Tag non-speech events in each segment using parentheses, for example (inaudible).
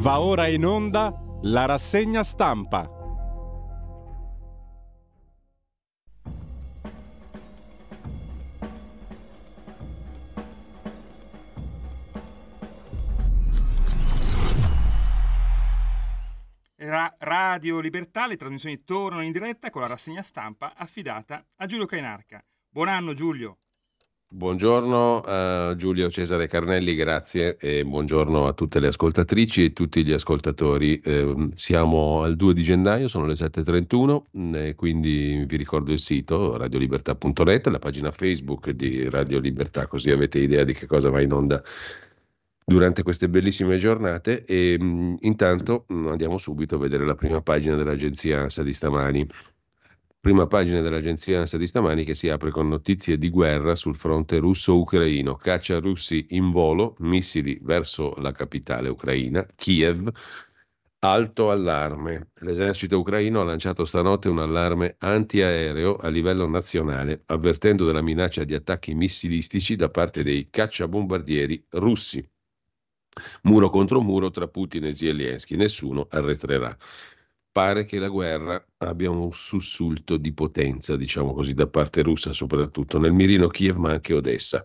Va ora in onda la rassegna stampa. Ra- Radio Libertà, le trasmissioni tornano in diretta con la rassegna stampa affidata a Giulio Cainarca. Buon anno Giulio. Buongiorno a Giulio Cesare Carnelli, grazie e buongiorno a tutte le ascoltatrici e tutti gli ascoltatori. Eh, siamo al 2 di gennaio, sono le 7.31, eh, quindi vi ricordo il sito radiolibertà.net, la pagina Facebook di Radio Libertà, così avete idea di che cosa va in onda durante queste bellissime giornate e mh, mm, intanto mh, mm, andiamo subito a vedere la prima pagina dell'agenzia ANSA di stamani. Prima pagina dell'agenzia ANSA di stamani che si apre con notizie di guerra sul fronte russo-ucraino. Caccia russi in volo, missili verso la capitale ucraina, Kiev. Alto allarme. L'esercito ucraino ha lanciato stanotte un allarme antiaereo a livello nazionale, avvertendo della minaccia di attacchi missilistici da parte dei cacciabombardieri russi. Muro contro muro tra Putin e Zelensky, nessuno arretrerà pare che la guerra abbia un sussulto di potenza, diciamo così, da parte russa, soprattutto nel mirino Kiev, ma anche Odessa.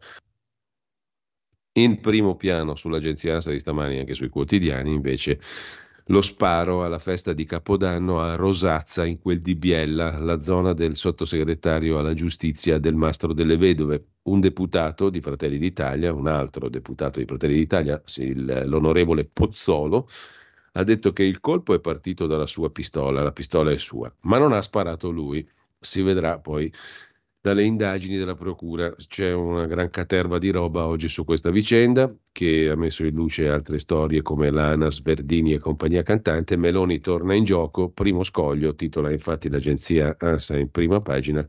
In primo piano sull'agenzia ANSA di stamani, anche sui quotidiani, invece, lo sparo alla festa di Capodanno a Rosazza, in quel di Biella, la zona del sottosegretario alla giustizia del Mastro delle Vedove. Un deputato di Fratelli d'Italia, un altro deputato di Fratelli d'Italia, l'onorevole Pozzolo, ha detto che il colpo è partito dalla sua pistola, la pistola è sua, ma non ha sparato lui. Si vedrà poi dalle indagini della procura. C'è una gran caterva di roba oggi su questa vicenda che ha messo in luce altre storie come l'ANAS, Verdini e compagnia cantante. Meloni torna in gioco, primo scoglio, titola infatti l'agenzia ANSA in prima pagina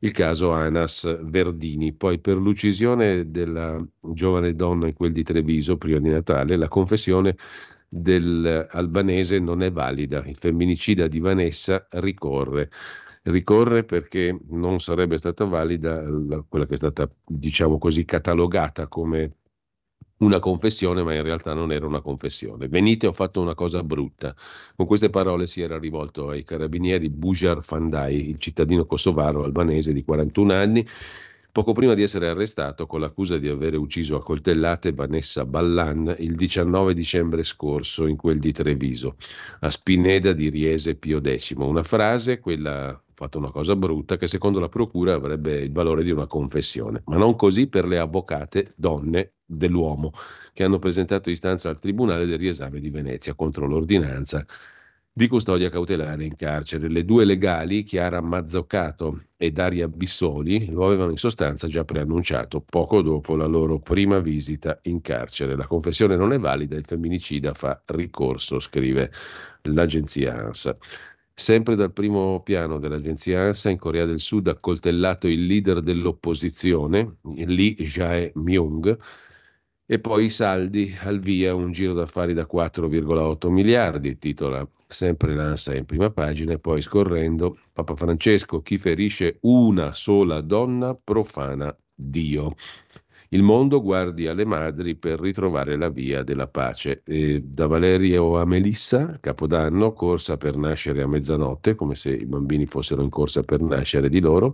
il caso Anas Verdini. Poi per l'uccisione della giovane donna in quel di Treviso prima di Natale, la confessione dell'albanese non è valida. Il femminicida di Vanessa ricorre. Ricorre perché non sarebbe stata valida la, quella che è stata, diciamo così, catalogata come una confessione, ma in realtà non era una confessione. Venite, ho fatto una cosa brutta. Con queste parole si era rivolto ai carabinieri Bujar Fandai, il cittadino kosovaro albanese di 41 anni, poco prima di essere arrestato con l'accusa di aver ucciso a coltellate Vanessa Ballan il 19 dicembre scorso in quel di Treviso, a Spineda di Riese Pio X. Una frase, quella fatto una cosa brutta, che secondo la procura avrebbe il valore di una confessione, ma non così per le avvocate donne dell'uomo che hanno presentato istanza al Tribunale del riesame di Venezia contro l'ordinanza di custodia cautelare in carcere. Le due legali, Chiara Mazzoccato e Daria Bissoli, lo avevano in sostanza già preannunciato poco dopo la loro prima visita in carcere. La confessione non è valida, il femminicida fa ricorso, scrive l'agenzia ANSA. Sempre dal primo piano dell'agenzia ANSA, in Corea del Sud ha coltellato il leader dell'opposizione, Lee Jae-myung, e poi i saldi al via, un giro d'affari da 4,8 miliardi, titola sempre l'ANSA in prima pagina, e poi scorrendo, Papa Francesco, chi ferisce una sola donna profana Dio. Il mondo guardi alle madri per ritrovare la via della pace. E da Valerio a Melissa, Capodanno, corsa per nascere a mezzanotte, come se i bambini fossero in corsa per nascere di loro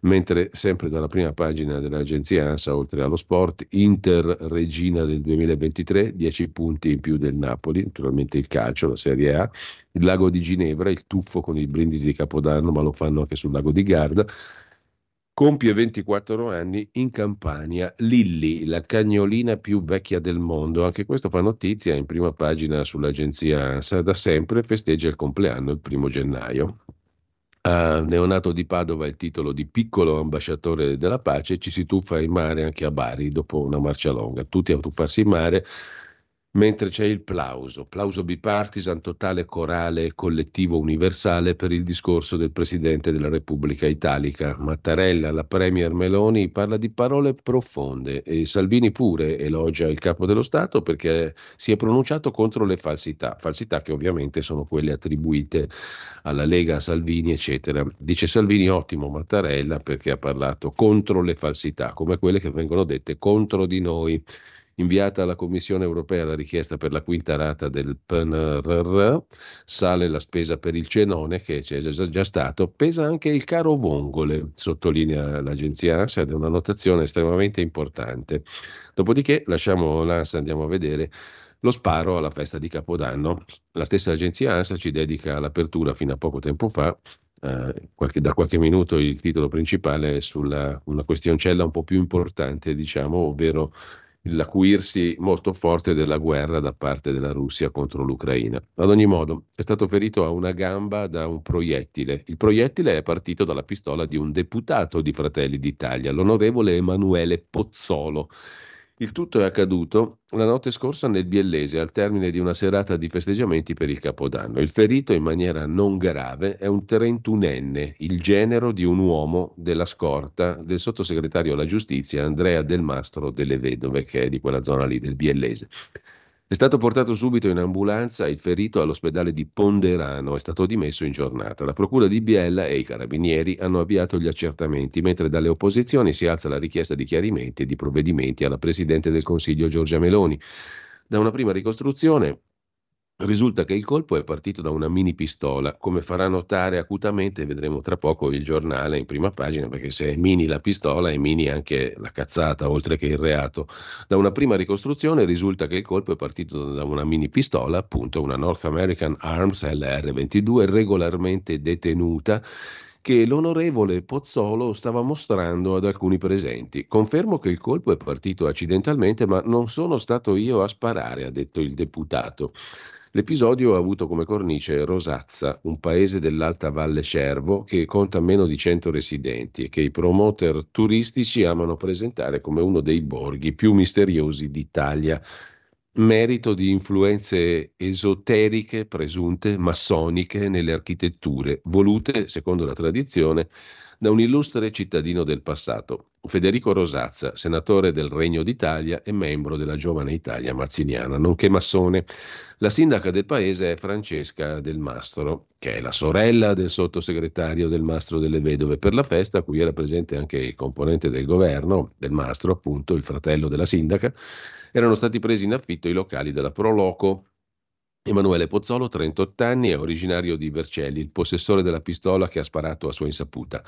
mentre sempre dalla prima pagina dell'agenzia ANSA, oltre allo sport, Inter Regina del 2023, 10 punti in più del Napoli, naturalmente il calcio, la Serie A, il lago di Ginevra, il tuffo con il brindisi di Capodanno, ma lo fanno anche sul lago di Garda, compie 24 anni in Campania. Lilli, la cagnolina più vecchia del mondo. Anche questo fa notizia in prima pagina sull'agenzia ANSA. Da sempre festeggia il compleanno il primo gennaio. Neonato di Padova il titolo di piccolo ambasciatore della pace, ci si tuffa in mare anche a Bari dopo una marcia longa. Tutti a tuffarsi in mare mentre c'è il plauso, plauso bipartisan, totale, corale e collettivo universale per il discorso del Presidente della Repubblica Italica. Mattarella, la Premier Meloni, parla di parole profonde e Salvini pure elogia il Capo dello Stato perché si è pronunciato contro le falsità, falsità che ovviamente sono quelle attribuite alla Lega, Salvini, eccetera. Dice Salvini ottimo Mattarella perché ha parlato contro le falsità, come quelle che vengono dette contro di noi Inviata alla Commissione europea la richiesta per la quinta rata del PNRR, sale la spesa per il cenone che c'è già stato, pesa anche il caro vongole, sottolinea l'agenzia ANSA ed è una notazione estremamente importante. Dopodiché lasciamo l'ANSA, andiamo a vedere lo sparo alla festa di Capodanno. La stessa agenzia ANSA ci dedica all'apertura fino a poco tempo fa Uh, qualche, da qualche minuto il titolo principale è sulla una questioncella un po' più importante, diciamo, ovvero l'acuirsi molto forte della guerra da parte della Russia contro l'Ucraina. Ad ogni modo, è stato ferito a una gamba da un proiettile. Il proiettile è partito dalla pistola di un deputato di Fratelli d'Italia, l'onorevole Emanuele Pozzolo il tutto è accaduto la notte scorsa nel Biellese, al termine di una serata di festeggiamenti per il Capodanno. Il ferito, in maniera non grave, è un 31enne, il genero di un uomo della scorta del sottosegretario alla giustizia Andrea Del Mastro delle Vedove, che è di quella zona lì del Biellese. È stato portato subito in ambulanza il ferito all'ospedale di Ponderano, è stato dimesso in giornata. La procura di Biella e i carabinieri hanno avviato gli accertamenti, mentre dalle opposizioni si alza la richiesta di chiarimenti e di provvedimenti alla Presidente del Consiglio Giorgia Meloni. Da una prima ricostruzione Risulta che il colpo è partito da una mini pistola, come farà notare acutamente, vedremo tra poco il giornale in prima pagina, perché se è mini la pistola è mini anche la cazzata, oltre che il reato. Da una prima ricostruzione risulta che il colpo è partito da una mini pistola, appunto una North American Arms LR22 regolarmente detenuta che l'onorevole Pozzolo stava mostrando ad alcuni presenti. Confermo che il colpo è partito accidentalmente, ma non sono stato io a sparare, ha detto il deputato. L'episodio ha avuto come cornice Rosazza, un paese dell'Alta Valle Cervo che conta meno di 100 residenti e che i promoter turistici amano presentare come uno dei borghi più misteriosi d'Italia, merito di influenze esoteriche presunte, massoniche nelle architetture, volute, secondo la tradizione, da un illustre cittadino del passato, Federico Rosazza, senatore del Regno d'Italia e membro della Giovane Italia mazziniana, nonché massone. La sindaca del paese è Francesca Del Mastro, che è la sorella del sottosegretario del Mastro delle Vedove per la festa, a cui era presente anche il componente del governo, Del Mastro, appunto, il fratello della sindaca. Erano stati presi in affitto i locali della Proloco Emanuele Pozzolo, 38 anni, è originario di Vercelli, il possessore della pistola che ha sparato a sua insaputa.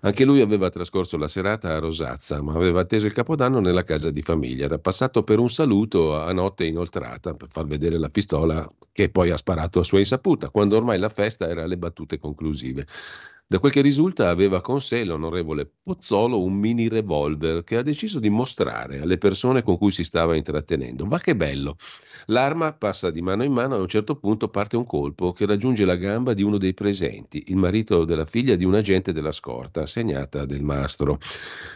Anche lui aveva trascorso la serata a Rosazza, ma aveva atteso il capodanno nella casa di famiglia. Era passato per un saluto a notte inoltrata per far vedere la pistola che poi ha sparato a sua insaputa, quando ormai la festa era alle battute conclusive. Da quel che risulta aveva con sé l'onorevole Pozzolo un mini revolver che ha deciso di mostrare alle persone con cui si stava intrattenendo. Ma che bello! L'arma passa di mano in mano e a un certo punto parte un colpo che raggiunge la gamba di uno dei presenti, il marito della figlia di un agente della scorta, assegnata del mastro.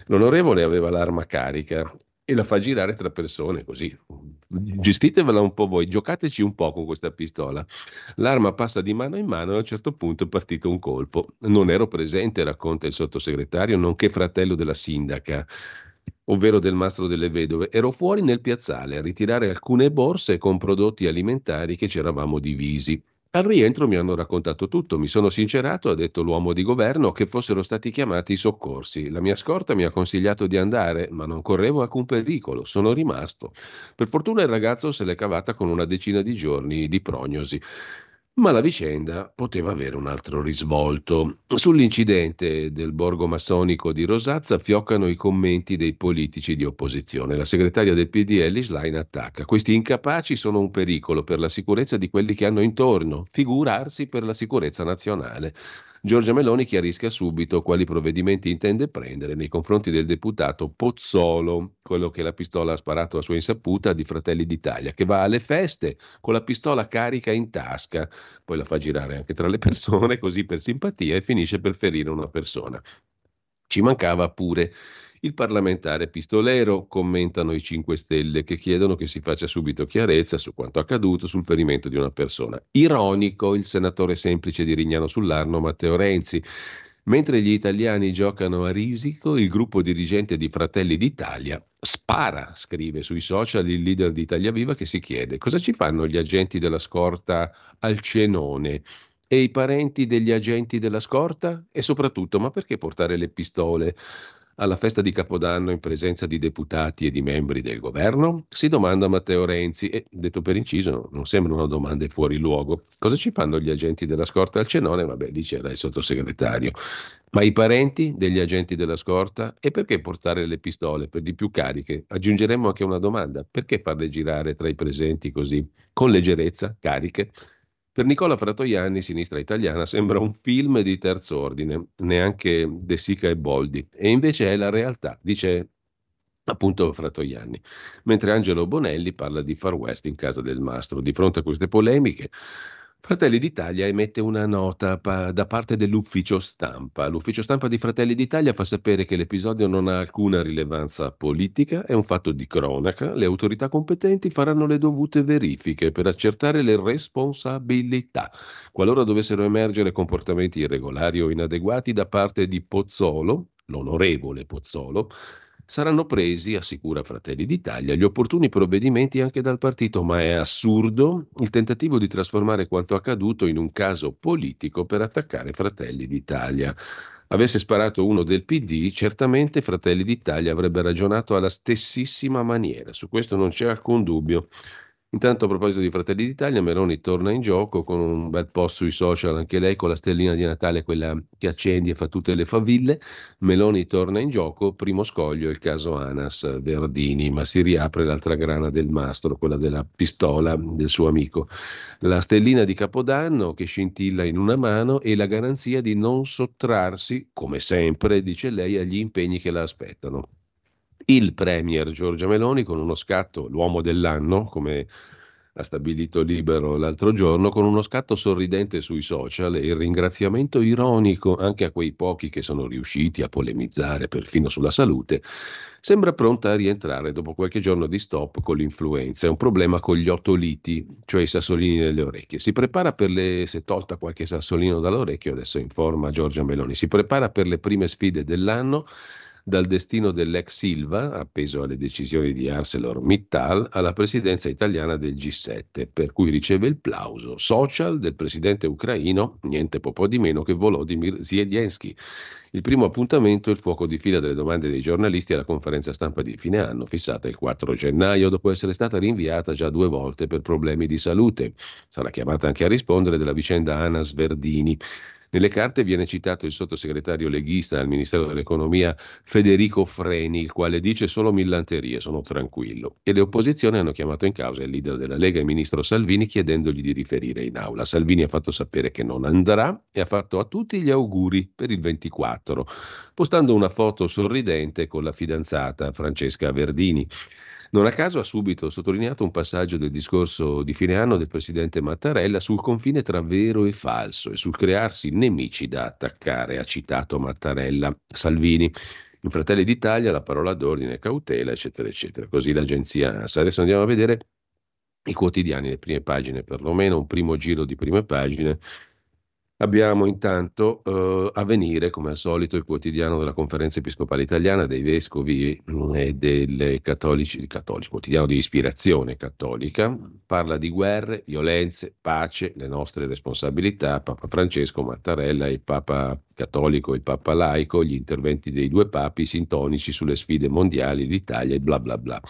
L'onorevole aveva l'arma carica e la fa girare tra persone così. Gestitevela un po' voi, giocateci un po' con questa pistola. L'arma passa di mano in mano e a un certo punto è partito un colpo. Non ero presente, racconta il sottosegretario, nonché fratello della sindaca ovvero del mastro delle vedove, ero fuori nel piazzale a ritirare alcune borse con prodotti alimentari che ci eravamo divisi. Al rientro mi hanno raccontato tutto, mi sono sincerato, ha detto l'uomo di governo, che fossero stati chiamati i soccorsi. La mia scorta mi ha consigliato di andare, ma non correvo alcun pericolo, sono rimasto. Per fortuna il ragazzo se l'è cavata con una decina di giorni di prognosi. Ma la vicenda poteva avere un altro risvolto. Sull'incidente del borgo massonico di Rosazza fioccano i commenti dei politici di opposizione. La segretaria del PDL Schlein attacca. Questi incapaci sono un pericolo per la sicurezza di quelli che hanno intorno, figurarsi per la sicurezza nazionale. Giorgia Meloni chiarisca subito quali provvedimenti intende prendere nei confronti del deputato Pozzolo, quello che la pistola ha sparato a sua insaputa di Fratelli d'Italia, che va alle feste con la pistola carica in tasca, poi la fa girare anche tra le persone così per simpatia e finisce per ferire una persona. Ci mancava pure il parlamentare pistolero, commentano i 5 Stelle, che chiedono che si faccia subito chiarezza su quanto accaduto sul ferimento di una persona. Ironico il senatore semplice di Rignano sull'Arno, Matteo Renzi. Mentre gli italiani giocano a risico, il gruppo dirigente di Fratelli d'Italia spara, scrive sui social il leader di Italia Viva che si chiede cosa ci fanno gli agenti della scorta al cenone e i parenti degli agenti della scorta? E soprattutto, ma perché portare le pistole alla festa di Capodanno in presenza di deputati e di membri del governo? Si domanda Matteo Renzi e, detto per inciso, non sembrano domande fuori luogo. Cosa ci fanno gli agenti della scorta al cenone? Vabbè, lì c'era il sottosegretario. Ma i parenti degli agenti della scorta? E perché portare le pistole per di più cariche? Aggiungeremmo anche una domanda. Perché farle girare tra i presenti così, con leggerezza, cariche? Per Nicola Fratoianni, Sinistra Italiana, sembra un film di terzo ordine, neanche De Sica e Boldi, e invece è la realtà, dice appunto Fratoianni. Mentre Angelo Bonelli parla di Far West in casa del mastro. Di fronte a queste polemiche, Fratelli d'Italia emette una nota pa- da parte dell'ufficio stampa. L'ufficio stampa di Fratelli d'Italia fa sapere che l'episodio non ha alcuna rilevanza politica, è un fatto di cronaca. Le autorità competenti faranno le dovute verifiche per accertare le responsabilità. Qualora dovessero emergere comportamenti irregolari o inadeguati da parte di Pozzolo, l'onorevole Pozzolo, saranno presi, assicura Fratelli d'Italia, gli opportuni provvedimenti anche dal partito, ma è assurdo il tentativo di trasformare quanto accaduto in un caso politico per attaccare Fratelli d'Italia. Avesse sparato uno del PD, certamente Fratelli d'Italia avrebbe ragionato alla stessissima maniera, su questo non c'è alcun dubbio. Intanto a proposito di Fratelli d'Italia, Meloni torna in gioco con un bel post sui social, anche lei con la stellina di Natale, quella che accendi e fa tutte le faville. Meloni torna in gioco, primo scoglio il caso Anas Verdini, ma si riapre l'altra grana del mastro, quella della pistola del suo amico. La stellina di Capodanno che scintilla in una mano e la garanzia di non sottrarsi, come sempre, dice lei, agli impegni che la aspettano il Premier Giorgia Meloni con uno scatto, l'uomo dell'anno, come ha stabilito Libero l'altro giorno, con uno scatto sorridente sui social e il ringraziamento ironico anche a quei pochi che sono riusciti a polemizzare perfino sulla salute, sembra pronta a rientrare dopo qualche giorno di stop con l'influenza. È un problema con gli otoliti, cioè i sassolini nelle orecchie. Si prepara per le, se tolta qualche sassolino dall'orecchio, adesso informa Giorgia Meloni, si prepara per le prime sfide dell'anno dal destino dell'ex Silva, appeso alle decisioni di ArcelorMittal, alla presidenza italiana del G7, per cui riceve il plauso social del presidente ucraino, niente po' di meno che Volodymyr Zelensky. Il primo appuntamento è il fuoco di fila delle domande dei giornalisti alla conferenza stampa di fine anno, fissata il 4 gennaio, dopo essere stata rinviata già due volte per problemi di salute. Sarà chiamata anche a rispondere della vicenda Anna Sverdini. Nelle carte viene citato il sottosegretario leghista al Ministero dell'Economia Federico Freni, il quale dice solo millanterie, sono tranquillo. E le opposizioni hanno chiamato in causa il leader della Lega, il ministro Salvini, chiedendogli di riferire in aula. Salvini ha fatto sapere che non andrà e ha fatto a tutti gli auguri per il 24, postando una foto sorridente con la fidanzata Francesca Verdini. Non a caso ha subito sottolineato un passaggio del discorso di fine anno del presidente Mattarella sul confine tra vero e falso e sul crearsi nemici da attaccare, ha citato Mattarella Salvini. In Fratelli d'Italia la parola d'ordine, cautela, eccetera, eccetera. Così l'agenzia ANSA. Adesso andiamo a vedere i quotidiani, le prime pagine perlomeno, un primo giro di prime pagine Abbiamo intanto eh, a venire, come al solito, il quotidiano della Conferenza Episcopale Italiana dei Vescovi mm, e dei cattolici, cattolici, quotidiano di ispirazione cattolica, parla di guerre, violenze, pace, le nostre responsabilità, Papa Francesco, Mattarella, il Papa cattolico, il Papa laico, gli interventi dei due papi sintonici sulle sfide mondiali, l'Italia e bla bla bla.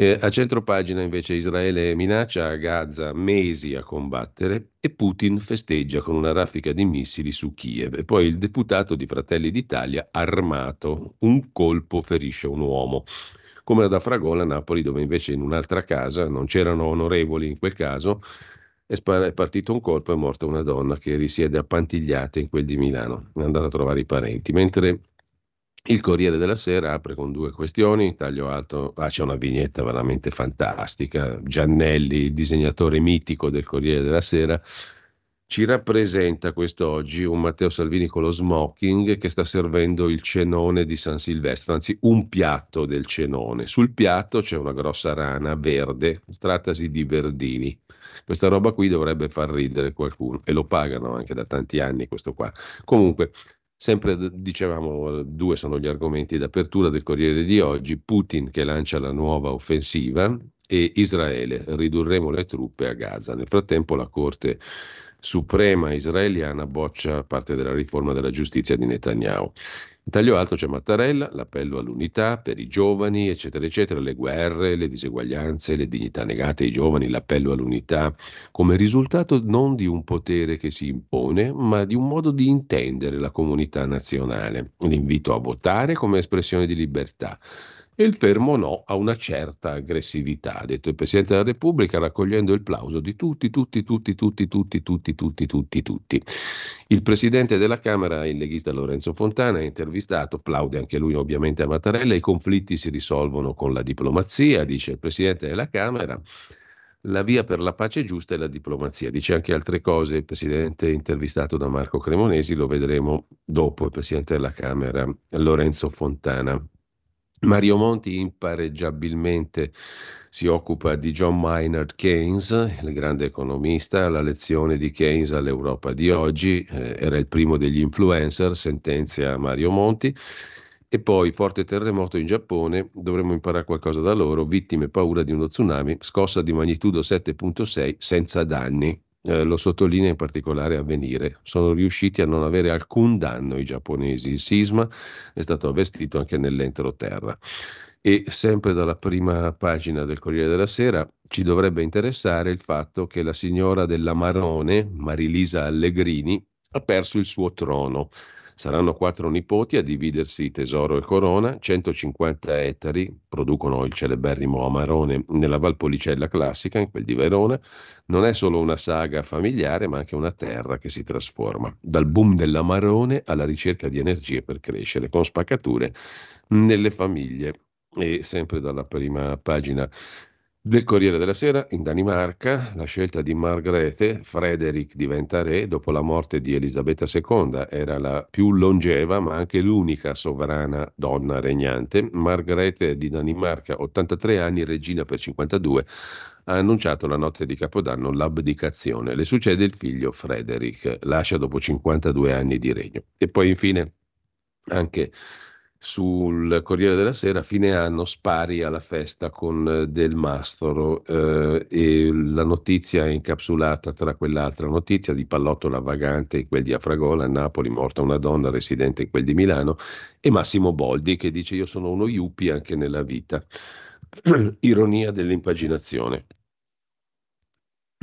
Eh, a centro pagina invece Israele minaccia a Gaza mesi a combattere e Putin festeggia con una raffica di missili su Kiev. E poi il deputato di Fratelli d'Italia armato, un colpo ferisce un uomo. Come ad Afragola, Napoli, dove invece in un'altra casa non c'erano onorevoli in quel caso, è, partito un colpo e è morta una donna che risiede a Pantigliate in quel di Milano. È andata a trovare i parenti. Mentre il Corriere della Sera apre con due questioni, taglio alto, ah, c'è una vignetta veramente fantastica, Giannelli, disegnatore mitico del Corriere della Sera, ci rappresenta quest'oggi un Matteo Salvini con lo smoking che sta servendo il cenone di San Silvestro, anzi un piatto del cenone. Sul piatto c'è una grossa rana verde, trattasi di verdini. Questa roba qui dovrebbe far ridere qualcuno e lo pagano anche da tanti anni questo qua. Comunque, Sempre dicevamo, due sono gli argomenti d'apertura del Corriere di oggi, Putin che lancia la nuova offensiva e Israele, ridurremo le truppe a Gaza. Nel frattempo la Corte suprema israeliana boccia parte della riforma della giustizia di Netanyahu. Taglio alto c'è Mattarella, l'appello all'unità per i giovani, eccetera, eccetera, le guerre, le diseguaglianze, le dignità negate ai giovani, l'appello all'unità, come risultato non di un potere che si impone, ma di un modo di intendere la comunità nazionale. L'invito a votare come espressione di libertà e il fermo no a una certa aggressività, ha detto il Presidente della Repubblica raccogliendo il plauso di tutti, tutti, tutti, tutti, tutti, tutti, tutti, tutti, tutti. Il Presidente della Camera, il leghista Lorenzo Fontana, ha intervistato, plaude anche lui ovviamente a Mattarella, i conflitti si risolvono con la diplomazia, dice il Presidente della Camera. La via per la pace giusta è la diplomazia. Dice anche altre cose il Presidente intervistato da Marco Cremonesi, lo vedremo dopo il Presidente della Camera, Lorenzo Fontana. Mario Monti impareggiabilmente si occupa di John Maynard Keynes, il grande economista, la lezione di Keynes all'Europa di oggi, eh, era il primo degli influencer, sentenzia Mario Monti. E poi forte terremoto in Giappone, dovremmo imparare qualcosa da loro, vittime paura di uno tsunami, scossa di magnitudo 7.6 senza danni eh, lo sottolinea in particolare Avvenire, sono riusciti a non avere alcun danno i giapponesi. Il sisma è stato avvestito anche nell'entroterra. E sempre dalla prima pagina del Corriere della Sera ci dovrebbe interessare il fatto che la signora della Marone, Marilisa Allegrini, ha perso il suo trono. Saranno quattro nipoti a dividersi tesoro e corona, 150 ettari producono il celeberrimo Amarone nella Valpolicella classica, in quel di Verona. Non è solo una saga familiare, ma anche una terra che si trasforma. Dal boom dell'Amarone alla ricerca di energie per crescere, con spaccature nelle famiglie. E sempre dalla prima pagina del Corriere della Sera, in Danimarca, la scelta di Margrethe, Frederick diventa re dopo la morte di Elisabetta II, era la più longeva ma anche l'unica sovrana donna regnante. Margrethe di Danimarca, 83 anni, regina per 52, ha annunciato la notte di Capodanno l'abdicazione. Le succede il figlio Frederick, lascia dopo 52 anni di regno. E poi infine anche sul Corriere della Sera, fine anno spari alla festa con eh, Del Mastro eh, e la notizia è incapsulata tra quell'altra notizia di Pallottola vagante in quel di Afragola, a Napoli morta una donna residente in quel di Milano e Massimo Boldi che dice io sono uno yuppie anche nella vita. (clears throat) Ironia dell'impaginazione.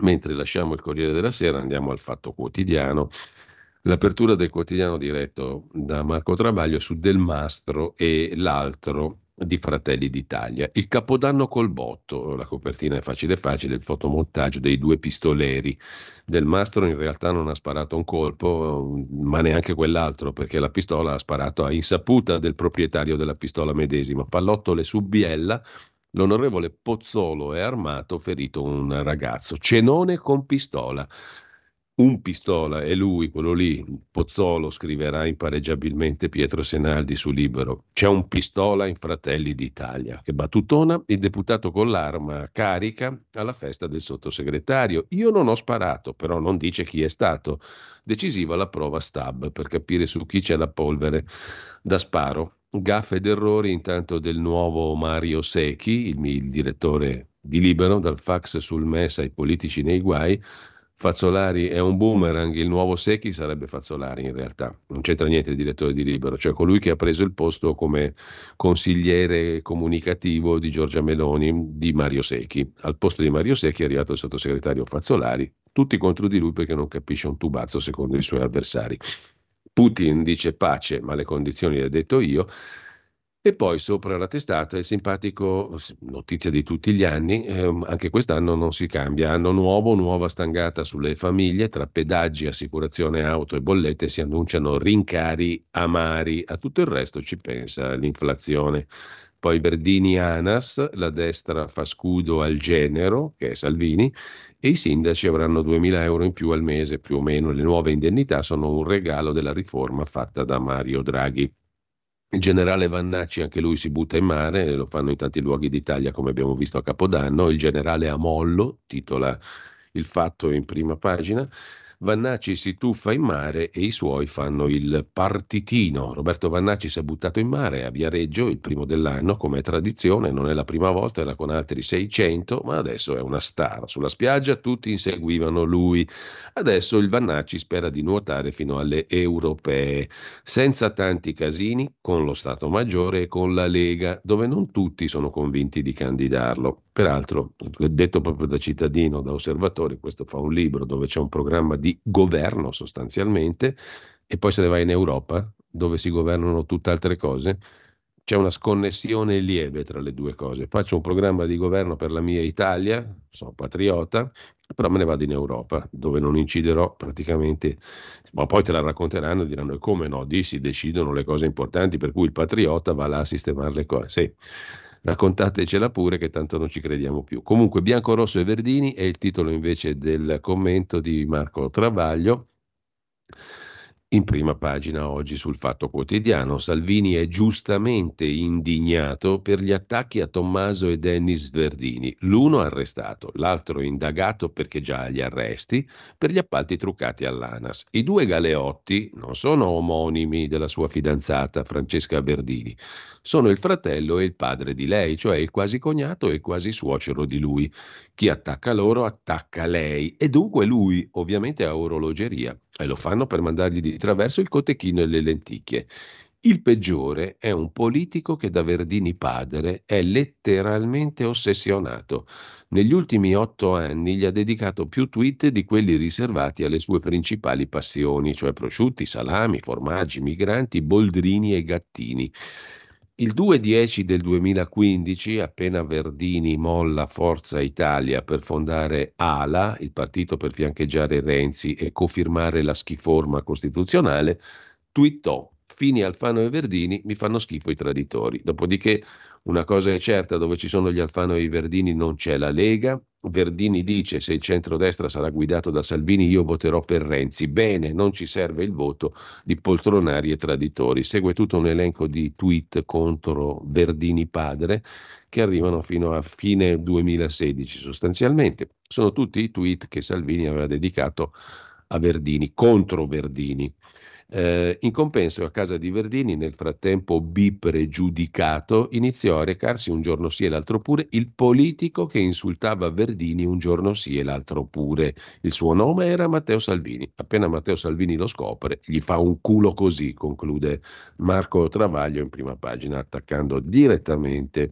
Mentre lasciamo il Corriere della Sera andiamo al Fatto Quotidiano l'apertura del quotidiano diretto da Marco Travaglio su Del Mastro e l'altro di Fratelli d'Italia. Il Capodanno col botto, la copertina è facile facile, il fotomontaggio dei due pistoleri. Del Mastro in realtà non ha sparato un colpo, ma neanche quell'altro, perché la pistola ha sparato a insaputa del proprietario della pistola medesima. Pallottole su Biella, l'onorevole Pozzolo è armato, ferito un ragazzo. Cenone con pistola un pistola è lui, quello lì, Pozzolo scriverà impareggiabilmente Pietro Senaldi su Libero. C'è un pistola in Fratelli d'Italia. Che battutona, il deputato con l'arma carica alla festa del sottosegretario. Io non ho sparato, però non dice chi è stato. Decisiva la prova stab per capire su chi c'è la polvere da sparo. Gaffe ed errori intanto del nuovo Mario Secchi, il, il direttore di Libero, dal fax sul MES ai politici nei guai Fazzolari è un boomerang, il nuovo Secchi sarebbe Fazzolari in realtà, non c'entra niente il direttore di Libero, cioè colui che ha preso il posto come consigliere comunicativo di Giorgia Meloni di Mario Secchi. Al posto di Mario Secchi è arrivato il sottosegretario Fazzolari, tutti contro di lui perché non capisce un tubazzo secondo i suoi avversari. Putin dice pace, ma le condizioni le ho detto io. E poi sopra la testata il simpatico, notizia di tutti gli anni, eh, anche quest'anno non si cambia, anno nuovo, nuova stangata sulle famiglie, tra pedaggi, assicurazione auto e bollette si annunciano rincari amari, a tutto il resto ci pensa l'inflazione. Poi Verdini Anas, la destra fa scudo al genero, che è Salvini, e i sindaci avranno 2.000 euro in più al mese, più o meno. Le nuove indennità sono un regalo della riforma fatta da Mario Draghi. Il generale Vannacci anche lui si butta in mare, lo fanno in tanti luoghi d'Italia come abbiamo visto a Capodanno, il generale Amollo titola il fatto in prima pagina, Vannacci si tuffa in mare e i suoi fanno il partitino. Roberto Vannacci si è buttato in mare a Viareggio il primo dell'anno, come è tradizione, non è la prima volta, era con altri 600, ma adesso è una star. Sulla spiaggia tutti inseguivano lui. Adesso il Vannacci spera di nuotare fino alle europee, senza tanti casini, con lo Stato Maggiore e con la Lega, dove non tutti sono convinti di candidarlo. Peraltro, detto proprio da cittadino, da osservatore, questo fa un libro dove c'è un programma di governo sostanzialmente e poi se ne va in Europa, dove si governano tutt'altre cose. C'è una sconnessione lieve tra le due cose. Faccio un programma di governo per la mia Italia, sono patriota, però me ne vado in Europa, dove non inciderò praticamente, ma poi te la racconteranno e diranno come no, di si decidono le cose importanti, per cui il patriota va là a sistemare le cose. Sì Raccontatecela pure che tanto non ci crediamo più. Comunque Bianco, Rosso e Verdini è il titolo invece del commento di Marco Travaglio in prima pagina oggi sul Fatto Quotidiano. Salvini è giustamente indignato per gli attacchi a Tommaso e Dennis Verdini, l'uno arrestato, l'altro indagato perché già agli arresti per gli appalti truccati all'ANAS. I due Galeotti non sono omonimi della sua fidanzata Francesca Verdini, sono il fratello e il padre di lei, cioè il quasi cognato e quasi suocero di lui. Chi attacca loro attacca lei e dunque lui ovviamente ha orologeria e lo fanno per mandargli di traverso il cotechino e le lenticchie. Il peggiore è un politico che da Verdini padre è letteralmente ossessionato. Negli ultimi otto anni gli ha dedicato più tweet di quelli riservati alle sue principali passioni, cioè prosciutti, salami, formaggi, migranti, boldrini e gattini. Il 2-10 del 2015, appena Verdini molla Forza Italia per fondare ALA, il partito per fiancheggiare Renzi e cofirmare la schiforma costituzionale, twittò Fini Alfano e Verdini mi fanno schifo i traditori. Dopodiché una cosa è certa, dove ci sono gli Alfano e i Verdini non c'è la Lega. Verdini dice se il centrodestra sarà guidato da Salvini io voterò per Renzi. Bene, non ci serve il voto di poltronari e traditori. Segue tutto un elenco di tweet contro Verdini padre che arrivano fino a fine 2016 sostanzialmente. Sono tutti i tweet che Salvini aveva dedicato a Verdini, contro Verdini. Eh, in compenso, a casa di Verdini, nel frattempo bipregiudicato, iniziò a recarsi un giorno sì e l'altro pure il politico che insultava Verdini un giorno sì e l'altro pure. Il suo nome era Matteo Salvini. Appena Matteo Salvini lo scopre, gli fa un culo così, conclude Marco Travaglio in prima pagina, attaccando direttamente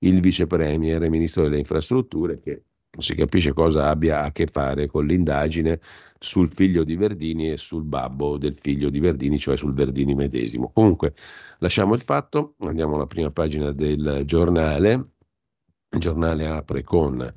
il vice premier e ministro delle infrastrutture che non si capisce cosa abbia a che fare con l'indagine sul figlio di Verdini e sul babbo del figlio di Verdini, cioè sul Verdini medesimo. Comunque, lasciamo il fatto, andiamo alla prima pagina del giornale. Il giornale apre con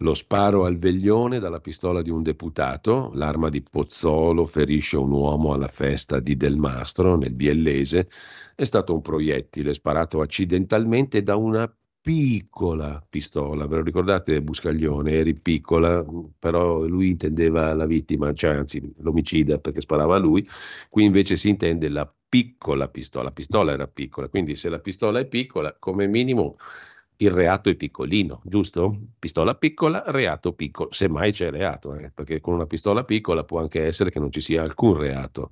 lo sparo al veglione dalla pistola di un deputato, l'arma di Pozzolo ferisce un uomo alla festa di Del Mastro nel Biellese, è stato un proiettile sparato accidentalmente da una piccola pistola, ve lo ricordate Buscaglione? Eri piccola, però lui intendeva la vittima, cioè anzi l'omicida perché sparava a lui, qui invece si intende la piccola pistola, la pistola era piccola, quindi se la pistola è piccola, come minimo il reato è piccolino, giusto? Pistola piccola, reato piccolo, semmai c'è reato, eh, perché con una pistola piccola può anche essere che non ci sia alcun reato.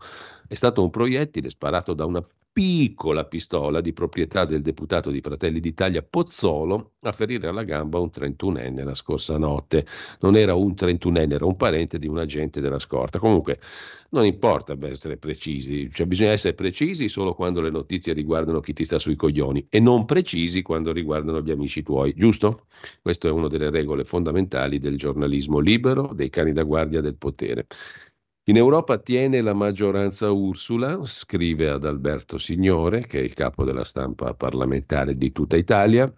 È stato un proiettile sparato da una piccola pistola di proprietà del deputato di Fratelli d'Italia Pozzolo a ferire alla gamba un 31enne la scorsa notte. Non era un 31enne, era un parente di un agente della scorta. Comunque non importa essere precisi, cioè bisogna essere precisi solo quando le notizie riguardano chi ti sta sui coglioni e non precisi quando riguardano gli amici tuoi, giusto? Questa è una delle regole fondamentali del giornalismo libero, dei cani da guardia del potere. In Europa tiene la maggioranza Ursula, scrive ad Alberto Signore, che è il capo della stampa parlamentare di tutta Italia,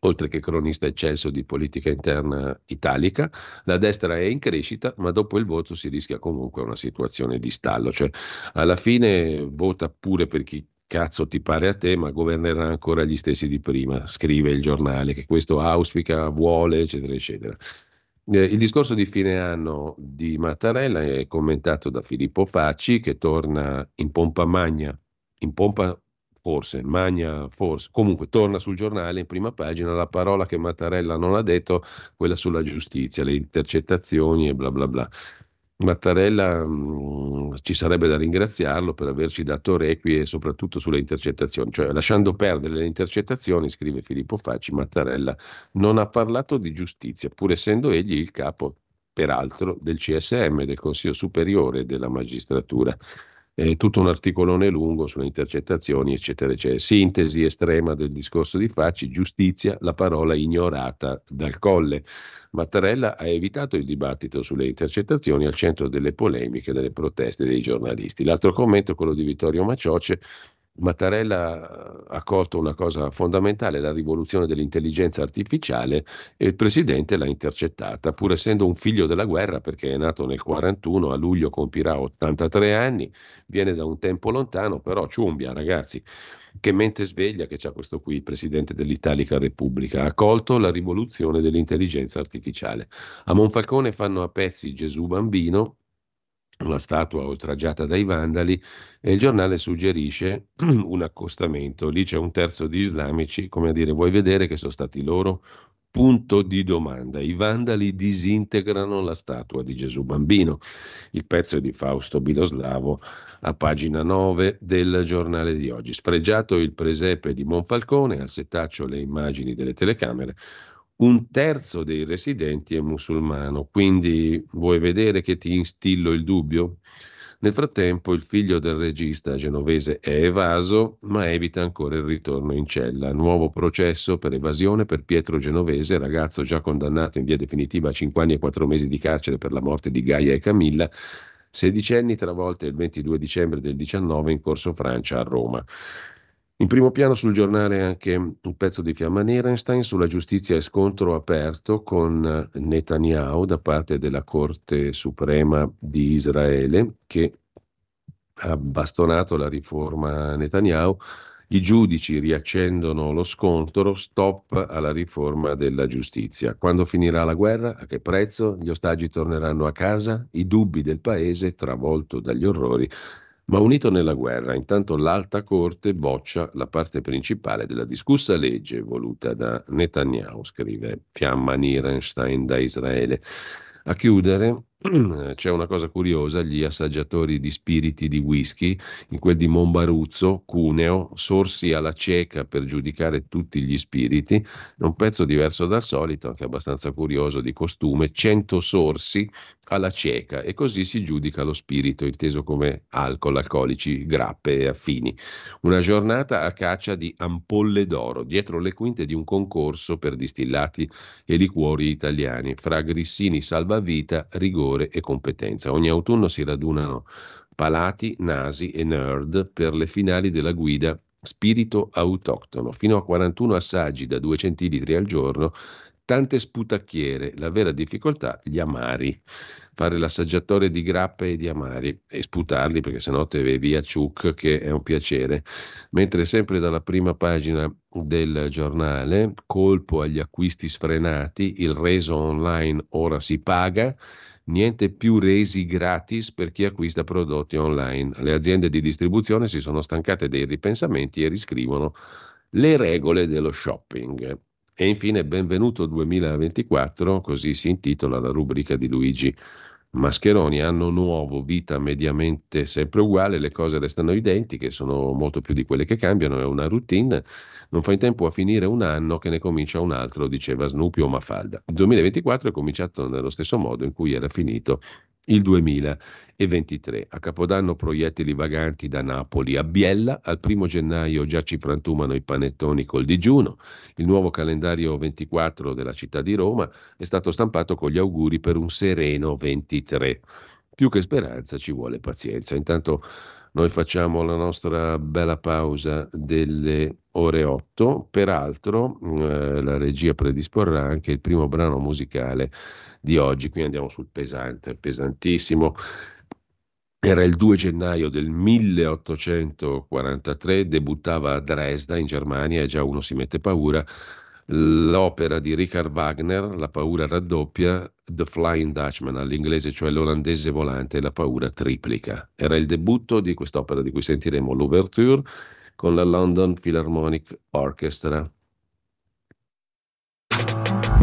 oltre che cronista eccelso di politica interna italica. La destra è in crescita, ma dopo il voto si rischia comunque una situazione di stallo, cioè alla fine vota pure per chi cazzo ti pare a te, ma governerà ancora gli stessi di prima, scrive il giornale, che questo auspica, vuole, eccetera, eccetera. Eh, il discorso di fine anno di Mattarella è commentato da Filippo Facci che torna in pompa magna, in pompa forse, magna forse, comunque torna sul giornale in prima pagina la parola che Mattarella non ha detto, quella sulla giustizia, le intercettazioni e bla bla bla. Mattarella mh, mm, ci sarebbe da ringraziarlo per averci dato requie soprattutto sulle intercettazioni, cioè lasciando perdere le intercettazioni, scrive Filippo Facci, Mattarella non ha parlato di giustizia, pur essendo egli il capo, peraltro, del CSM, del Consiglio Superiore della Magistratura eh, tutto un articolone lungo sulle intercettazioni, eccetera, eccetera. Sintesi estrema del discorso di Facci, giustizia, la parola ignorata dal colle. Mattarella ha evitato il dibattito sulle intercettazioni al centro delle polemiche, delle proteste dei giornalisti. L'altro commento è quello di Vittorio Macioce, Mattarella ha colto una cosa fondamentale, la rivoluzione dell'intelligenza artificiale e il presidente l'ha intercettata, pur essendo un figlio della guerra perché è nato nel 41, a luglio compirà 83 anni, viene da un tempo lontano, però ciumbia ragazzi, che mente sveglia che c'ha questo qui, il presidente dell'Italica Repubblica, ha colto la rivoluzione dell'intelligenza artificiale. A Monfalcone fanno a pezzi Gesù bambino, una statua oltraggiata dai vandali e il giornale suggerisce (clears throat) un accostamento. Lì c'è un terzo di islamici, come a dire, vuoi vedere che sono stati loro? Punto di domanda. I vandali disintegrano la statua di Gesù bambino. Il pezzo è di Fausto Biloslavo a pagina 9 del giornale di oggi. Sfregiato il presepe di Monfalcone, al setaccio le immagini delle telecamere, un terzo dei residenti è musulmano, quindi vuoi vedere che ti instillo il dubbio? Nel frattempo il figlio del regista genovese è evaso, ma evita ancora il ritorno in cella. Nuovo processo per evasione per Pietro Genovese, ragazzo già condannato in via definitiva a 5 anni e 4 mesi di carcere per la morte di Gaia e Camilla, sedicenni travolte il 22 dicembre del 19 in Corso Francia a Roma. In primo piano sul giornale anche un pezzo di Fiamma Nierenstein sulla giustizia e scontro aperto con Netanyahu da parte della Corte Suprema di Israele che ha bastonato la riforma Netanyahu. I giudici riaccendono lo scontro, stop alla riforma della giustizia. Quando finirà la guerra? A che prezzo? Gli ostaggi torneranno a casa? I dubbi del paese, travolto dagli orrori ma unito nella guerra. Intanto l'Alta Corte boccia la parte principale della discussa legge voluta da Netanyahu, scrive Fiamma Nierenstein da Israele. A chiudere (clears throat) c'è una cosa curiosa, gli assaggiatori di spiriti di whisky, in quel di Monbaruzzo, Cuneo, sorsi alla cieca per giudicare tutti gli spiriti, un pezzo diverso dal solito, anche abbastanza curioso di costume, 100 sorsi alla cieca e così si giudica lo spirito, inteso come alcol, alcolici, grappe e affini. Una giornata a caccia di ampolle d'oro, dietro le quinte di un concorso per distillati e liquori italiani, fra grissini salvavita, rigore e competenza. Ogni autunno si radunano palati, nasi e nerd per le finali della guida spirito autoctono, fino a 41 assaggi da 2 centilitri al giorno tante sputacchiere, la vera difficoltà gli amari, fare l'assaggiatore di grappe e di amari e sputarli perché sennò te via ciuc che è un piacere. Mentre sempre dalla prima pagina del giornale, colpo agli acquisti sfrenati, il reso online ora si paga, niente più resi gratis per chi acquista prodotti online. Le aziende di distribuzione si sono stancate dei ripensamenti e riscrivono le regole dello shopping. E infine benvenuto 2024, così si intitola la rubrica di Luigi Mascheroni. Anno nuovo, vita mediamente sempre uguale, le cose restano identiche, sono molto più di quelle che cambiano, è una routine. Non fa in tempo a finire un anno che ne comincia un altro, diceva Snoopy o Mafalda. Il 2024 è cominciato nello stesso modo in cui era finito il 2023. A Capodanno proiettili vaganti da Napoli a Biella, al primo gennaio già ci frantumano i panettoni col digiuno. Il nuovo calendario 24 della città di Roma è stato stampato con gli auguri per un sereno 23. Più che speranza ci vuole pazienza. Intanto noi facciamo la nostra bella pausa delle ore 8. Peraltro eh, la regia predisporrà anche il primo brano musicale di oggi, qui andiamo sul pesante, pesantissimo. Era il 2 gennaio del 1843, debuttava a Dresda in Germania e già uno si mette paura. L'opera di Richard Wagner, La paura raddoppia, The Flying Dutchman all'inglese, cioè l'olandese volante, la paura triplica. Era il debutto di quest'opera di cui sentiremo l'ouverture con la London Philharmonic Orchestra.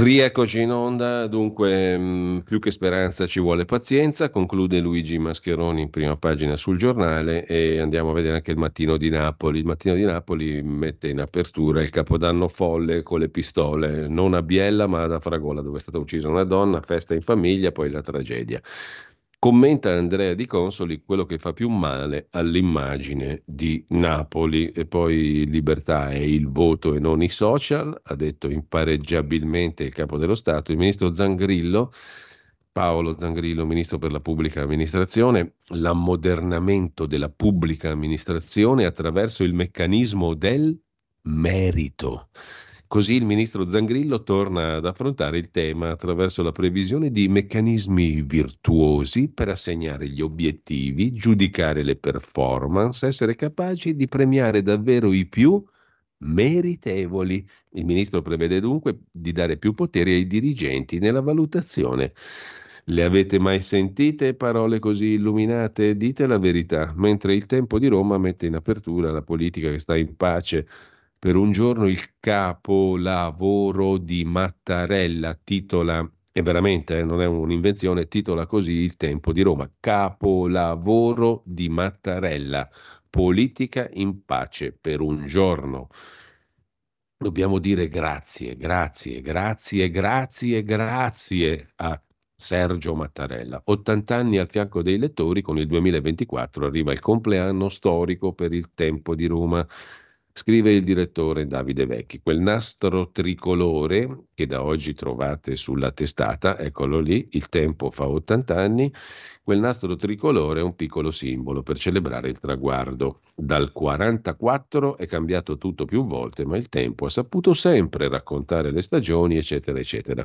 Rieccoci in onda, dunque mh, più che speranza ci vuole pazienza, conclude Luigi Mascheroni in prima pagina sul giornale e andiamo a vedere anche il mattino di Napoli. Il mattino di Napoli mette in apertura il capodanno folle con le pistole, non a Biella ma ad Afragola dove è stata uccisa una donna, festa in famiglia, poi la tragedia. Commenta Andrea Di Consoli quello che fa più male all'immagine di Napoli e poi libertà è il voto e non i social, ha detto impareggiabilmente il capo dello Stato, il ministro Zangrillo, Paolo Zangrillo, ministro per la pubblica amministrazione, l'ammodernamento della pubblica amministrazione attraverso il meccanismo del merito. Così il ministro Zangrillo torna ad affrontare il tema attraverso la previsione di meccanismi virtuosi per assegnare gli obiettivi, giudicare le performance, essere capaci di premiare davvero i più meritevoli. Il ministro prevede dunque di dare più potere ai dirigenti nella valutazione. Le avete mai sentite parole così illuminate? Dite la verità. Mentre il tempo di Roma mette in apertura la politica che sta in pace per un giorno il capolavoro di Mattarella, titola, e veramente eh, non è un'invenzione, titola così il tempo di Roma, capolavoro di Mattarella, politica in pace per un giorno. Dobbiamo dire grazie, grazie, grazie, grazie, grazie a Sergio Mattarella. 80 anni al fianco dei lettori, con il 2024 arriva il compleanno storico per il tempo di Roma. Scrive il direttore Davide Vecchi, quel nastro tricolore che da oggi trovate sulla testata, eccolo lì, il tempo fa 80 anni, quel nastro tricolore è un piccolo simbolo per celebrare il traguardo. Dal 44 è cambiato tutto più volte, ma il tempo ha saputo sempre raccontare le stagioni, eccetera, eccetera.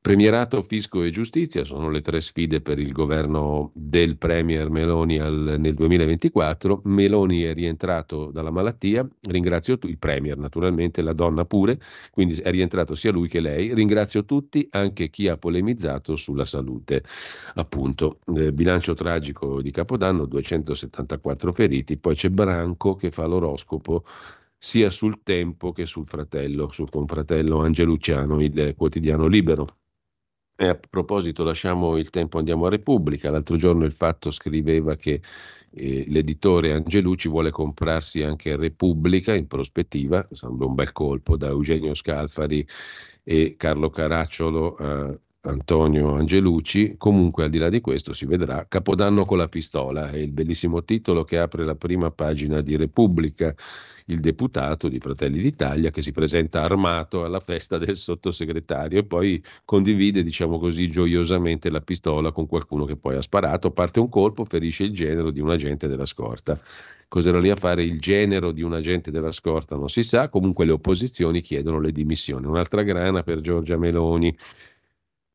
Premierato, fisco e giustizia sono le tre sfide per il governo del Premier Meloni al, nel 2024. Meloni è rientrato dalla malattia, ringrazio tutti, il Premier naturalmente, la donna pure, quindi è rientrato sia lui che lei. Ringrazio tutti, anche chi ha polemizzato sulla salute. Appunto, eh, bilancio tragico di Capodanno, 274 feriti, poi c'è Branco che fa l'oroscopo sia sul tempo che sul fratello, sul confratello Angelucciano, il quotidiano libero. E a proposito, lasciamo il tempo, andiamo a Repubblica. L'altro giorno il fatto scriveva che eh, l'editore Angelucci vuole comprarsi anche Repubblica in prospettiva, sarebbe un bel colpo da Eugenio Scalfari e Carlo Caracciolo a Antonio Angelucci. Comunque, al di là di questo, si vedrà Capodanno con la pistola, è il bellissimo titolo che apre la prima pagina di Repubblica il deputato di Fratelli d'Italia che si presenta armato alla festa del sottosegretario e poi condivide, diciamo così, gioiosamente la pistola con qualcuno che poi ha sparato, parte un colpo, ferisce il genero di un agente della scorta. Cos'era lì a fare il genero di un agente della scorta non si sa, comunque le opposizioni chiedono le dimissioni. Un'altra grana per Giorgia Meloni.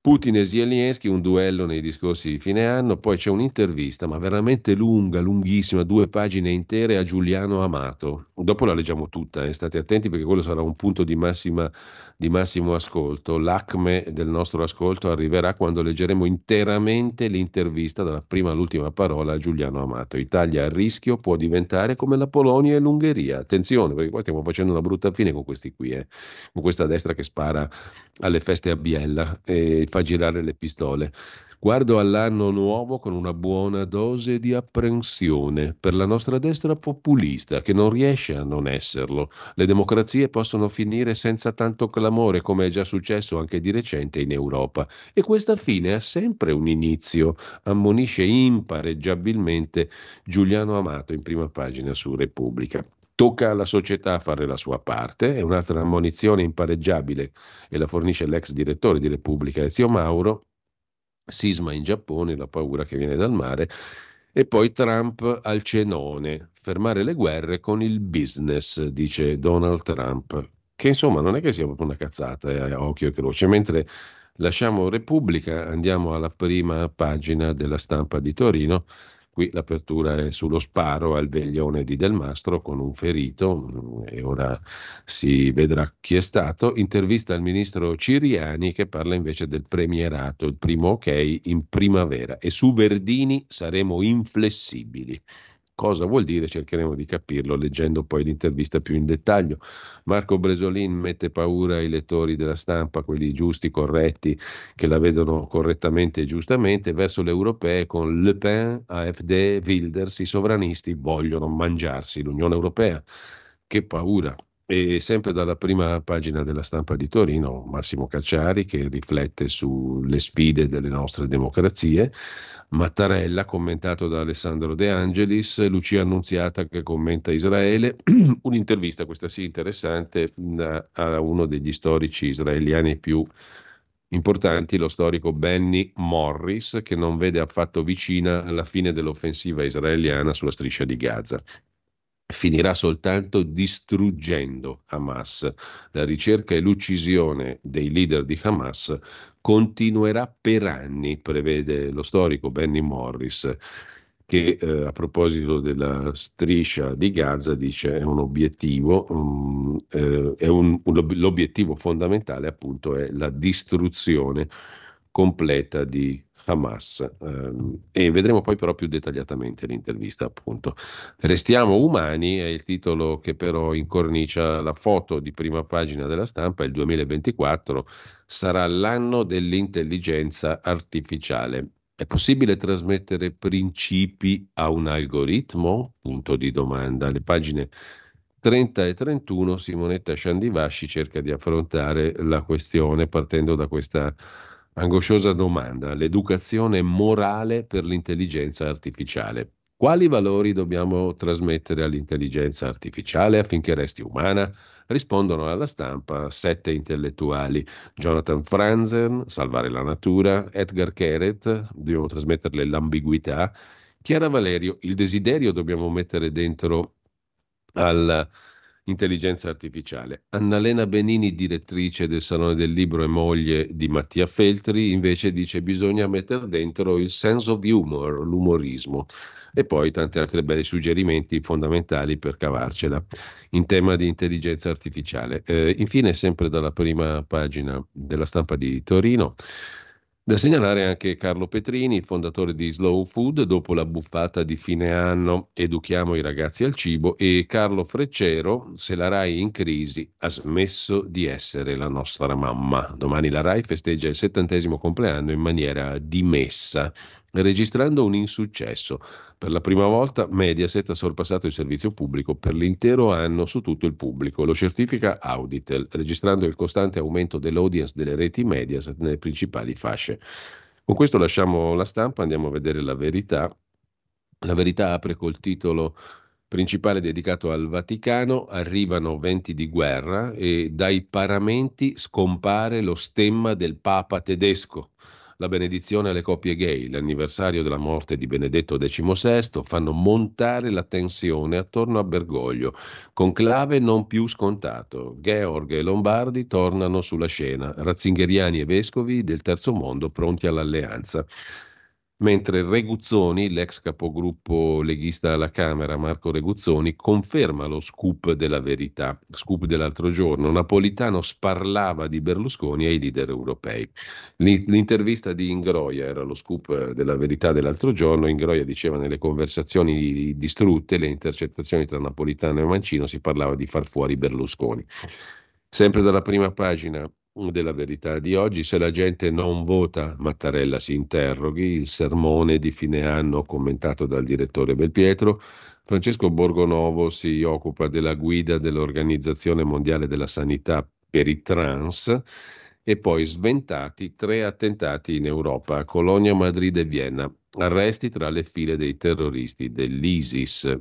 Putin e Zelensky, un duello nei discorsi di fine anno, poi c'è un'intervista, ma veramente lunga, lunghissima, due pagine intere a Giuliano Amato. Dopo la leggiamo tutta, eh, state attenti perché quello sarà un punto di, massima, di massimo ascolto. L'acme del nostro ascolto arriverà quando leggeremo interamente l'intervista dalla prima all'ultima parola a Giuliano Amato. Italia a rischio può diventare come la Polonia e l'Ungheria. Attenzione, perché qua stiamo facendo una brutta fine con questi qui, eh, con questa destra che spara alle feste a Biella. E fa girare le pistole. Guardo all'anno nuovo con una buona dose di apprensione per la nostra destra populista che non riesce a non esserlo. Le democrazie possono finire senza tanto clamore come è già successo anche di recente in Europa e questa fine ha sempre un inizio, ammonisce impareggiabilmente Giuliano Amato in prima pagina su Repubblica. Tocca alla società fare la sua parte, è un'altra ammonizione impareggiabile e la fornisce l'ex direttore di Repubblica Ezio Mauro, sisma in Giappone, la paura che viene dal mare, e poi Trump al cenone, fermare le guerre con il business, dice Donald Trump, che insomma non è che sia proprio una cazzata eh, occhio e croce, mentre lasciamo Repubblica, andiamo alla prima pagina della stampa di Torino, Qui l'apertura è sullo sparo al veglione di Del Mastro con un ferito e ora si vedrà chi è stato. Intervista al ministro Ciriani che parla invece del premierato, il primo ok in primavera e su Verdini saremo inflessibili. Cosa vuol dire? Cercheremo di capirlo leggendo poi l'intervista più in dettaglio. Marco Bresolin mette paura ai lettori della stampa, quelli giusti, corretti, che la vedono correttamente e giustamente, verso le europee con Le Pen, AfD, Wilders, i sovranisti vogliono mangiarsi l'Unione Europea. Che paura! E sempre dalla prima pagina della stampa di Torino, Massimo Cacciari che riflette sulle sfide delle nostre democrazie, Mattarella commentato da Alessandro De Angelis, Lucia Annunziata che commenta Israele, (clears throat) un'intervista questa sì interessante a uno degli storici israeliani più importanti, lo storico Benny Morris, che non vede affatto vicina alla fine dell'offensiva israeliana sulla striscia di Gaza finirà soltanto distruggendo Hamas. La ricerca e l'uccisione dei leader di Hamas continuerà per anni, prevede lo storico Benny Morris che eh, a proposito della striscia di Gaza dice è un obiettivo, um, eh, è un, un, l'obiettivo fondamentale appunto è la distruzione completa di Hamas. Ehm, e vedremo poi però più dettagliatamente l'intervista, appunto. Restiamo umani è il titolo che però incornicia la foto di prima pagina della stampa. Il 2024 sarà l'anno dell'intelligenza artificiale. È possibile trasmettere principi a un algoritmo? Punto di domanda. Le pagine 30 e 31 Simonetta Sciandivasci cerca di affrontare la questione partendo da questa angosciosa domanda. L'educazione morale per l'intelligenza artificiale. Quali valori dobbiamo trasmettere all'intelligenza artificiale affinché resti umana? Rispondono alla stampa sette intellettuali. Jonathan Franzen, Salvare la natura, Edgar Keret, dobbiamo trasmetterle l'ambiguità, Chiara Valerio, il desiderio dobbiamo mettere dentro all'intelligenza artificiale. Annalena Benini, direttrice del Salone del Libro e moglie di Mattia Feltri, invece dice bisogna mettere dentro il sense of humor, l'umorismo e poi tanti altri belli suggerimenti fondamentali per cavarcela in tema di intelligenza artificiale. Eh, infine, sempre dalla prima pagina della stampa di Torino, da segnalare anche Carlo Petrini, fondatore di Slow Food, dopo la buffata di fine anno Educhiamo i ragazzi al cibo, e Carlo Freccero, se la RAI in crisi ha smesso di essere la nostra mamma. Domani la RAI festeggia il settantesimo compleanno in maniera dimessa registrando un insuccesso. Per la prima volta Mediaset ha sorpassato il servizio pubblico per l'intero anno su tutto il pubblico. Lo certifica Auditel, registrando il costante aumento dell'audience delle reti Mediaset nelle principali fasce. Con questo lasciamo la stampa, andiamo a vedere la verità. La verità apre col titolo principale dedicato al Vaticano, arrivano venti di guerra e dai paramenti scompare lo stemma del Papa tedesco la benedizione alle coppie gay, l'anniversario della morte di Benedetto XVI fanno montare la tensione attorno a Bergoglio, conclave non più scontato. Georg e Lombardi tornano sulla scena, razzingeriani e vescovi del terzo mondo pronti all'alleanza mentre Reguzzoni, l'ex capogruppo leghista alla Camera, Marco Reguzzoni, conferma lo scoop della verità, scoop dell'altro giorno. Napolitano sparlava di Berlusconi ai leader europei. L'intervista di Ingroia era lo scoop della verità dell'altro giorno. Ingroia diceva nelle conversazioni distrutte, le intercettazioni tra Napolitano e Mancino, si parlava di far fuori Berlusconi. Sempre dalla prima pagina della verità di oggi, se la gente non vota, Mattarella si interroghi, il sermone di fine anno commentato dal direttore Belpietro, Francesco Borgonovo si occupa della guida dell'Organizzazione Mondiale della Sanità per i trans e poi sventati tre attentati in Europa, Colonia, Madrid e Vienna, arresti tra le file dei terroristi dell'ISIS.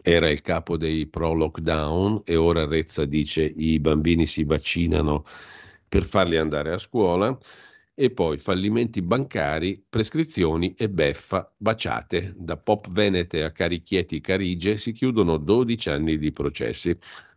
Era il capo dei pro lockdown e ora Rezza dice i bambini si vaccinano per farli andare a scuola e poi fallimenti bancari, prescrizioni e beffa baciate. Da Pop Venete a Carichieti Carige si chiudono 12 anni di processi.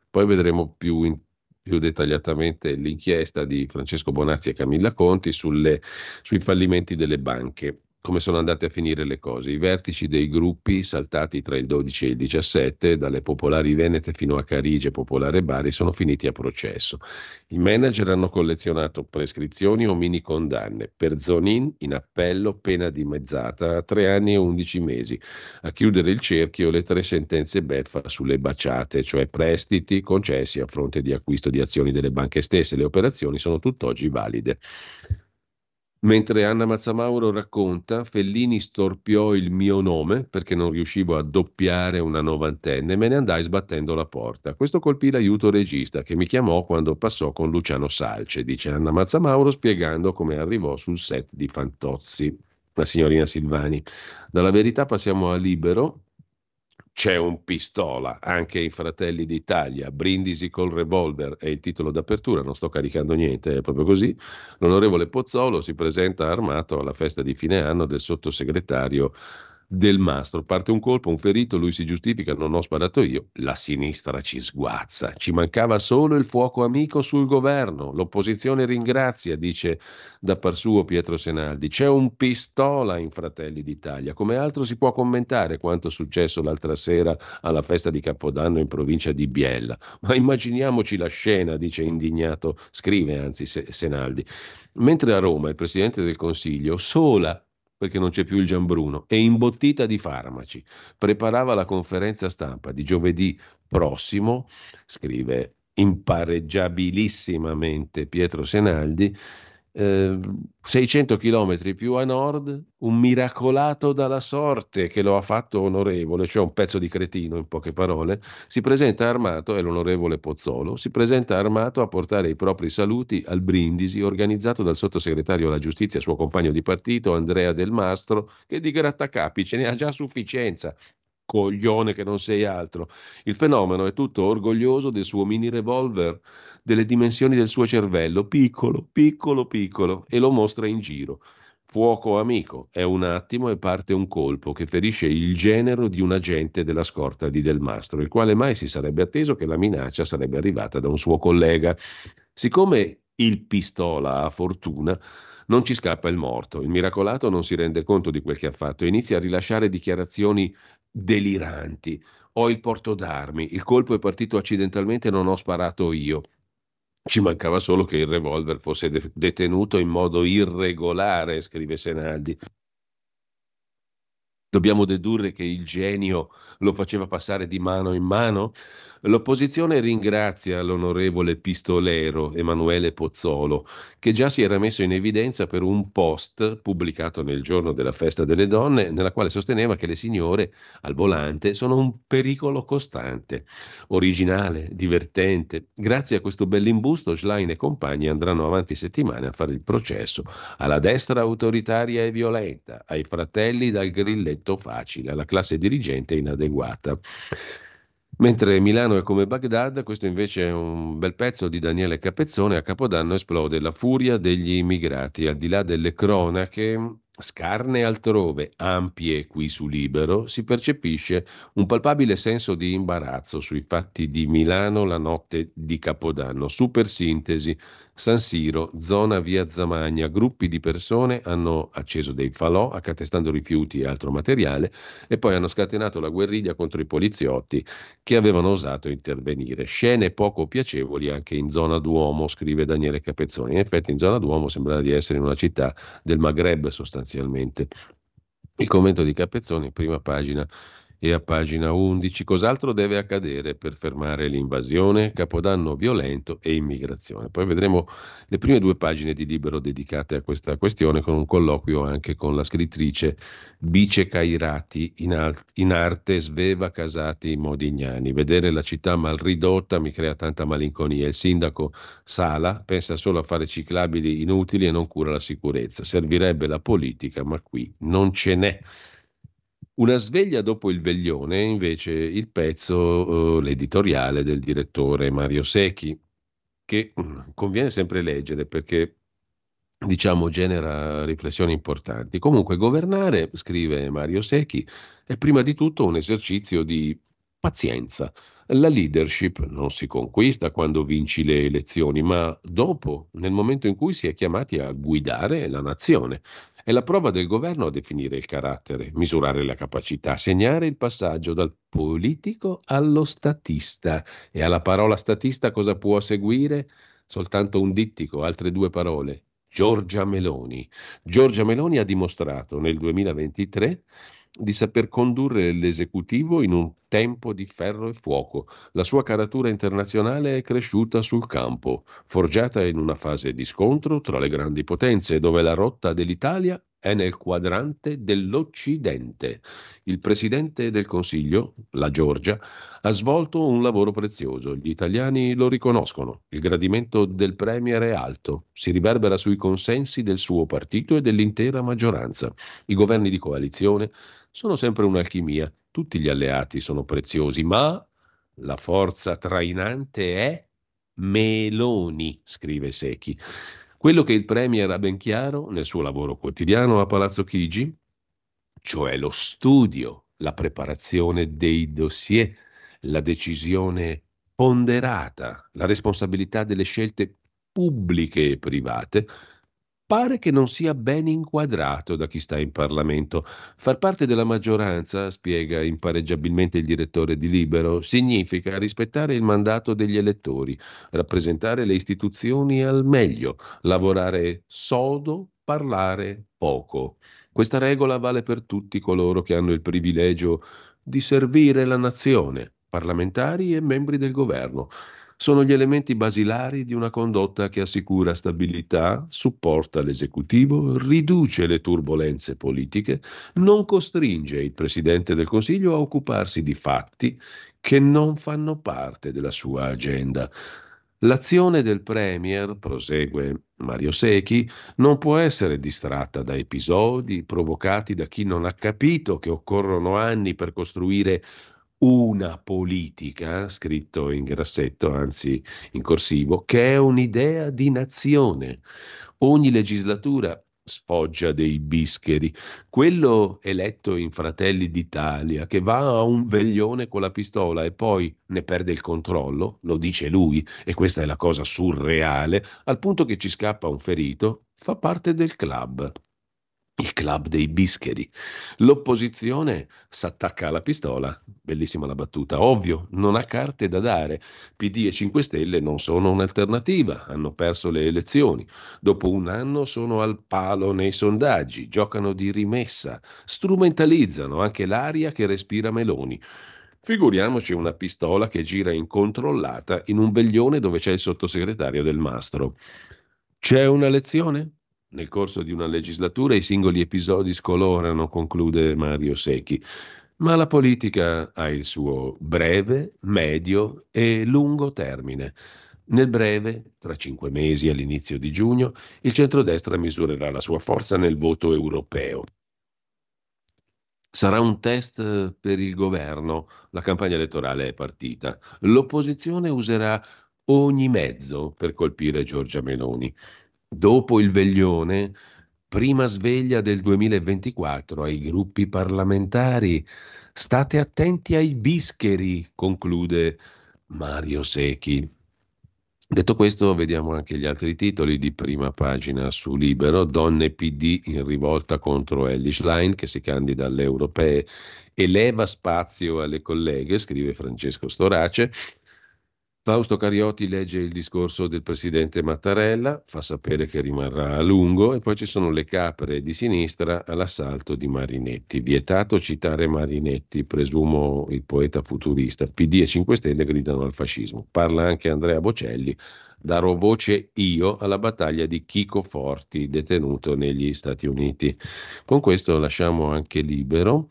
Poi vedremo più, in, più dettagliatamente l'inchiesta di Francesco Bonazzi e Camilla Conti sulle, sui fallimenti delle banche come sono andate a finire le cose. I vertici dei gruppi saltati tra il 12 e il 17, dalle popolari venete fino a Carige, Popolare Bari, sono finiti a processo. I manager hanno collezionato prescrizioni o mini condanne. Per Zonin, in appello, pena dimezzata a tre anni e undici mesi. A chiudere il cerchio le tre sentenze beffa sulle baciate, cioè prestiti concessi a fronte di acquisto di azioni delle banche stesse. Le operazioni sono tutt'oggi valide. Mentre Anna Mazzamauro racconta, Fellini storpiò il mio nome perché non riuscivo a doppiare una novantenne e me ne andai sbattendo la porta. Questo colpì l'aiuto regista che mi chiamò quando passò con Luciano Salce, dice Anna Mazzamauro spiegando come arrivò sul set di Fantozzi, la signorina Silvani. Dalla verità passiamo a Libero, c'è un pistola, anche in Fratelli d'Italia, Brindisi col revolver è il titolo d'apertura, non sto caricando niente, è proprio così. L'onorevole Pozzolo si presenta armato alla festa di fine anno del sottosegretario del mastro. Parte un colpo, un ferito, lui si giustifica, non ho sparato io. La sinistra ci sguazza. Ci mancava solo il fuoco amico sul governo. L'opposizione ringrazia, dice da par suo Pietro Senaldi. C'è un pistola in Fratelli d'Italia. Come altro si può commentare quanto successo l'altra sera alla festa di Capodanno in provincia di Biella. Ma immaginiamoci la scena, dice indignato, scrive anzi Senaldi. Mentre a Roma il Presidente del Consiglio, sola perché non c'è più il Giambruno, e imbottita di farmaci. Preparava la conferenza stampa di giovedì prossimo, scrive impareggiabilissimamente Pietro Senaldi, 600 eh, km più a nord, un miracolato dalla sorte che lo ha fatto onorevole, cioè un pezzo di cretino in poche parole, si presenta armato, è l'onorevole Pozzolo, si presenta armato a portare i propri saluti al brindisi organizzato dal sottosegretario alla giustizia, suo compagno di partito, Andrea Del Mastro, che di grattacapi ce ne ha già sufficienza coglione che non sei altro. Il fenomeno è tutto orgoglioso del suo mini revolver, delle dimensioni del suo cervello, piccolo, piccolo, piccolo, e lo mostra in giro. Fuoco amico, è un attimo e parte un colpo che ferisce il genero di un agente della scorta di Del Mastro, il quale mai si sarebbe atteso che la minaccia sarebbe arrivata da un suo collega. Siccome il pistola ha fortuna, non ci scappa il morto. Il miracolato non si rende conto di quel che ha fatto e inizia a rilasciare dichiarazioni deliranti. Ho il porto d'armi, il colpo è partito accidentalmente non ho sparato io. Ci mancava solo che il revolver fosse de- detenuto in modo irregolare, scrive Senaldi. Dobbiamo dedurre che il genio lo faceva passare di mano in mano? L'opposizione ringrazia l'onorevole pistolero Emanuele Pozzolo, che già si era messo in evidenza per un post pubblicato nel giorno della festa delle donne, nella quale sosteneva che le signore al volante sono un pericolo costante. Originale, divertente. Grazie a questo bell'imbusto, Schlein e compagni andranno avanti settimane a fare il processo alla destra autoritaria e violenta, ai fratelli dal grilletto facile, alla classe dirigente inadeguata. Mentre Milano è come Baghdad, questo invece è un bel pezzo di Daniele Capezzone, a Capodanno esplode la furia degli immigrati, al di là delle cronache scarne altrove, ampie qui su Libero, si percepisce un palpabile senso di imbarazzo sui fatti di Milano la notte di Capodanno. Super sintesi, San Siro, zona via Zamagna, gruppi di persone hanno acceso dei falò accatestando rifiuti e altro materiale e poi hanno scatenato la guerriglia contro i poliziotti che avevano osato intervenire. Scene poco piacevoli anche in zona Duomo, scrive Daniele Capezzoni. In effetti in zona Duomo sembra di essere in una città del Maghreb sostanzialmente. Il commento di Capezzoni, prima pagina e a pagina 11 cos'altro deve accadere per fermare l'invasione, capodanno violento e immigrazione. Poi vedremo le prime due pagine di libero dedicate a questa questione con un colloquio anche con la scrittrice Bice Cairati in, al- in arte Sveva Casati Modignani. Vedere la città mal ridotta mi crea tanta malinconia. Il sindaco Sala pensa solo a fare ciclabili inutili e non cura la sicurezza. Servirebbe la politica, ma qui non ce n'è. Una sveglia dopo il veglione, invece, il pezzo, eh, l'editoriale del direttore Mario Secchi, che mm, conviene sempre leggere perché, diciamo, genera riflessioni importanti. Comunque, governare, scrive Mario Secchi, è prima di tutto un esercizio di pazienza. La leadership non si conquista quando vinci le elezioni, ma dopo, nel momento in cui si è chiamati a guidare la nazione. È la prova del governo a definire il carattere, misurare la capacità, segnare il passaggio dal politico allo statista. E alla parola statista cosa può seguire? Soltanto un dittico, altre due parole. Giorgia Meloni. Giorgia Meloni ha dimostrato nel 2023 di saper condurre l'esecutivo in un tempo di ferro e fuoco. La sua caratura internazionale è cresciuta sul campo, forgiata in una fase di scontro tra le grandi potenze, dove la rotta dell'Italia è nel quadrante dell'Occidente. Il presidente del Consiglio, la Georgia, ha svolto un lavoro prezioso. Gli italiani lo riconoscono. Il gradimento del Premier è alto, si riverbera sui consensi del suo partito e dell'intera maggioranza. I governi di coalizione sono sempre un'alchimia, tutti gli alleati sono preziosi, ma la forza trainante è Meloni, scrive Secchi. Quello che il Premier ha ben chiaro nel suo lavoro quotidiano a Palazzo Chigi cioè lo studio, la preparazione dei dossier, la decisione ponderata, la responsabilità delle scelte pubbliche e private, pare che non sia ben inquadrato da chi sta in Parlamento. Far parte della maggioranza, spiega impareggiabilmente il direttore di Libero, significa rispettare il mandato degli elettori, rappresentare le istituzioni al meglio, lavorare sodo, parlare poco. Questa regola vale per tutti coloro che hanno il privilegio di servire la nazione, parlamentari e membri del governo sono gli elementi basilari di una condotta che assicura stabilità, supporta l'esecutivo, riduce le turbulenze politiche, non costringe il Presidente del Consiglio a occuparsi di fatti che non fanno parte della sua agenda. L'azione del Premier, prosegue Mario Secchi, non può essere distratta da episodi provocati da chi non ha capito che occorrono anni per costruire una politica, scritto in grassetto, anzi in corsivo, che è un'idea di nazione. Ogni legislatura sfoggia dei bischeri. Quello eletto in Fratelli d'Italia, che va a un veglione con la pistola e poi ne perde il controllo, lo dice lui, e questa è la cosa surreale, al punto che ci scappa un ferito, fa parte del club il club dei bischeri. L'opposizione s'attacca alla pistola, bellissima la battuta, ovvio, non ha carte da dare. PD e 5 Stelle non sono un'alternativa, hanno perso le elezioni. Dopo un anno sono al palo nei sondaggi, giocano di rimessa, strumentalizzano anche l'aria che respira Meloni. Figuriamoci una pistola che gira incontrollata in un veglione dove c'è il sottosegretario del mastro. C'è una lezione? Nel corso di una legislatura i singoli episodi scolorano, conclude Mario Secchi, ma la politica ha il suo breve, medio e lungo termine. Nel breve, tra cinque mesi all'inizio di giugno, il centrodestra misurerà la sua forza nel voto europeo. Sarà un test per il governo, la campagna elettorale è partita. L'opposizione userà ogni mezzo per colpire Giorgia Meloni. Dopo il veglione, prima sveglia del 2024 ai gruppi parlamentari. State attenti ai bischeri, conclude Mario Secchi. Detto questo, vediamo anche gli altri titoli di prima pagina su Libero. Donne PD in rivolta contro Ellis Line che si candida alle europee e leva spazio alle colleghe, scrive Francesco Storace. Fausto Cariotti legge il discorso del presidente Mattarella, fa sapere che rimarrà a lungo e poi ci sono le capre di sinistra all'assalto di Marinetti. Vietato citare Marinetti, presumo il poeta futurista. PD e 5 Stelle gridano al fascismo. Parla anche Andrea Bocelli. Darò voce io alla battaglia di Chico Forti, detenuto negli Stati Uniti. Con questo lasciamo anche libero.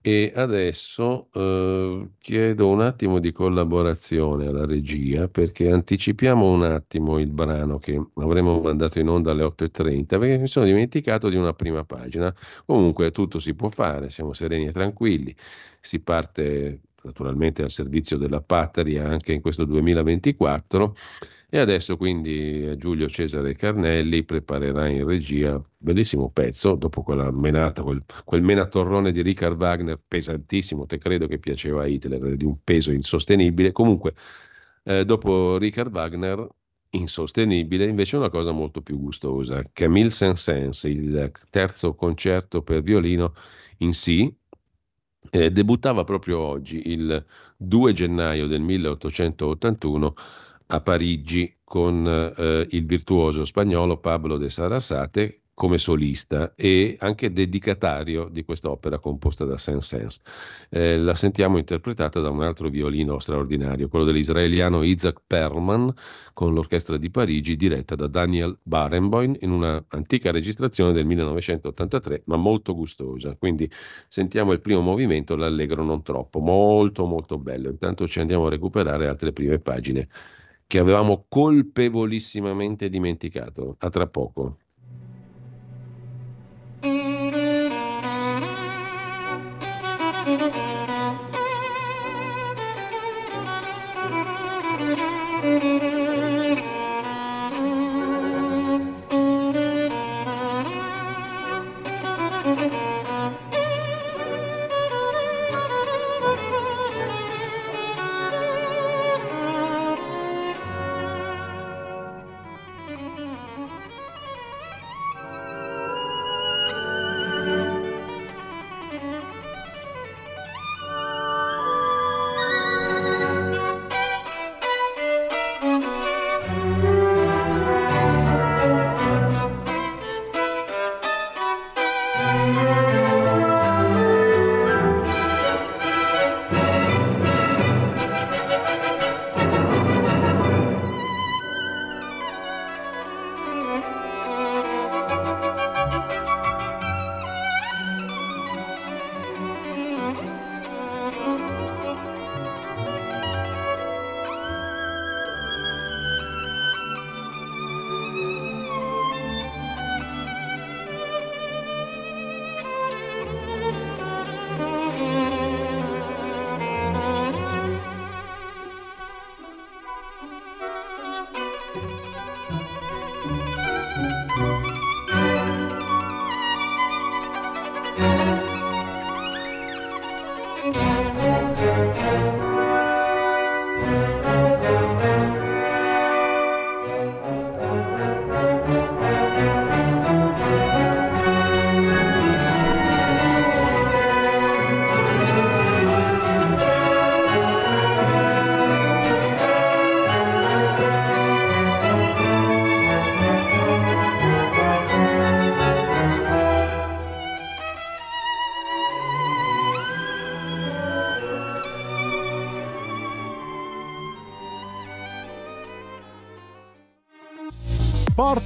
E adesso eh, chiedo un attimo di collaborazione alla regia perché anticipiamo un attimo il brano che avremmo mandato in onda alle 8.30 perché mi sono dimenticato di una prima pagina. Comunque tutto si può fare, siamo sereni e tranquilli. Si parte naturalmente al servizio della patria anche in questo 2024 e adesso quindi Giulio Cesare Carnelli preparerà in regia bellissimo pezzo, dopo quella menata, quel, quel menatorrone di Richard Wagner pesantissimo, te credo che piaceva a Hitler, di un peso insostenibile. Comunque, eh, dopo Richard Wagner, insostenibile, invece una cosa molto più gustosa. Camille Saint-Saëns, il terzo concerto per violino in Si, eh, debuttava proprio oggi, il 2 gennaio del 1881 a Parigi con eh, il virtuoso spagnolo Pablo de Sarasate come solista e anche dedicatario di quest'opera composta da Saint-Saëns. Eh, la sentiamo interpretata da un altro violino straordinario, quello dell'israeliano Isaac Perlman con l'Orchestra di Parigi diretta da Daniel Barenboim in una antica registrazione del 1983, ma molto gustosa. Quindi sentiamo il primo movimento, l'allegro non troppo, molto molto bello. Intanto ci andiamo a recuperare altre prime pagine che avevamo colpevolissimamente dimenticato. A tra poco.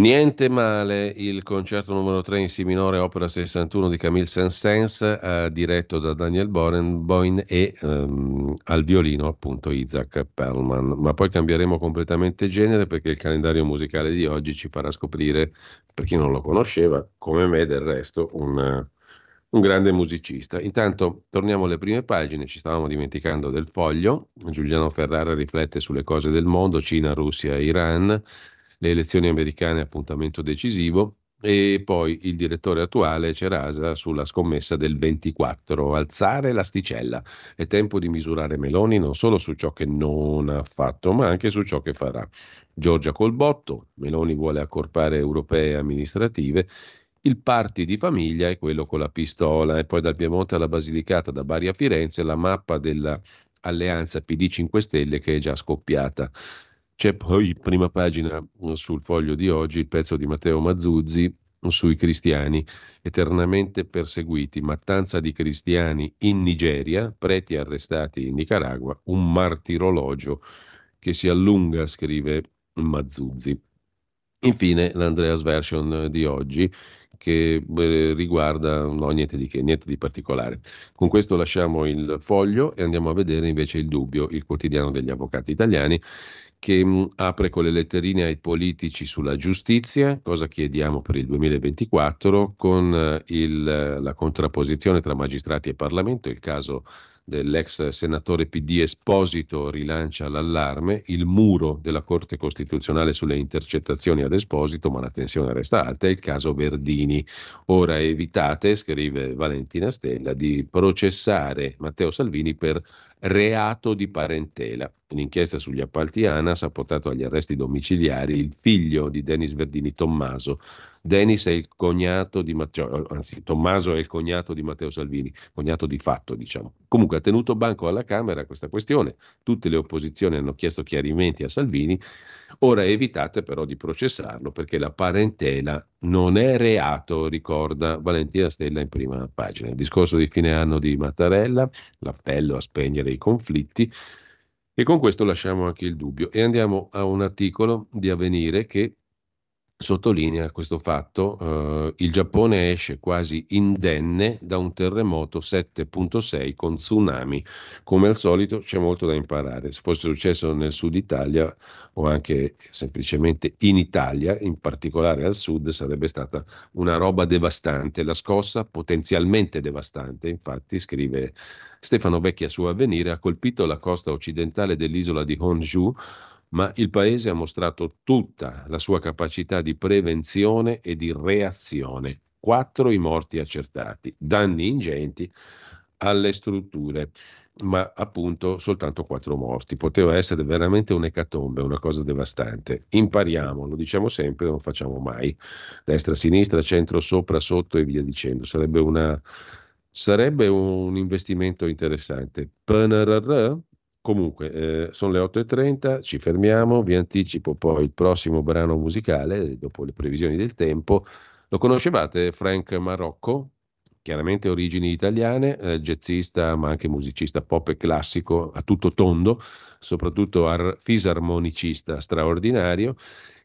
Niente male il concerto numero 3 in Si minore, opera 61 di Camille Saint-Saëns, eh, diretto da Daniel Boren, e ehm, al violino appunto Isaac Perlman. Ma poi cambieremo completamente genere perché il calendario musicale di oggi ci farà scoprire, per chi non lo conosceva, come me del resto, un, un grande musicista. Intanto torniamo alle prime pagine, ci stavamo dimenticando del foglio. Giuliano Ferrara riflette sulle cose del mondo, Cina, Russia, Iran le elezioni americane appuntamento decisivo e poi il direttore attuale Cerasa sulla scommessa del 24, alzare l'asticella. È tempo di misurare Meloni non solo su ciò che non ha fatto, ma anche su ciò che farà. Giorgia Colbotto, Meloni vuole accorpare europee amministrative, il party di famiglia è quello con la pistola e poi dal Piemonte alla Basilicata, da Bari a Firenze, la mappa dell'alleanza PD 5 Stelle che è già scoppiata. C'è poi, prima pagina sul foglio di oggi, il pezzo di Matteo Mazzuzzi sui cristiani eternamente perseguiti, mattanza di cristiani in Nigeria, preti arrestati in Nicaragua, un martirologio che si allunga, scrive Mazzuzzi. Infine l'Andreas Version di oggi che eh, riguarda no, niente di che, niente di particolare. Con questo lasciamo il foglio e andiamo a vedere invece il dubbio, il quotidiano degli avvocati italiani che mh, apre con le letterine ai politici sulla giustizia, cosa chiediamo per il 2024, con eh, il, la contrapposizione tra magistrati e Parlamento, il caso dell'ex senatore PD Esposito rilancia l'allarme, il muro della Corte Costituzionale sulle intercettazioni ad Esposito, ma la tensione resta alta, è il caso Verdini. Ora evitate, scrive Valentina Stella, di processare Matteo Salvini per reato di parentela. Un'inchiesta sugli appalti ANAS ha portato agli arresti domiciliari il figlio di Denis Verdini, Tommaso, Denis è il cognato di Matteo, anzi Tommaso è il cognato di Matteo Salvini, cognato di fatto diciamo. Comunque ha tenuto banco alla Camera questa questione, tutte le opposizioni hanno chiesto chiarimenti a Salvini, ora evitate però di processarlo perché la parentela non è reato, ricorda Valentina Stella in prima pagina. Il discorso di fine anno di Mattarella, l'appello a spegnere i conflitti. E con questo lasciamo anche il dubbio e andiamo a un articolo di Avvenire che sottolinea questo fatto, eh, il Giappone esce quasi indenne da un terremoto 7.6 con tsunami. Come al solito c'è molto da imparare. Se fosse successo nel sud Italia o anche semplicemente in Italia, in particolare al sud, sarebbe stata una roba devastante. La scossa potenzialmente devastante, infatti, scrive Stefano Vecchia su Avvenire, ha colpito la costa occidentale dell'isola di Honshu ma il Paese ha mostrato tutta la sua capacità di prevenzione e di reazione. Quattro i morti accertati, danni ingenti alle strutture, ma appunto soltanto quattro morti. Poteva essere veramente un'ecatombe, una cosa devastante. Impariamo, lo diciamo sempre, non facciamo mai. Destra, sinistra, centro, sopra, sotto e via dicendo. Sarebbe, una, sarebbe un investimento interessante. PNRR? Comunque, eh, sono le 8.30, ci fermiamo, vi anticipo poi il prossimo brano musicale, dopo le previsioni del tempo. Lo conoscevate, Frank Marocco? Chiaramente origini italiane, eh, jazzista ma anche musicista pop e classico a tutto tondo, soprattutto ar- fisarmonicista straordinario,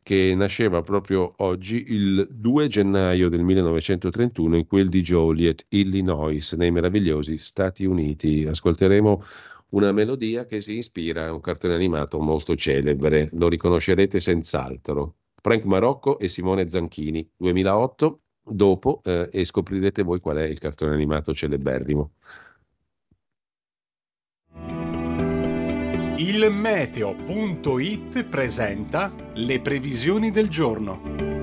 che nasceva proprio oggi il 2 gennaio del 1931 in quel di Joliet, Illinois, nei meravigliosi Stati Uniti. Ascolteremo una melodia che si ispira a un cartone animato molto celebre, lo riconoscerete senz'altro. Frank Marocco e Simone Zanchini, 2008, dopo, eh, e scoprirete voi qual è il cartone animato celeberrimo. Il meteo.it presenta le previsioni del giorno.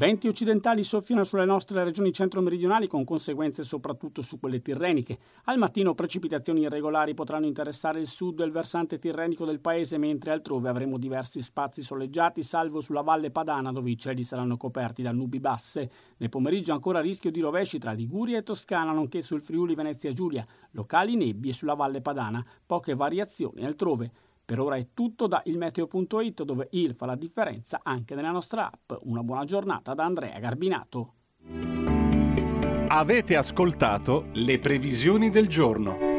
Venti occidentali soffiano sulle nostre regioni centro-meridionali con conseguenze soprattutto su quelle tirreniche. Al mattino precipitazioni irregolari potranno interessare il sud e il versante tirrenico del paese, mentre altrove avremo diversi spazi soleggiati, salvo sulla valle Padana dove i cieli saranno coperti da nubi basse. Nel pomeriggio ancora rischio di rovesci tra Liguria e Toscana, nonché sul Friuli Venezia Giulia. Locali nebbie sulla valle Padana, poche variazioni altrove. Per ora è tutto da ilmeteo.it dove il fa la differenza anche nella nostra app. Una buona giornata da Andrea Garbinato. Avete ascoltato le previsioni del giorno.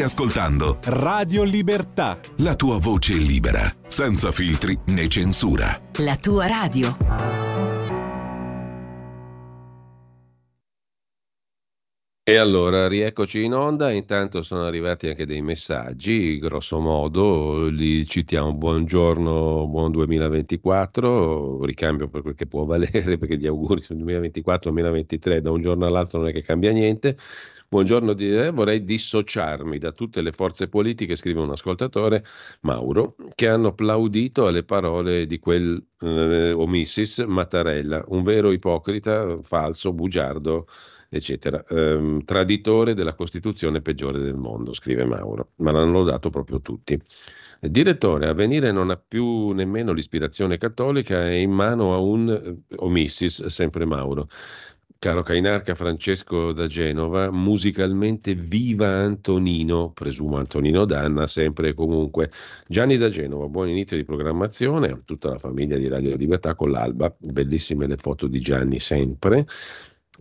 Stai ascoltando Radio Libertà. La tua voce libera, senza filtri né censura. La tua radio. E allora, rieccoci in onda, intanto sono arrivati anche dei messaggi, grosso modo, li citiamo, buongiorno, buon 2024, ricambio per quel che può valere, (laughs) perché gli auguri sul 2024-2023 da un giorno all'altro non è che cambia niente, Buongiorno, eh, vorrei dissociarmi da tutte le forze politiche, scrive un ascoltatore, Mauro, che hanno applaudito alle parole di quel eh, omissis Mattarella, un vero ipocrita, falso, bugiardo, eccetera, ehm, traditore della Costituzione peggiore del mondo, scrive Mauro, ma l'hanno dato proprio tutti. Direttore, Avvenire non ha più nemmeno l'ispirazione cattolica, è in mano a un eh, omissis, sempre Mauro. Caro Cainarca Francesco da Genova, musicalmente viva Antonino, presumo Antonino Danna, sempre e comunque. Gianni da Genova, buon inizio di programmazione, a tutta la famiglia di Radio Libertà con l'alba, bellissime le foto di Gianni sempre.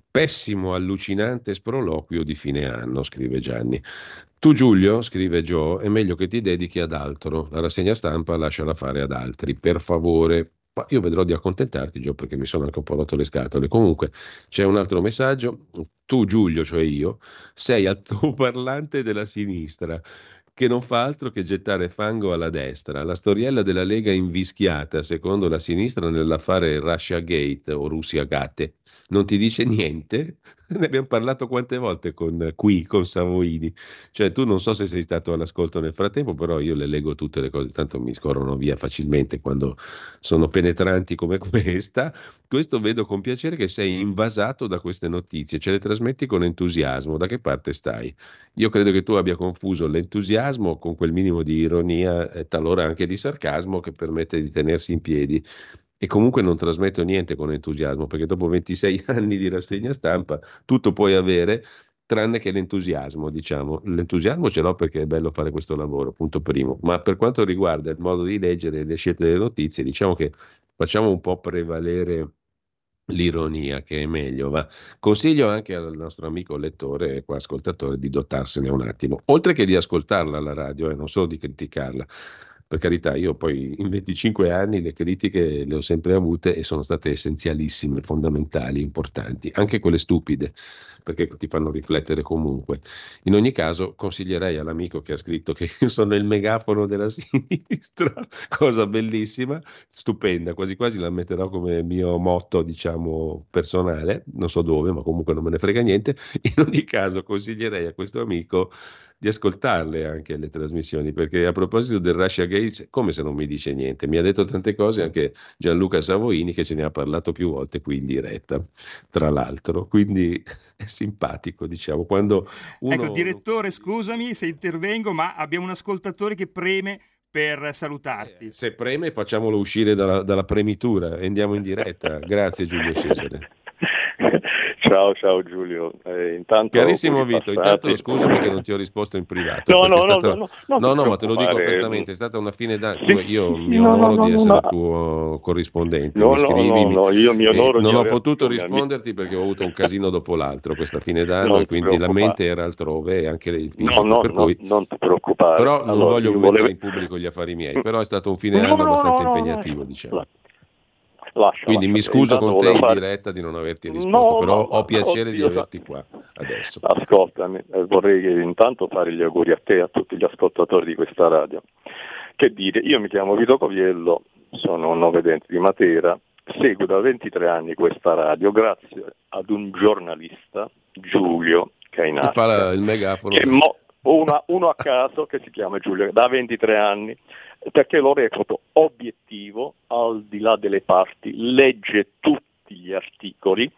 Pessimo, allucinante sproloquio di fine anno, scrive Gianni. Tu Giulio, scrive Joe, è meglio che ti dedichi ad altro. La rassegna stampa lasciala fare ad altri, per favore. Ma io vedrò di accontentarti, Gio, perché mi sono anche un po' rotto le scatole. Comunque c'è un altro messaggio. Tu, Giulio, cioè io, sei altoparlante (laughs) della sinistra che non fa altro che gettare fango alla destra. La storiella della Lega invischiata, secondo la sinistra, nell'affare Russia Gate o Russia Gate, non ti dice niente? (laughs) ne abbiamo parlato quante volte con, qui con Savoini. Cioè, tu non so se sei stato all'ascolto nel frattempo, però io le leggo tutte le cose, tanto mi scorrono via facilmente quando sono penetranti come (laughs) questa. Questo vedo con piacere che sei invasato da queste notizie, ce le trasmetti con entusiasmo. Da che parte stai? Io credo che tu abbia confuso l'entusiasmo con quel minimo di ironia e talora anche di sarcasmo che permette di tenersi in piedi e comunque non trasmetto niente con entusiasmo perché dopo 26 (laughs) anni di rassegna stampa tutto puoi avere tranne che l'entusiasmo, diciamo. L'entusiasmo ce l'ho perché è bello fare questo lavoro, punto primo. Ma per quanto riguarda il modo di leggere le scelte delle notizie, diciamo che facciamo un po' prevalere l'ironia, che è meglio. Va. Consiglio anche al nostro amico lettore e ascoltatore di dotarsene un attimo, oltre che di ascoltarla alla radio, eh, non solo di criticarla per carità, io poi in 25 anni le critiche le ho sempre avute e sono state essenzialissime, fondamentali, importanti, anche quelle stupide, perché ti fanno riflettere comunque. In ogni caso, consiglierei all'amico che ha scritto che io sono il megafono della (laughs) sinistra, cosa bellissima, stupenda, quasi quasi la metterò come mio motto, diciamo, personale, non so dove, ma comunque non me ne frega niente. In ogni caso, consiglierei a questo amico di ascoltarle anche le trasmissioni, perché a proposito del Russia Gate, come se non mi dice niente, mi ha detto tante cose anche Gianluca Savoini che ce ne ha parlato più volte qui in diretta, tra l'altro, quindi è simpatico, diciamo, quando uno... Ecco, direttore, scusami se intervengo, ma abbiamo un ascoltatore che preme per salutarti. Eh, se preme facciamolo uscire dalla, dalla premitura e andiamo in diretta. Grazie Giulio Cesare. (laughs) Ciao, ciao Giulio. Eh, intanto Carissimo Vito, intanto scusami che non ti ho risposto in privato. No, no, stata... no, no, no, no, ma te lo dico apertamente, è stata una fine d'anno. Sì, io mi no, onoro no, di essere tuo corrispondente. No, mi scrivi, no, no, io mi onoro Non ho potuto risponderti perché ho avuto un casino dopo l'altro questa fine d'anno e quindi la mente era altrove e anche il fisico, no, no, cui... non ti preoccupare. Però non allora, voglio mettere volevo... in pubblico gli affari miei, però è stato un fine d'anno abbastanza impegnativo, diciamo. Lascia, Quindi lascia, mi scuso con te in fare... diretta di non averti risposto, no, però no, ho piacere oddio, di averti qua adesso. Ascoltami, eh, vorrei intanto fare gli auguri a te e a tutti gli ascoltatori di questa radio. Che dire, io mi chiamo Vito Coviello, sono un novedente di Matera, seguo da 23 anni questa radio grazie ad un giornalista, Giulio Cainarca. Fa il megafono. Che mo- una, uno a caso che si chiama Giulio, da 23 anni, perché lo reputo obiettivo, al di là delle parti, legge tutti gli articoli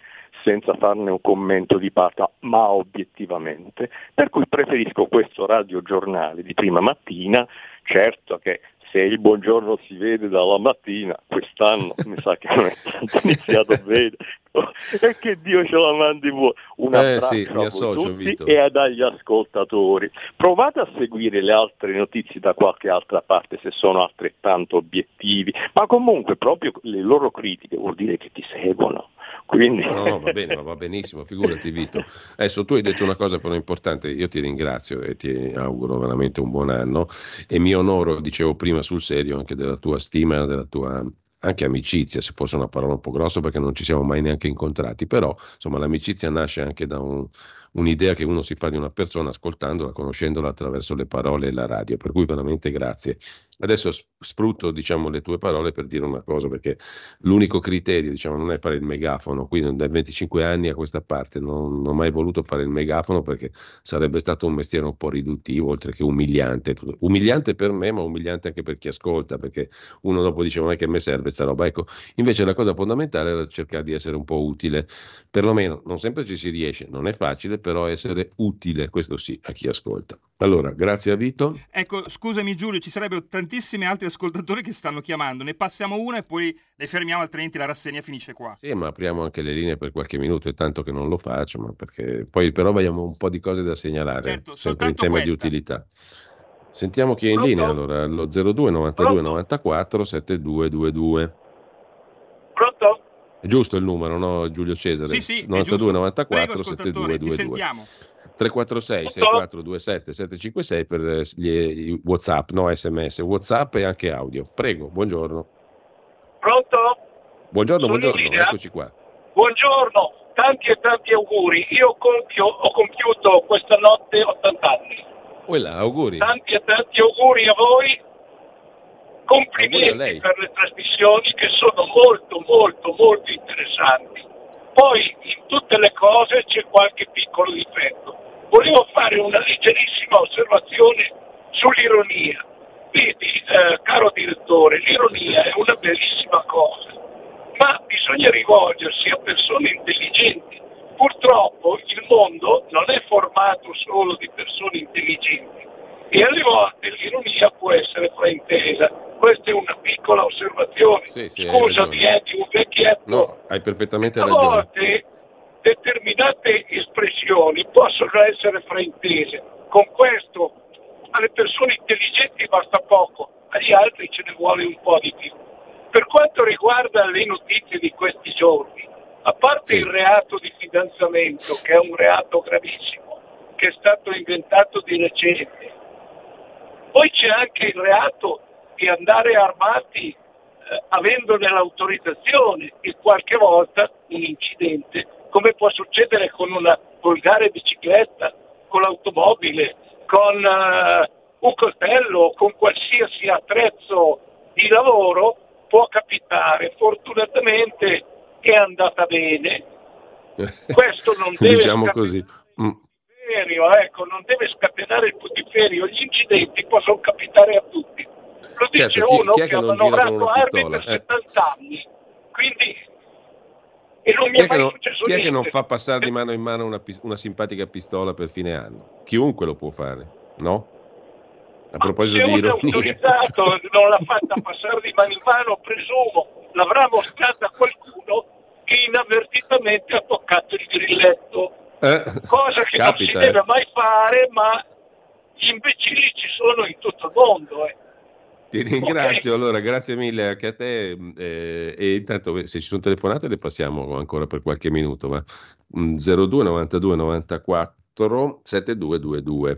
senza farne un commento di parte, ma obiettivamente, per cui preferisco questo radiogiornale di prima mattina, certo che se il buongiorno si vede dalla mattina, quest'anno mi sa che non è tanto iniziato bene, (laughs) e che Dio ce la mandi buona. Un eh, abbraccio sì, a associo, tutti Vito. e agli ascoltatori. Provate a seguire le altre notizie da qualche altra parte se sono altrettanto obiettivi, ma comunque proprio le loro critiche vuol dire che ti seguono. Quindi... No, no, va bene, va benissimo, figurati Vito. Adesso tu hai detto una cosa però importante, io ti ringrazio e ti auguro veramente un buon anno e mi onoro, dicevo prima sul serio, anche della tua stima, della tua anche amicizia, se fosse una parola un po' grossa perché non ci siamo mai neanche incontrati, però insomma l'amicizia nasce anche da un, un'idea che uno si fa di una persona ascoltandola, conoscendola attraverso le parole e la radio, per cui veramente grazie. Adesso sfrutto diciamo, le tue parole per dire una cosa, perché l'unico criterio diciamo, non è fare il megafono, quindi dai 25 anni a questa parte non, non ho mai voluto fare il megafono perché sarebbe stato un mestiere un po' riduttivo, oltre che umiliante. Umiliante per me, ma umiliante anche per chi ascolta, perché uno dopo dice ma che me serve sta roba. Ecco, invece la cosa fondamentale era cercare di essere un po' utile, perlomeno non sempre ci si riesce, non è facile, però essere utile, questo sì, a chi ascolta. Allora, grazie a Vito. Ecco, scusami Giulio, ci sarebbero tantissimi altri ascoltatori che stanno chiamando, ne passiamo una e poi le fermiamo, altrimenti la rassegna finisce qua. Sì, ma apriamo anche le linee per qualche minuto, è tanto che non lo faccio, ma perché poi però abbiamo un po' di cose da segnalare, certo, sempre in tema questa. di utilità. Sentiamo chi è in Pronto? linea allora, allo 02 92 94 7222. Pronto? È giusto il numero, no Giulio Cesare? Sì, sì, è 92 giusto. 94 Prego, ascoltatore, ti 7222. sentiamo. 346 6427 756 per gli, WhatsApp, no SMS, WhatsApp e anche audio. Prego, buongiorno. Pronto? Buongiorno, Sono buongiorno, eccoci qua. Buongiorno, tanti e tanti auguri. Io compio, ho compiuto questa notte 80 anni. Là, auguri. Tanti e tanti auguri a voi. Complimenti per le trasmissioni che sono molto, molto, molto interessanti. Poi in tutte le cose c'è qualche piccolo difetto. Volevo fare una leggerissima osservazione sull'ironia. Vedi, eh, caro direttore, l'ironia è una bellissima cosa, ma bisogna rivolgersi a persone intelligenti. Purtroppo il mondo non è formato solo di persone intelligenti e alle volte l'ironia può essere fraintesa. Questa è una piccola osservazione. Sì, sì, Scusami, è di un vecchietto. No, hai perfettamente a ragione. volte determinate espressioni possono essere fraintese. Con questo alle persone intelligenti basta poco, agli altri ce ne vuole un po' di più. Per quanto riguarda le notizie di questi giorni, a parte Sì. il reato di fidanzamento, che è un reato gravissimo, che è stato inventato di recente, poi c'è anche il reato di andare armati eh, avendone l'autorizzazione e qualche volta un incidente, come può succedere con una volgare bicicletta, con l'automobile, con eh, un coltello, con qualsiasi attrezzo di lavoro, può capitare. Fortunatamente è andata bene. (laughs) Questo non deve diciamo così. Mm. Putiferio, ecco, non deve scatenare il putiferio. Gli incidenti possono capitare a tutti. Lo dice Certo, chi- uno chi che, ha manovrato armi per Eh. 70 anni. Quindi e non mi Chi è è, che mai non, successo chi è che non fa passare di mano in mano una, una simpatica pistola per fine anno? Chiunque lo può fare, no? A proposito di ironia. autorizzato non l'ha fatta passare di mano in mano, presumo l'avrà mostrata qualcuno che inavvertitamente ha toccato il grilletto, Eh, cosa che non si capita, deve eh. mai fare, ma gli imbecilli ci sono in tutto il mondo. eh. Ti ringrazio, allora, grazie mille anche a te. eh, e intanto se ci sono telefonate le passiamo ancora per qualche minuto, ma mm, 02 92 94 7222.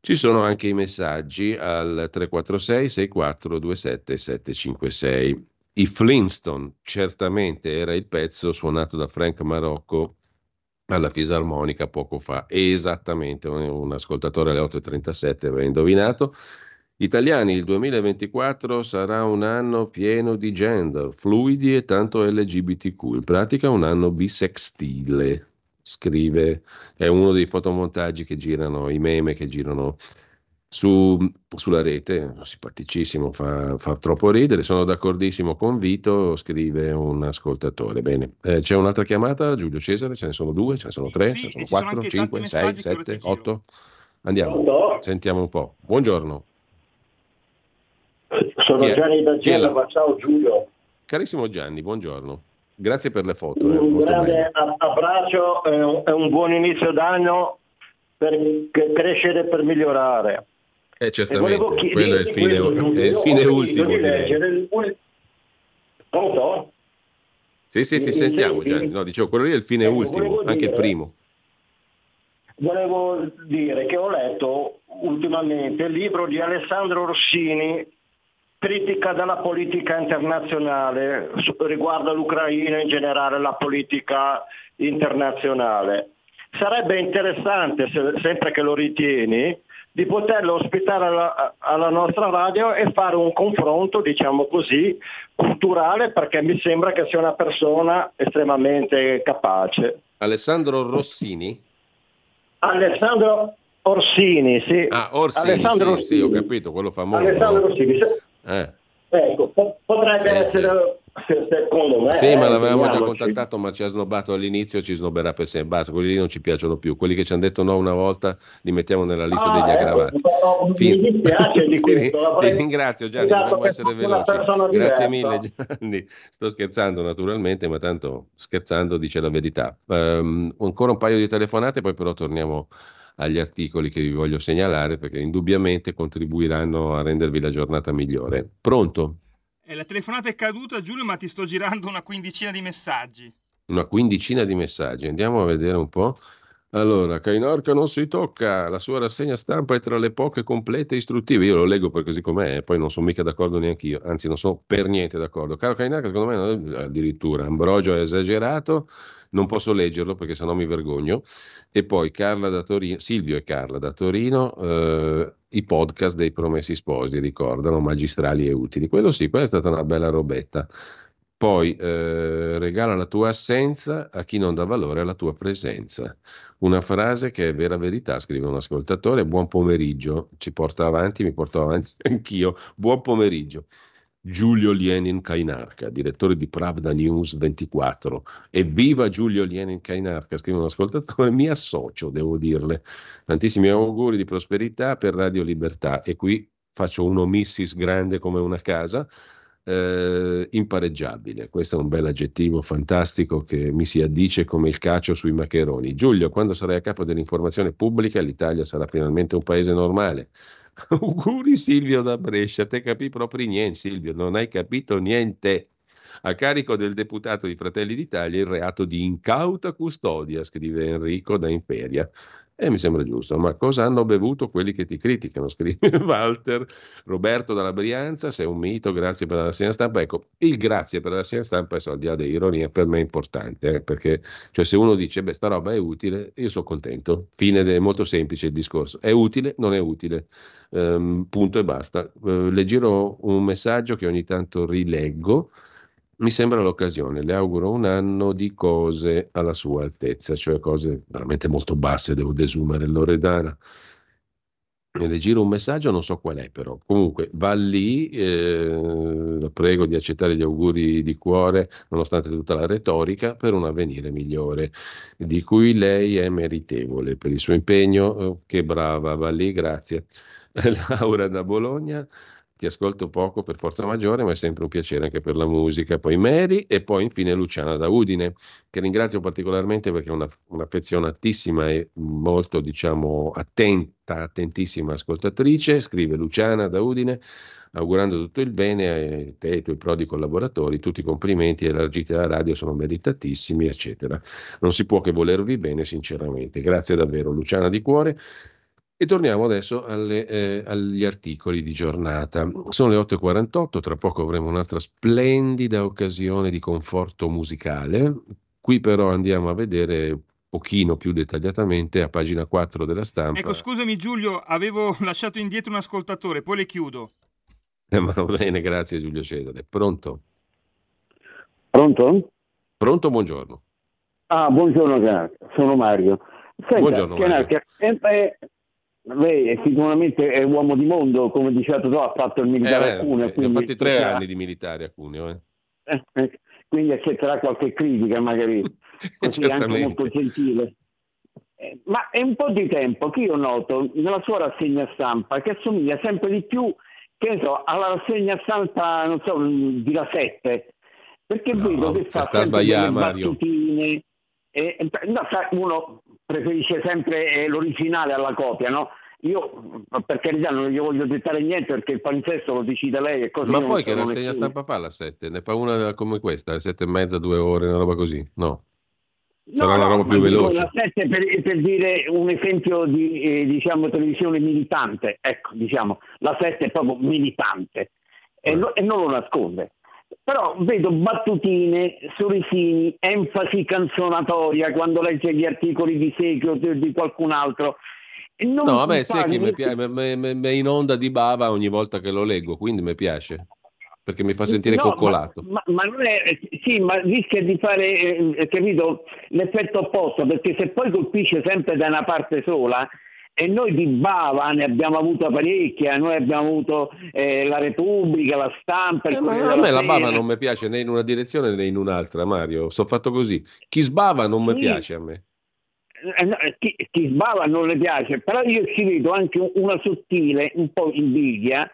Ci sono anche i messaggi al 346 64 27 756. I Flintstone, certamente era il pezzo suonato da Frank Marocco alla fisarmonica poco fa. Esattamente, un, ascoltatore alle 8.37 aveva indovinato. Italiani, il 2024 sarà un anno pieno di gender, fluidi e tanto LGBTQ, in pratica un anno bisextile, scrive, è uno dei fotomontaggi che girano, i meme che girano su- sulla rete, simpaticissimo, fa, fa troppo ridere, sono d'accordissimo con Vito, scrive un ascoltatore. Bene, Eh, c'è un'altra chiamata, Giulio Cesare, ce ne sono due, ce ne sono tre, Sì, ce ne sono sono quattro, anche cinque, sei, sette, otto. Andiamo, Pronto? sentiamo un po'. Buongiorno. Sono Chi? Gianni da? Genova, ciao Giulio. Carissimo Gianni, buongiorno. Grazie per le foto, eh, Un molto grande belle. a- abbraccio e un, buon inizio d'anno per crescere e per migliorare. Eh, certamente, chi- quello è il fine, è il fine ultimo. di leggere Pronto? Sì, sì, ti sentiamo senti? Gianni. No, dicevo, quello lì è il fine Ecco, ultimo, anche il primo. Volevo dire che ho letto ultimamente il libro di Alessandro Rossini, Critica della politica internazionale, riguardo l'Ucraina e in generale la politica internazionale. Sarebbe interessante, se- sempre che lo ritieni, di poterlo ospitare alla, alla nostra radio e fare un confronto, diciamo così, culturale, perché mi sembra che sia una persona estremamente capace. Alessandro Rossini? Alessandro Orsini, sì. Ah, Orsini, Alessandro sì, sì, ho Orsini. capito, quello famoso. Alessandro no? Orsini, se- Eh. Ecco, po- potrebbe Sì, essere, se- secondo me. Sì, ma eh, l'avevamo già contattato, ma ci ha snobbato all'inizio, ci snobberà per sempre. Basta, quelli lì non ci piacciono più. Quelli che ci hanno detto no una volta li mettiamo nella lista Ah, degli ecco, aggravati. no, Fin- Mi dispiace di (laughs) Ti- questo. Ti ringrazio Gianni, Esatto, dobbiamo essere veloci. Grazie diversa. mille (laughs) Gianni. Sto scherzando naturalmente, ma tanto scherzando dice la verità. Ehm, ancora un paio di telefonate, poi però torniamo agli articoli che vi voglio segnalare perché indubbiamente contribuiranno a rendervi la giornata migliore. Pronto? Eh, la telefonata è caduta, Giulio, ma ti sto girando una quindicina di messaggi. Una quindicina di messaggi, andiamo a vedere un po'. Allora, Cainorca non si tocca, la sua rassegna stampa è tra le poche complete e istruttive. Io lo leggo per così com'è, e poi non sono mica d'accordo neanche io, anzi non sono per niente d'accordo. Caro Cainorca, secondo me addirittura Ambrogio è esagerato, non posso leggerlo perché sennò mi vergogno. E poi Carla da Torino, Silvio e Carla da Torino, eh, i podcast dei Promessi Sposi, ricordano, magistrali e utili. Quello sì, quella è stata una bella robetta. Poi eh, regala la tua assenza a chi non dà valore alla tua presenza. Una frase che è vera verità, scrive un ascoltatore. Buon pomeriggio, ci porta avanti, mi porto avanti (laughs) anch'io. Buon pomeriggio. Giulio Lienin Kainarka, direttore di Pravda News 24. Evviva Giulio Lienin Kainarka, scrive un ascoltatore, mi associo, devo dirle. Tantissimi auguri di prosperità per Radio Libertà e qui faccio un omissis grande come una casa eh, impareggiabile. Questo è un bel aggettivo fantastico che mi si addice come il cacio sui maccheroni. Giulio, quando sarai a capo dell'informazione pubblica, l'Italia sarà finalmente un paese normale. (laughs) Auguri Silvio da Brescia, te capi proprio niente Silvio, non hai capito niente. A carico del deputato di Fratelli d'Italia il reato di incauta custodia, scrive Enrico da Imperia. E mi sembra giusto, ma cosa hanno bevuto quelli che ti criticano? (laughs) Scrive Walter, Roberto dalla Brianza, sei un mito, grazie per la rassegna stampa. Ecco, il grazie per la rassegna stampa, al di là dell'ironia, per me è importante, eh, perché cioè, se uno dice, beh, sta roba è utile, io sono contento. Fine, è molto semplice il discorso. È utile, non è utile. Um, punto e basta. Uh, leggerò un messaggio che ogni tanto rileggo mi sembra l'occasione. Le auguro un anno di cose alla sua altezza, cioè cose veramente molto basse, devo desumere Loredana. Le giro un messaggio, non so qual è però. Comunque va lì, eh, la prego di accettare gli auguri di cuore, nonostante tutta la retorica, per un avvenire migliore, di cui lei è meritevole per il suo impegno. Eh, che brava, va lì, grazie. (laughs) Laura da Bologna ti ascolto poco per forza maggiore, ma è sempre un piacere anche per la musica. Poi Mary e poi infine Luciana da Udine, che ringrazio particolarmente perché è una, un'affezionatissima e molto, diciamo, attenta, attentissima ascoltatrice. Scrive Luciana da Udine, augurando tutto il bene a te e ai tuoi prodi collaboratori, tutti i complimenti elargiti alla radio sono meritatissimi, eccetera. Non si può che volervi bene, sinceramente. Grazie davvero, Luciana di cuore. E torniamo adesso alle, eh, agli articoli di giornata. Sono le 8.48, tra poco avremo un'altra splendida occasione di conforto musicale. Qui però andiamo a vedere pochino più dettagliatamente a pagina 4 della stampa. Ecco, scusami Giulio, avevo (laughs) lasciato indietro un ascoltatore, poi le chiudo. Eh, ma va bene, grazie Giulio Cesare. Pronto? Pronto? Pronto, buongiorno. Ah, buongiorno, sono Mario. Senta, buongiorno Mario. Eh, lei sicuramente è uomo di mondo, come diceva tu, ha fatto il militare eh, a Cuneo. Ho fatto tre anni di militare a Cuneo. Eh. Eh, eh quindi accetterà qualche critica, magari, (laughs) così anche molto gentile. Eh, ma è un po' di tempo che io noto nella sua rassegna stampa che assomiglia sempre di più che so, alla rassegna stampa non so, di La 7 perché no, vedo che fa sta sbagliando Mario battutine, eh, no, uno preferisce sempre eh, l'originale alla copia, no? Io per carità non gli voglio dettare niente perché il palinsesto lo decide lei e così. Ma poi che rassegna stampa fa la 7? Ne fa una come questa, alle 7 e mezza, due ore, una roba così? No. Sarà no, una roba più veloce. La 7 per, per, dire un esempio di eh, diciamo, televisione militante, ecco, diciamo, la 7 è proprio militante e, no, e non lo nasconde però vedo battutine, sorrisini, enfasi canzonatoria quando legge gli articoli di Secchi o di qualcun altro. no, vabbè, Secchi mi piace, è in onda di bava ogni volta che lo leggo, quindi mi piace perché mi fa sentire no, coccolato. Ma, ma, ma, non è, sì, ma rischia di fare, eh, capito, l'effetto opposto, perché se poi colpisce sempre da una parte sola, e noi di bava ne abbiamo avuto parecchia, noi abbiamo avuto eh, la Repubblica, la stampa. Eh, ma a me la bava non mi piace né in una direzione né in un'altra, Mario. Sono fatto così. Chi sbava non sì. mi piace a me. Eh, no, chi, chi, sbava non le piace, però io ci vedo anche una sottile, un po' invidia,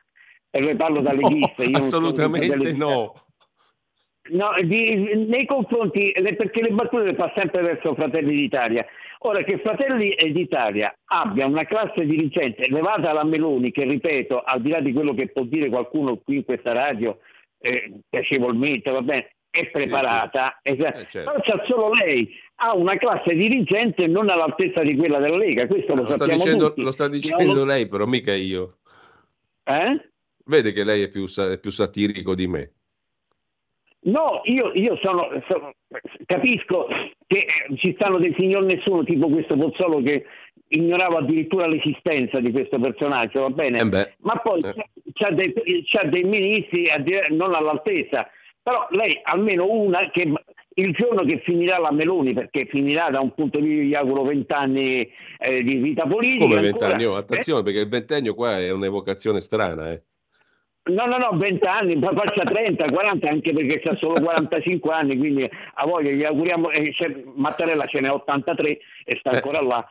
e le parlo da legista. No, assolutamente no. No, di, nei confronti, perché le battute le fa sempre verso Fratelli d'Italia. Ora che Fratelli d'Italia abbia una classe dirigente levata alla Meloni, che ripeto, al di là di quello che può dire qualcuno qui in questa radio, eh, piacevolmente, va bene, è preparata, sì, sì. Eh, certo. però c'è solo lei, ha una classe dirigente non all'altezza di quella della Lega, questo lo, lo sappiamo dicendo, tutti. Lo sta dicendo no? lei, però mica io. Eh? Vede che lei è più, è più satirico di me. No, io, io sono, sono, capisco che ci stanno dei signor nessuno, tipo questo Pozzolo che ignorava addirittura l'esistenza di questo personaggio, va bene? Eh Ma poi eh. c'ha, dei, c'ha, dei, ministri non all'altezza. Però lei almeno una che il giorno che finirà la Meloni, perché finirà da un punto di vista, gli auguro vent'anni eh, di vita politica. Come vent'anni? Oh, attenzione, eh? perché il ventennio qua è un'evocazione strana, eh. No, no, no, 20 anni, poi faccia 30, 40, anche perché ha solo 45 anni, quindi a voglia gli auguriamo, eh, Mattarella ce n'è 83 e sta eh. ancora là,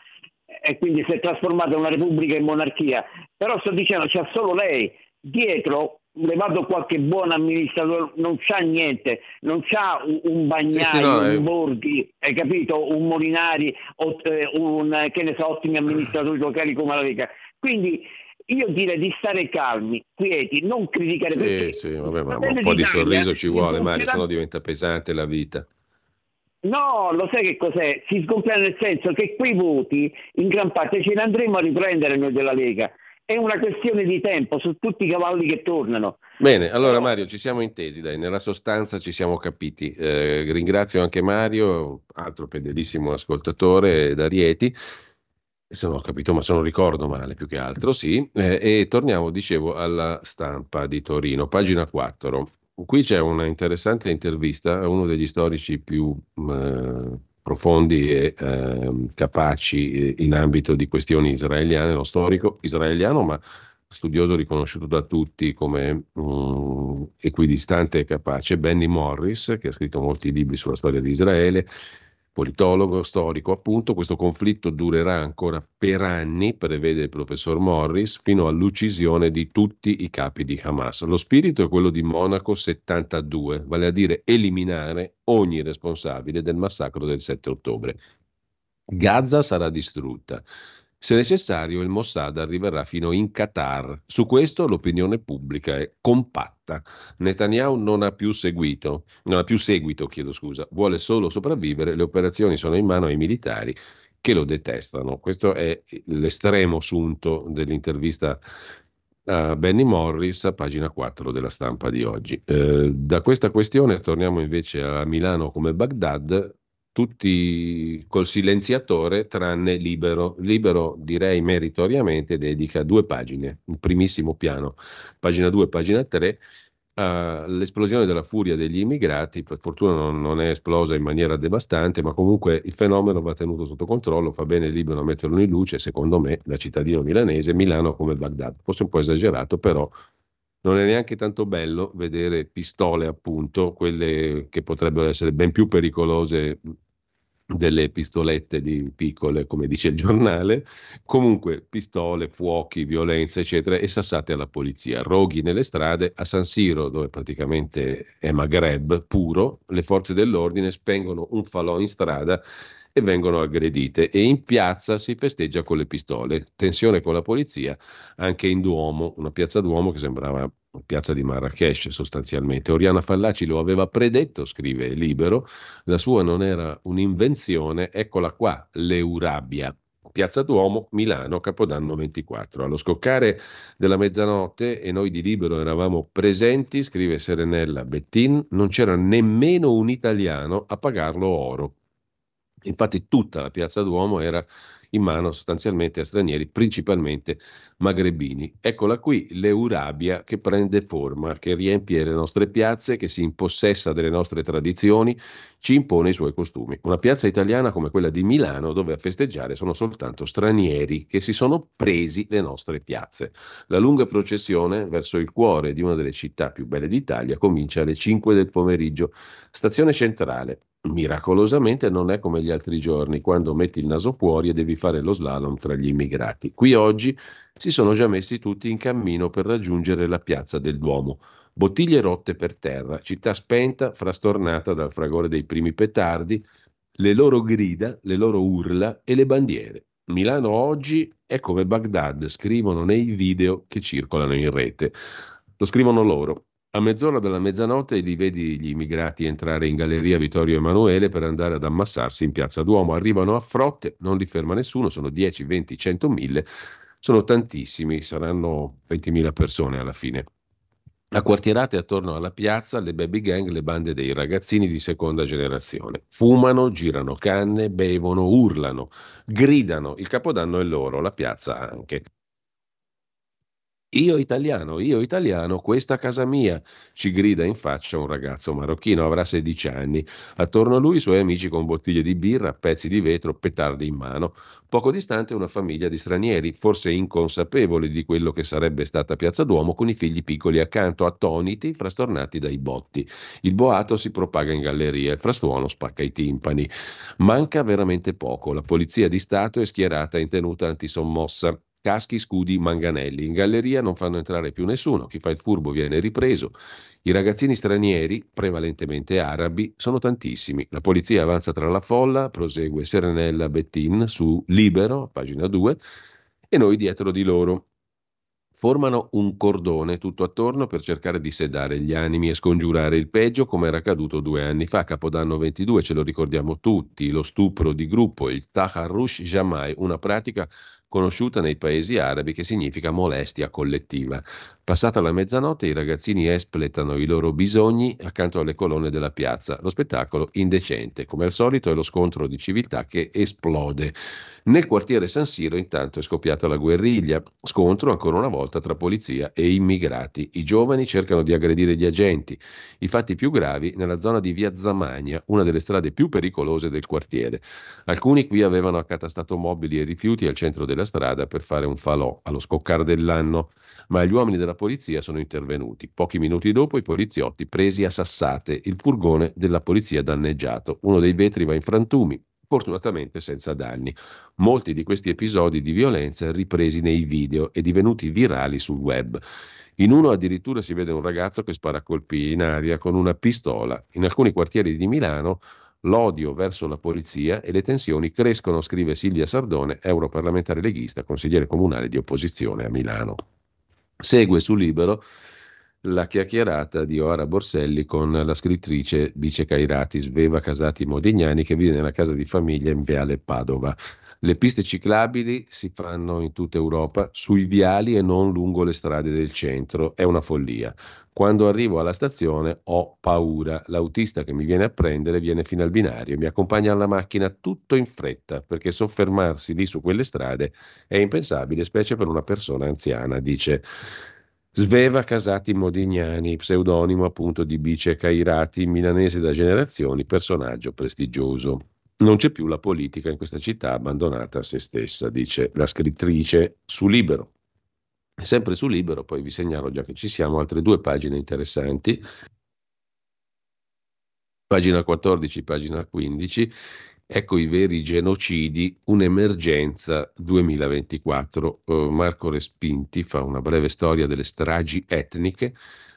e quindi si è trasformata una repubblica in monarchia. Però sto dicendo, c'è solo lei, dietro levato qualche buon amministratore, non c'ha niente, non c'ha un Bagnai, sì, sì, no, un eh. Borghi, hai capito? Un Molinari, eh, un, che ne so, ottimi amministratori locali come la Lega. Quindi io direi di stare calmi, quieti, non criticare. Sì, sì, vabbè, ma un po' di sorriso ci vuole, Mario, sennò diventa pesante la vita. No, lo sai che cos'è? Si scompia nel senso che quei voti in gran parte ce ne andremo a riprendere noi della Lega. È una questione di tempo su tutti i cavalli che tornano. Bene, allora Mario, ci siamo intesi, dai, nella sostanza ci siamo capiti. Eh, ringrazio anche Mario, altro fedelissimo ascoltatore da Rieti se non ho capito, ma se non ricordo male più che altro, sì. Eh, e torniamo, dicevo, alla stampa di Torino, pagina 4. Qui c'è una interessante intervista a uno degli storici più eh, profondi e eh, capaci in ambito di questioni israeliane, lo storico israeliano, ma studioso riconosciuto da tutti come um, equidistante e capace, Benny Morris, che ha scritto molti libri sulla storia di Israele, politologo storico, appunto, questo conflitto durerà ancora per anni, prevede il professor Morris, fino all'uccisione di tutti i capi di Hamas. Lo spirito è quello di Monaco 72, vale a dire eliminare ogni responsabile del massacro del 7 ottobre. Gaza sarà distrutta. Se necessario, il Mossad arriverà fino in Qatar. Su questo l'opinione pubblica è compatta. Netanyahu non ha più seguito, non ha più seguito, chiedo scusa, vuole solo sopravvivere, le operazioni sono in mano ai militari che lo detestano. Questo è l'estremo sunto dell'intervista a Benny Morris a pagina 4 della stampa di oggi. Eh, da questa questione torniamo invece a Milano come Baghdad tutti col silenziatore tranne Libero. Libero direi meritoriamente dedica due pagine, un primissimo piano, pagina 2, pagina 3, all'esplosione della furia degli immigrati, per fortuna non, non, è esplosa in maniera devastante, ma comunque il fenomeno va tenuto sotto controllo, fa bene Libero a metterlo in luce, secondo me, da cittadino milanese, Milano come Baghdad, forse un po' esagerato, però non è neanche tanto bello vedere pistole, appunto, quelle che potrebbero essere ben più pericolose delle pistolette di piccole, come dice il giornale, comunque pistole, fuochi, violenza, eccetera, e sassate alla polizia. Roghi nelle strade, a San Siro, dove praticamente è Maghreb puro, le forze dell'ordine spengono un falò in strada e vengono aggredite e in piazza si festeggia con le pistole. Tensione con la polizia anche in Duomo, una piazza Duomo che sembrava piazza di Marrakesh sostanzialmente. Oriana Fallaci lo aveva predetto, scrive Libero, la sua non era un'invenzione, eccola qua, l'Eurabia. Piazza Duomo, Milano, Capodanno 24. Allo scoccare della mezzanotte e noi di Libero eravamo presenti, scrive Serenella Bettin, non c'era nemmeno un italiano a pagarlo oro. Infatti tutta la piazza Duomo era in mano sostanzialmente a stranieri, principalmente magrebini. Eccola qui l'Eurabia che prende forma, che riempie le nostre piazze, che si impossessa delle nostre tradizioni, ci impone i suoi costumi. Una piazza italiana come quella di Milano, dove a festeggiare sono soltanto stranieri che si sono presi le nostre piazze. La lunga processione verso il cuore di una delle città più belle d'Italia comincia alle 5 del pomeriggio. Stazione centrale, miracolosamente non è come gli altri giorni, quando metti il naso fuori e devi fare lo slalom tra gli immigrati. Qui oggi si sono già messi tutti in cammino per raggiungere la piazza del Duomo. Bottiglie rotte per terra, città spenta, frastornata dal fragore dei primi petardi, le loro grida, le loro urla e le bandiere. Milano oggi è come Baghdad, scrivono nei video che circolano in rete. Lo scrivono loro. A mezz'ora della mezzanotte li vedi gli immigrati entrare in galleria Vittorio Emanuele per andare ad ammassarsi in piazza Duomo. Arrivano a frotte, non li ferma nessuno, sono 10, 20, 100 mille, sono tantissimi, saranno 20.000 persone alla fine. Acquartierate attorno alla piazza le baby gang, le bande dei ragazzini di seconda generazione. Fumano, girano canne, bevono, urlano, gridano. Il capodanno è loro, la piazza anche. Io italiano, io italiano, questa casa mia, ci grida in faccia un ragazzo marocchino, avrà 16 anni. Attorno a lui i suoi amici con bottiglie di birra, pezzi di vetro, petardi in mano. Poco distante una famiglia di stranieri, forse inconsapevoli di quello che sarebbe stata Piazza Duomo, con i figli piccoli accanto, attoniti, frastornati dai botti. Il boato si propaga in galleria, il frastuono spacca i timpani. Manca veramente poco. La polizia di Stato è schierata in tenuta antisommossa caschi, scudi, manganelli. In galleria non fanno entrare più nessuno, chi fa il furbo viene ripreso. I ragazzini stranieri, prevalentemente arabi, sono tantissimi. La polizia avanza tra la folla, prosegue Serenella Bettin su Libero, pagina 2, e noi dietro di loro. Formano un cordone tutto attorno per cercare di sedare gli animi e scongiurare il peggio, come era accaduto due anni fa, Capodanno 22, ce lo ricordiamo tutti, lo stupro di gruppo, il Taharrush Jamai, una pratica conosciuta nei paesi arabi che significa molestia collettiva. Passata la mezzanotte i ragazzini espletano i loro bisogni accanto alle colonne della piazza. Lo spettacolo indecente, come al solito è lo scontro di civiltà che esplode. Nel quartiere San Siro intanto è scoppiata la guerriglia, scontro ancora una volta tra polizia e immigrati. I giovani cercano di aggredire gli agenti. I fatti più gravi nella zona di Via Zamagna, una delle strade più pericolose del quartiere. Alcuni qui avevano accatastato mobili e rifiuti al centro della strada per fare un falò allo scoccare dell'anno, ma gli uomini della polizia sono intervenuti. Pochi minuti dopo i poliziotti presi a sassate il furgone della polizia danneggiato. Uno dei vetri va in frantumi, fortunatamente senza danni. Molti di questi episodi di violenza ripresi nei video e divenuti virali sul web. In uno addirittura si vede un ragazzo che spara colpi in aria con una pistola. In alcuni quartieri di Milano l'odio verso la polizia e le tensioni crescono, scrive Silvia Sardone, europarlamentare leghista, consigliere comunale di opposizione a Milano. Segue su Libero la chiacchierata di Oara Borselli con la scrittrice Bice Cairati, Sveva Casati Modignani, che vive nella casa di famiglia in Viale Padova. Le piste ciclabili si fanno in tutta Europa sui viali e non lungo le strade del centro. È una follia. Quando arrivo alla stazione ho paura. L'autista che mi viene a prendere viene fino al binario, mi accompagna alla macchina tutto in fretta, perché soffermarsi lì su quelle strade è impensabile, specie per una persona anziana, dice Sveva Casati Modignani, pseudonimo appunto di Bice Cairati, milanese da generazioni, personaggio prestigioso. Non c'è più la politica in questa città abbandonata a se stessa, dice la scrittrice su Libero. Sempre su Libero, poi vi segnalo già che ci siamo altre due pagine interessanti. Pagina 14, pagina 15, Ecco i veri genocidi, un'emergenza 2024. Uh, eh, Marco Respinti fa una breve storia delle stragi etniche,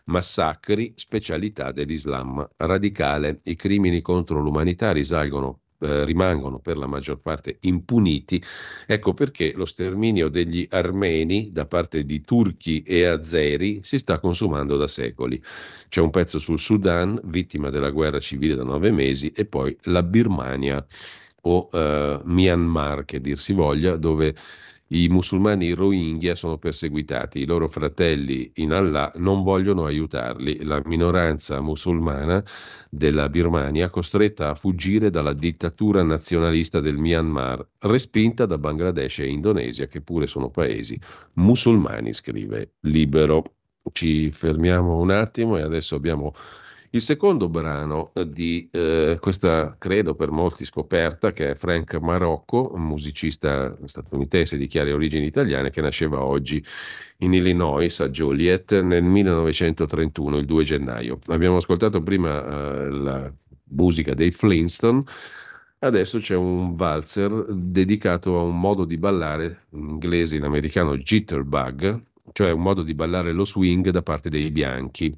massacri, specialità dell'Islam radicale. I crimini contro l'umanità risalgono eh, rimangono per la maggior parte impuniti. Ecco perché lo sterminio degli armeni da parte di turchi e azeri si sta consumando da secoli. C'è un pezzo sul Sudan, vittima della guerra civile da nove mesi, e poi la Birmania o eh, Myanmar, che dir si voglia, dove i musulmani Rohingya sono perseguitati, i loro fratelli in Allah non vogliono aiutarli. La minoranza musulmana della Birmania costretta a fuggire dalla dittatura nazionalista del Myanmar, respinta da Bangladesh e Indonesia, che pure sono paesi musulmani, scrive Libero. Ci fermiamo un attimo e adesso abbiamo il secondo brano di eh, questa, credo per molti scoperta, che è Frank Marocco, musicista statunitense di chiare origini italiane che nasceva oggi in Illinois, a Joliet, nel 1931, il 2 gennaio. Abbiamo ascoltato prima eh, la musica dei Flintstone, adesso c'è un valzer dedicato a un modo di ballare, in inglese in americano jitterbug, cioè un modo di ballare lo swing da parte dei bianchi.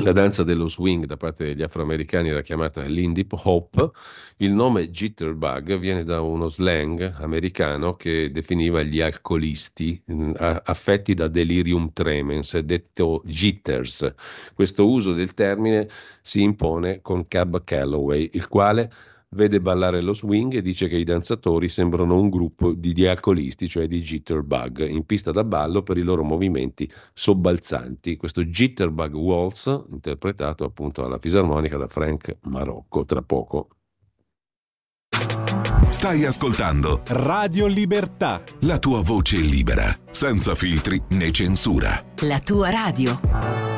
La danza dello swing da parte degli afroamericani era chiamata l'indip hop. Il nome jitterbug viene da uno slang americano che definiva gli alcolisti mm, affetti da delirium tremens, detto jitters. Questo uso del termine si impone con Cab Calloway, il quale vede ballare lo swing e dice che i danzatori sembrano un gruppo di, di alcolisti, cioè di jitterbug, in pista da ballo per i loro movimenti sobbalzanti. Questo jitterbug waltz, interpretato appunto alla fisarmonica da Frank Marocco, tra poco. Stai ascoltando Radio Libertà. la tua voce libera, senza filtri né censura. La tua radio.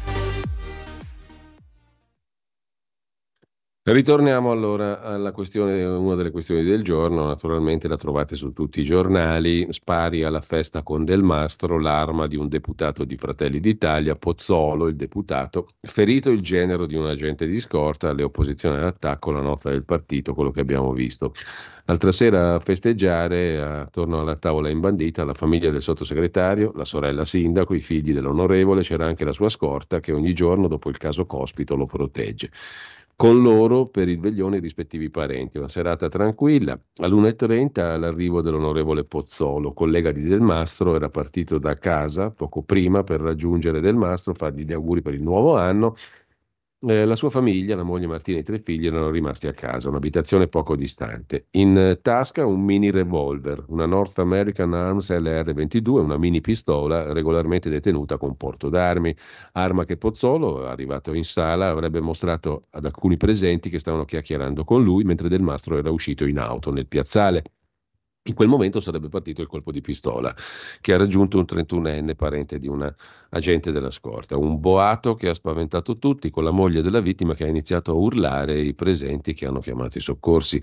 Ritorniamo allora alla questione, una delle questioni del giorno, naturalmente la trovate su tutti i giornali, spari alla festa con Del Mastro, l'arma di un deputato di Fratelli d'Italia, Pozzolo, il deputato, ferito il genero di un agente di scorta, le opposizioni all'attacco, la nota del partito, quello che abbiamo visto. L'altra sera a festeggiare attorno alla tavola imbandita la famiglia del sottosegretario, la sorella sindaco, i figli dell'onorevole, c'era anche la sua scorta che ogni giorno dopo il caso Cospito lo protegge con loro per il veglione i rispettivi parenti. Una serata tranquilla. All'1.30 l'arrivo dell'onorevole Pozzolo, collega di Del Mastro, era partito da casa poco prima per raggiungere Del Mastro, fargli gli auguri per il nuovo anno. Eh, la sua famiglia, la moglie Martina e i tre figli erano rimasti a casa, un'abitazione poco distante. In tasca un mini revolver, una North American Arms LR22, una mini pistola regolarmente detenuta con porto d'armi, arma che Pozzolo, arrivato in sala, avrebbe mostrato ad alcuni presenti che stavano chiacchierando con lui mentre Del Mastro era uscito in auto nel piazzale. In quel momento sarebbe partito il colpo di pistola che ha raggiunto un 31enne parente di un agente della scorta, un boato che ha spaventato tutti con la moglie della vittima che ha iniziato a urlare i presenti che hanno chiamato i soccorsi.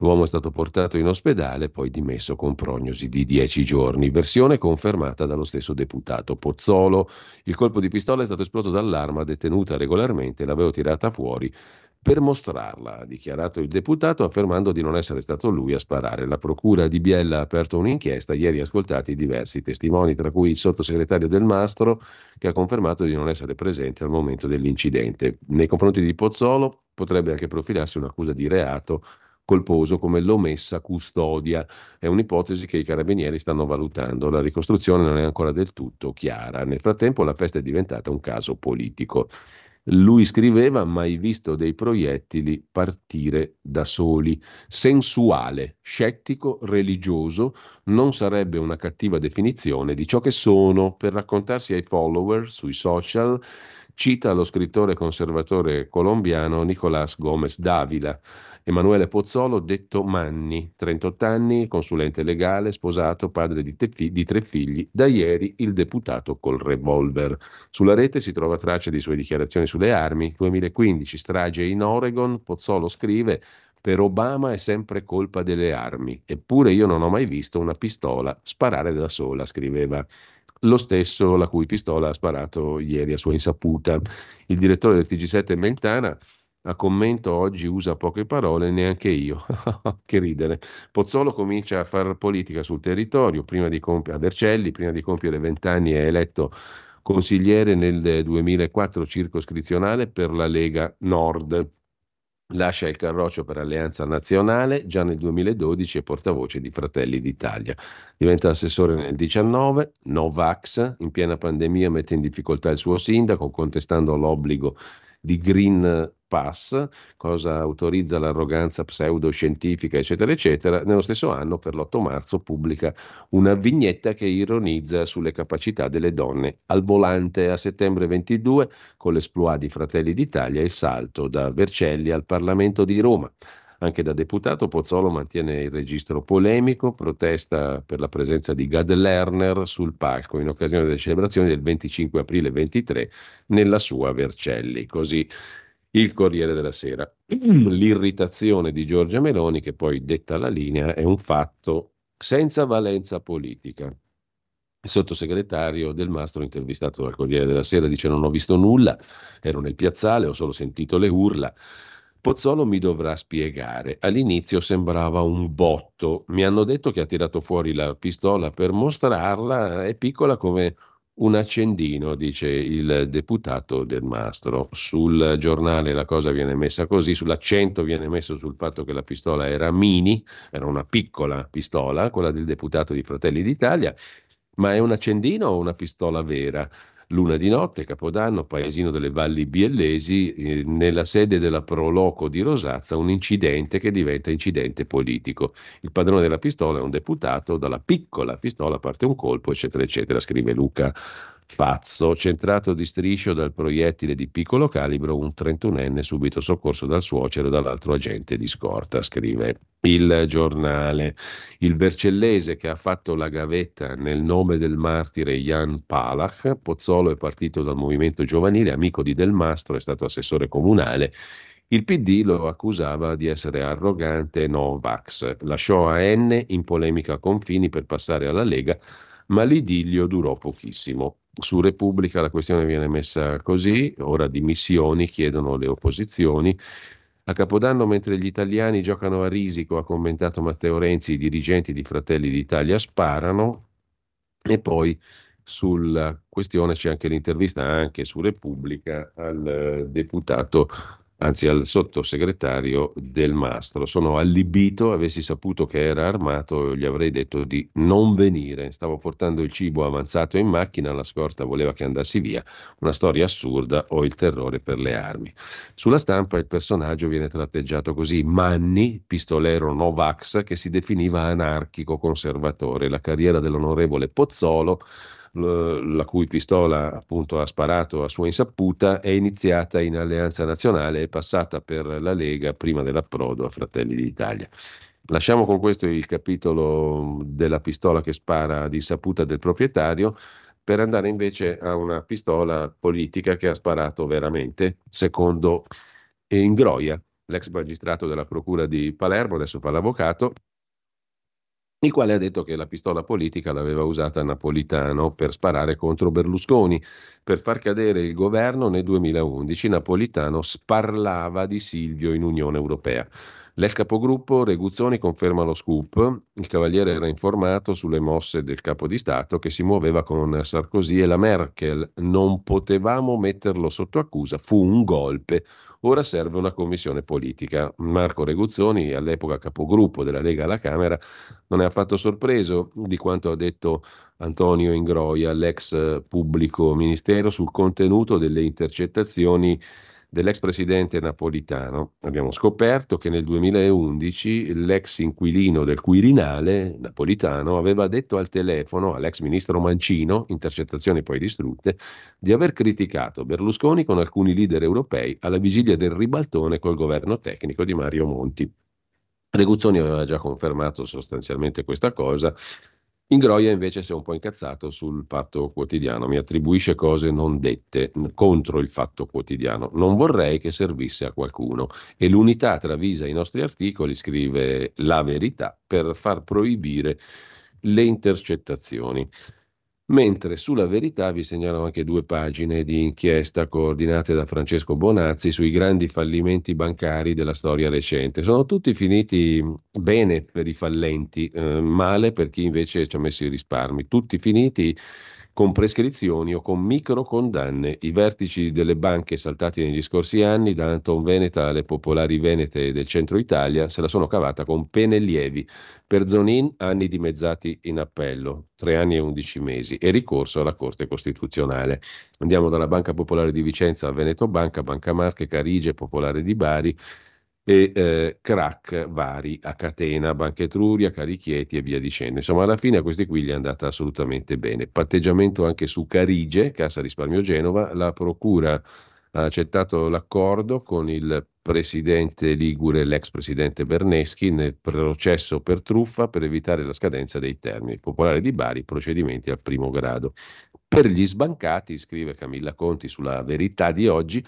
L'uomo è stato portato in ospedale, poi dimesso con prognosi di 10 giorni, versione confermata dallo stesso deputato Pozzolo. Il colpo di pistola è stato esploso dall'arma detenuta regolarmente, l'avevo tirata fuori per mostrarla, ha dichiarato il deputato affermando di non essere stato lui a sparare. La procura di Biella ha aperto un'inchiesta, ieri ascoltati diversi testimoni, tra cui il sottosegretario del Mastro che ha confermato di non essere presente al momento dell'incidente. Nei confronti di Pozzolo potrebbe anche profilarsi un'accusa di reato colposo come l'omessa custodia. È un'ipotesi che i carabinieri stanno valutando. La ricostruzione non è ancora del tutto chiara. Nel frattempo la festa è diventata un caso politico. Lui scriveva mai visto dei proiettili partire da soli. Sensuale, scettico, religioso non sarebbe una cattiva definizione di ciò che sono per raccontarsi ai follower sui social cita lo scrittore conservatore colombiano Nicolás Gómez Dávila. Emanuele Pozzolo, detto Manni, 38 anni, consulente legale, sposato, padre di, fi- di, tre figli, da ieri il deputato col revolver. Sulla rete si trova traccia di sue dichiarazioni sulle armi. 2015, strage in Oregon, Pozzolo scrive per Obama è sempre colpa delle armi, eppure io non ho mai visto una pistola sparare da sola, scriveva lo stesso la cui pistola ha sparato ieri a sua insaputa. Il direttore del TG7 Mentana a commento oggi usa poche parole, neanche io. (laughs) che ridere. Pozzolo comincia a fare politica sul territorio, prima di compiere, a Vercelli, prima di compiere vent'anni è eletto consigliere nel 2004 circoscrizionale per la Lega Nord. Lascia il Carroccio per Alleanza Nazionale, già nel 2012 è portavoce di Fratelli d'Italia. Diventa assessore nel 2019, Novax, in piena pandemia mette in difficoltà il suo sindaco contestando l'obbligo di Green Pass, cosa autorizza l'arroganza pseudoscientifica, eccetera, eccetera. Nello stesso anno, per l'8 marzo, pubblica una vignetta che ironizza sulle capacità delle donne. Al volante a settembre 22, con l'esploit di Fratelli d'Italia, il salto da Vercelli al Parlamento di Roma. Anche da deputato Pozzolo mantiene il registro polemico, protesta per la presenza di Gad Lerner sul palco in occasione delle celebrazioni del 25 aprile 23 nella sua Vercelli. Così il Corriere della Sera. L'irritazione di Giorgia Meloni, che poi detta la linea, è un fatto senza valenza politica. Il sottosegretario del Mastro, intervistato dal Corriere della Sera, dice: Non ho visto nulla, ero nel piazzale, ho solo sentito le urla. Pozzolo mi dovrà spiegare. All'inizio sembrava un botto. Mi hanno detto che ha tirato fuori la pistola per mostrarla. È piccola come un accendino, dice il deputato del Mastro. Sul giornale la cosa viene messa così, sull'accento viene messo sul fatto che la pistola era mini, era una piccola pistola, quella del deputato di Fratelli d'Italia, ma è un accendino o una pistola vera? Luna di notte, Capodanno, paesino delle Valli Biellesi, eh, nella sede della Proloco di Rosazza, un incidente che diventa incidente politico. Il padrone della pistola è un deputato, dalla piccola pistola parte un colpo, eccetera, eccetera, scrive Luca Fazzo, centrato di striscio dal proiettile di piccolo calibro, un 31enne subito soccorso dal suocero e dall'altro agente di scorta, scrive il giornale. Il vercellese che ha fatto la gavetta nel nome del martire Jan Palach, Pozzolo è partito dal movimento giovanile, amico di Del Mastro, è stato assessore comunale. Il PD lo accusava di essere arrogante e Novax. Lasciò a N in polemica con Fini per passare alla Lega, ma l'idillio durò pochissimo. Su Repubblica la questione viene messa così, ora dimissioni chiedono le opposizioni. A Capodanno, mentre gli italiani giocano a risico, ha commentato Matteo Renzi, i dirigenti di Fratelli d'Italia sparano e poi sulla questione c'è anche l'intervista anche su Repubblica al deputato anzi al sottosegretario del Mastro. Sono allibito, avessi saputo che era armato gli avrei detto di non venire. Stavo portando il cibo avanzato in macchina, la scorta voleva che andassi via. Una storia assurda, ho il terrore per le armi. Sulla stampa il personaggio viene tratteggiato così, Manni, pistolero Novax, che si definiva anarchico conservatore. La carriera dell'onorevole Pozzolo la cui pistola appunto ha sparato a sua insaputa, è iniziata in Alleanza Nazionale e passata per la Lega prima dell'approdo a Fratelli d'Italia. Lasciamo con questo il capitolo della pistola che spara di saputa del proprietario per andare invece a una pistola politica che ha sparato veramente, secondo Ingroia, l'ex magistrato della Procura di Palermo, adesso fa l'avvocato, il quale ha detto che la pistola politica l'aveva usata Napolitano per sparare contro Berlusconi. Per far cadere il governo nel 2011 Napolitano sparlava di Silvio in Unione Europea. L'ex capogruppo Reguzzoni conferma lo scoop. Il cavaliere era informato sulle mosse del capo di Stato che si muoveva con Sarkozy e la Merkel. Non potevamo metterlo sotto accusa, fu un golpe. Ora serve una commissione politica. Marco Reguzzoni, all'epoca capogruppo della Lega alla Camera, non è affatto sorpreso di quanto ha detto Antonio Ingroia, l'ex pubblico ministero, sul contenuto delle intercettazioni dell'ex presidente napolitano. Abbiamo scoperto che nel 2011 l'ex inquilino del Quirinale napolitano aveva detto al telefono all'ex ministro Mancino, intercettazioni poi distrutte, di aver criticato Berlusconi con alcuni leader europei alla vigilia del ribaltone col governo tecnico di Mario Monti. Reguzzoni aveva già confermato sostanzialmente questa cosa Ingroia invece si è un po' incazzato sul fatto quotidiano, mi attribuisce cose non dette contro il fatto quotidiano. Non vorrei che servisse a qualcuno e l'unità travisa i nostri articoli, scrive la verità, per far proibire le intercettazioni. Mentre sulla verità vi segnalo anche due pagine di inchiesta coordinate da Francesco Bonazzi sui grandi fallimenti bancari della storia recente. Sono tutti finiti bene per i fallenti, eh, male per chi invece ci ha messo i risparmi. Tutti finiti con prescrizioni o con micro condanne. I vertici delle banche saltati negli scorsi anni, da Anton Veneta alle popolari venete del centro Italia, se la sono cavata con pene lievi. Per Zonin anni dimezzati in appello, tre anni e undici mesi, e ricorso alla Corte Costituzionale. Andiamo dalla Banca Popolare di Vicenza a Veneto Banca, Banca Marche, Carige, Popolare di Bari, e eh, crack vari a catena, Banca Etruria, Carichieti e via dicendo. Insomma, alla fine a questi qui gli è andata assolutamente bene. Patteggiamento anche su Carige, Cassa Risparmio Genova, la Procura ha accettato l'accordo con il presidente Ligure, l'ex presidente Berneschi, nel processo per truffa per evitare la scadenza dei termini. Popolare di Bari, procedimenti al primo grado. Per gli sbancati, scrive Camilla Conti sulla verità di oggi,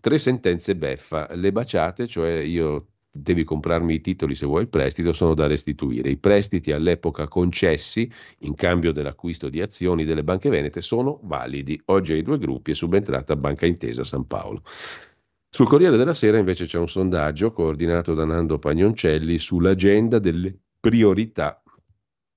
tre sentenze beffa, le baciate, cioè io devi comprarmi i titoli se vuoi il prestito, sono da restituire. I prestiti all'epoca concessi in cambio dell'acquisto di azioni delle banche venete sono validi. Oggi ai due gruppi è subentrata Banca Intesa San Paolo. Sul Corriere della Sera invece c'è un sondaggio coordinato da Nando Pagnoncelli sull'agenda delle priorità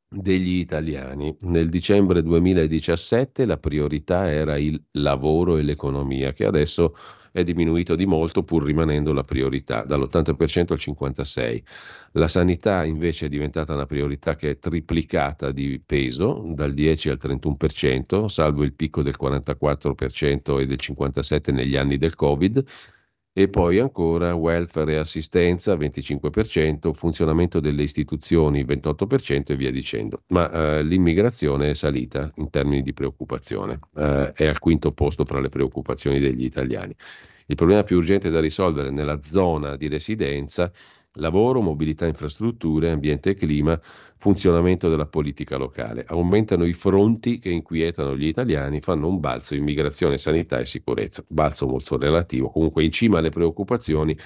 degli italiani. Nel dicembre 2017 la priorità era il lavoro e l'economia, che adesso è diminuito di molto pur rimanendo la priorità, dall'80% al 56%. La sanità invece è diventata una priorità che è triplicata di peso, dal 10 al 31%, salvo il picco del 44% e del 57% negli anni del Covid e poi ancora welfare e assistenza 25%, funzionamento delle istituzioni 28% e via dicendo. Ma eh, l'immigrazione è salita in termini di preoccupazione, eh, è al quinto posto fra le preoccupazioni degli italiani. Il problema più urgente da risolvere nella zona di residenza lavoro, mobilità, infrastrutture, ambiente e clima, funzionamento della politica locale. Aumentano i fronti che inquietano gli italiani, fanno un balzo immigrazione, sanità e sicurezza. Balzo molto relativo. Comunque in cima alle preoccupazioni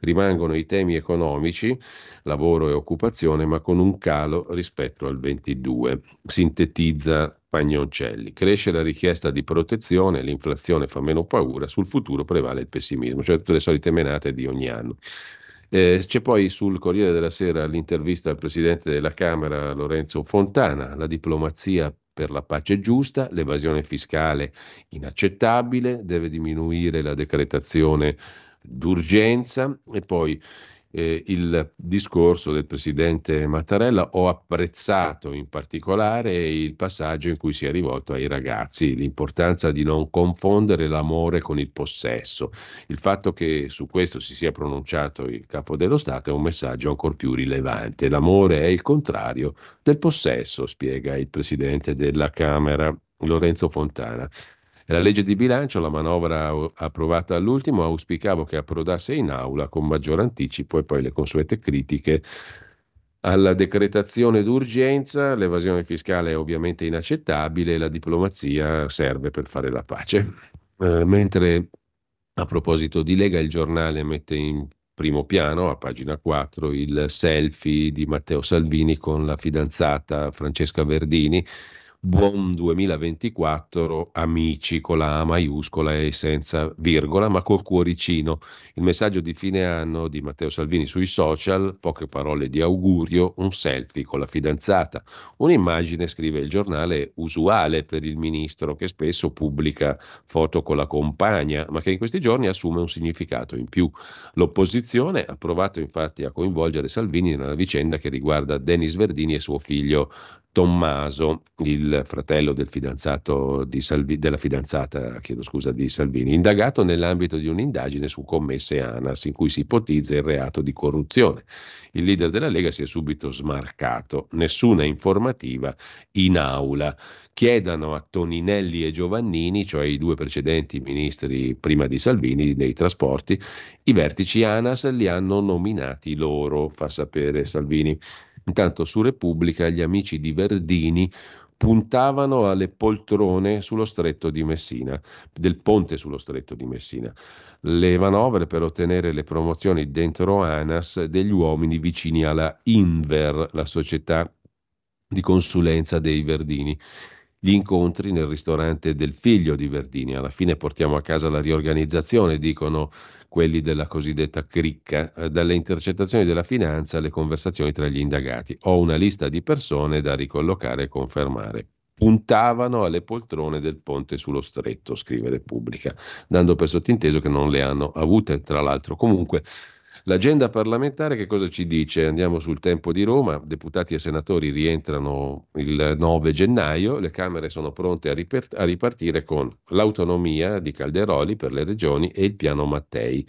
rimangono i temi economici, lavoro e occupazione, ma con un calo rispetto al 22. Sintetizza Pagnoncelli. Cresce la richiesta di protezione, l'inflazione fa meno paura, sul futuro prevale il pessimismo, cioè tutte le solite menate di ogni anno. Eh, c'è poi sul Corriere della Sera l'intervista al Presidente della Camera Lorenzo Fontana, la diplomazia per la pace giusta, l'evasione fiscale inaccettabile, deve diminuire la decretazione d'urgenza e poi eh, il discorso del presidente Mattarella, ho apprezzato in particolare il passaggio in cui si è rivolto ai ragazzi, l'importanza di non confondere l'amore con il possesso. Il fatto che su questo si sia pronunciato il capo dello Stato è un messaggio ancora più rilevante. L'amore è il contrario del possesso, spiega il presidente della Camera Lorenzo Fontana. La legge di bilancio, la manovra approvata all'ultimo, auspicavo che approdasse in aula con maggior anticipo e poi le consuete critiche alla decretazione d'urgenza, l'evasione fiscale è ovviamente inaccettabile, la diplomazia serve per fare la pace. Eh, mentre a proposito di Lega, il giornale mette in primo piano, a pagina 4, il selfie di Matteo Salvini con la fidanzata Francesca Verdini buon 2024 amici con la A maiuscola e senza virgola, ma col cuoricino. Il messaggio di fine anno di Matteo Salvini sui social, poche parole di augurio, un selfie con la fidanzata, un'immagine, scrive il giornale, usuale per il ministro che spesso pubblica foto con la compagna, ma che in questi giorni assume un significato in più. L'opposizione ha provato infatti a coinvolgere Salvini nella vicenda che riguarda Denis Verdini e suo figlio Tommaso, il fratello del Salvi, della fidanzata scusa, di Salvini, indagato nell'ambito di un'indagine su commesse ANAS in cui si ipotizza il reato di corruzione. Il leader della Lega si è subito smarcato, nessuna informativa in aula. Chiedano a Toninelli e Giovannini, cioè i due precedenti ministri prima di Salvini dei trasporti, i vertici ANAS li hanno nominati loro, fa sapere Salvini. Intanto su Repubblica gli amici di Verdini puntavano alle poltrone sullo stretto di Messina, del ponte sullo stretto di Messina. Le manovre per ottenere le promozioni dentro ANAS degli uomini vicini alla Inver, la società di consulenza dei Verdini gli incontri nel ristorante del figlio di Verdini. Alla fine portiamo a casa la riorganizzazione, dicono quelli della cosiddetta cricca, eh, dalle intercettazioni della finanza alle conversazioni tra gli indagati. Ho una lista di persone da ricollocare e confermare puntavano alle poltrone del ponte sullo stretto, scrive Repubblica, dando per sottinteso che non le hanno avute, tra l'altro. Comunque, L'agenda parlamentare che cosa ci dice? Andiamo sul tempo di Roma, deputati e senatori rientrano il 9 gennaio, le Camere sono pronte a, riper- a ripartire con l'autonomia di Calderoli per le regioni e il piano Mattei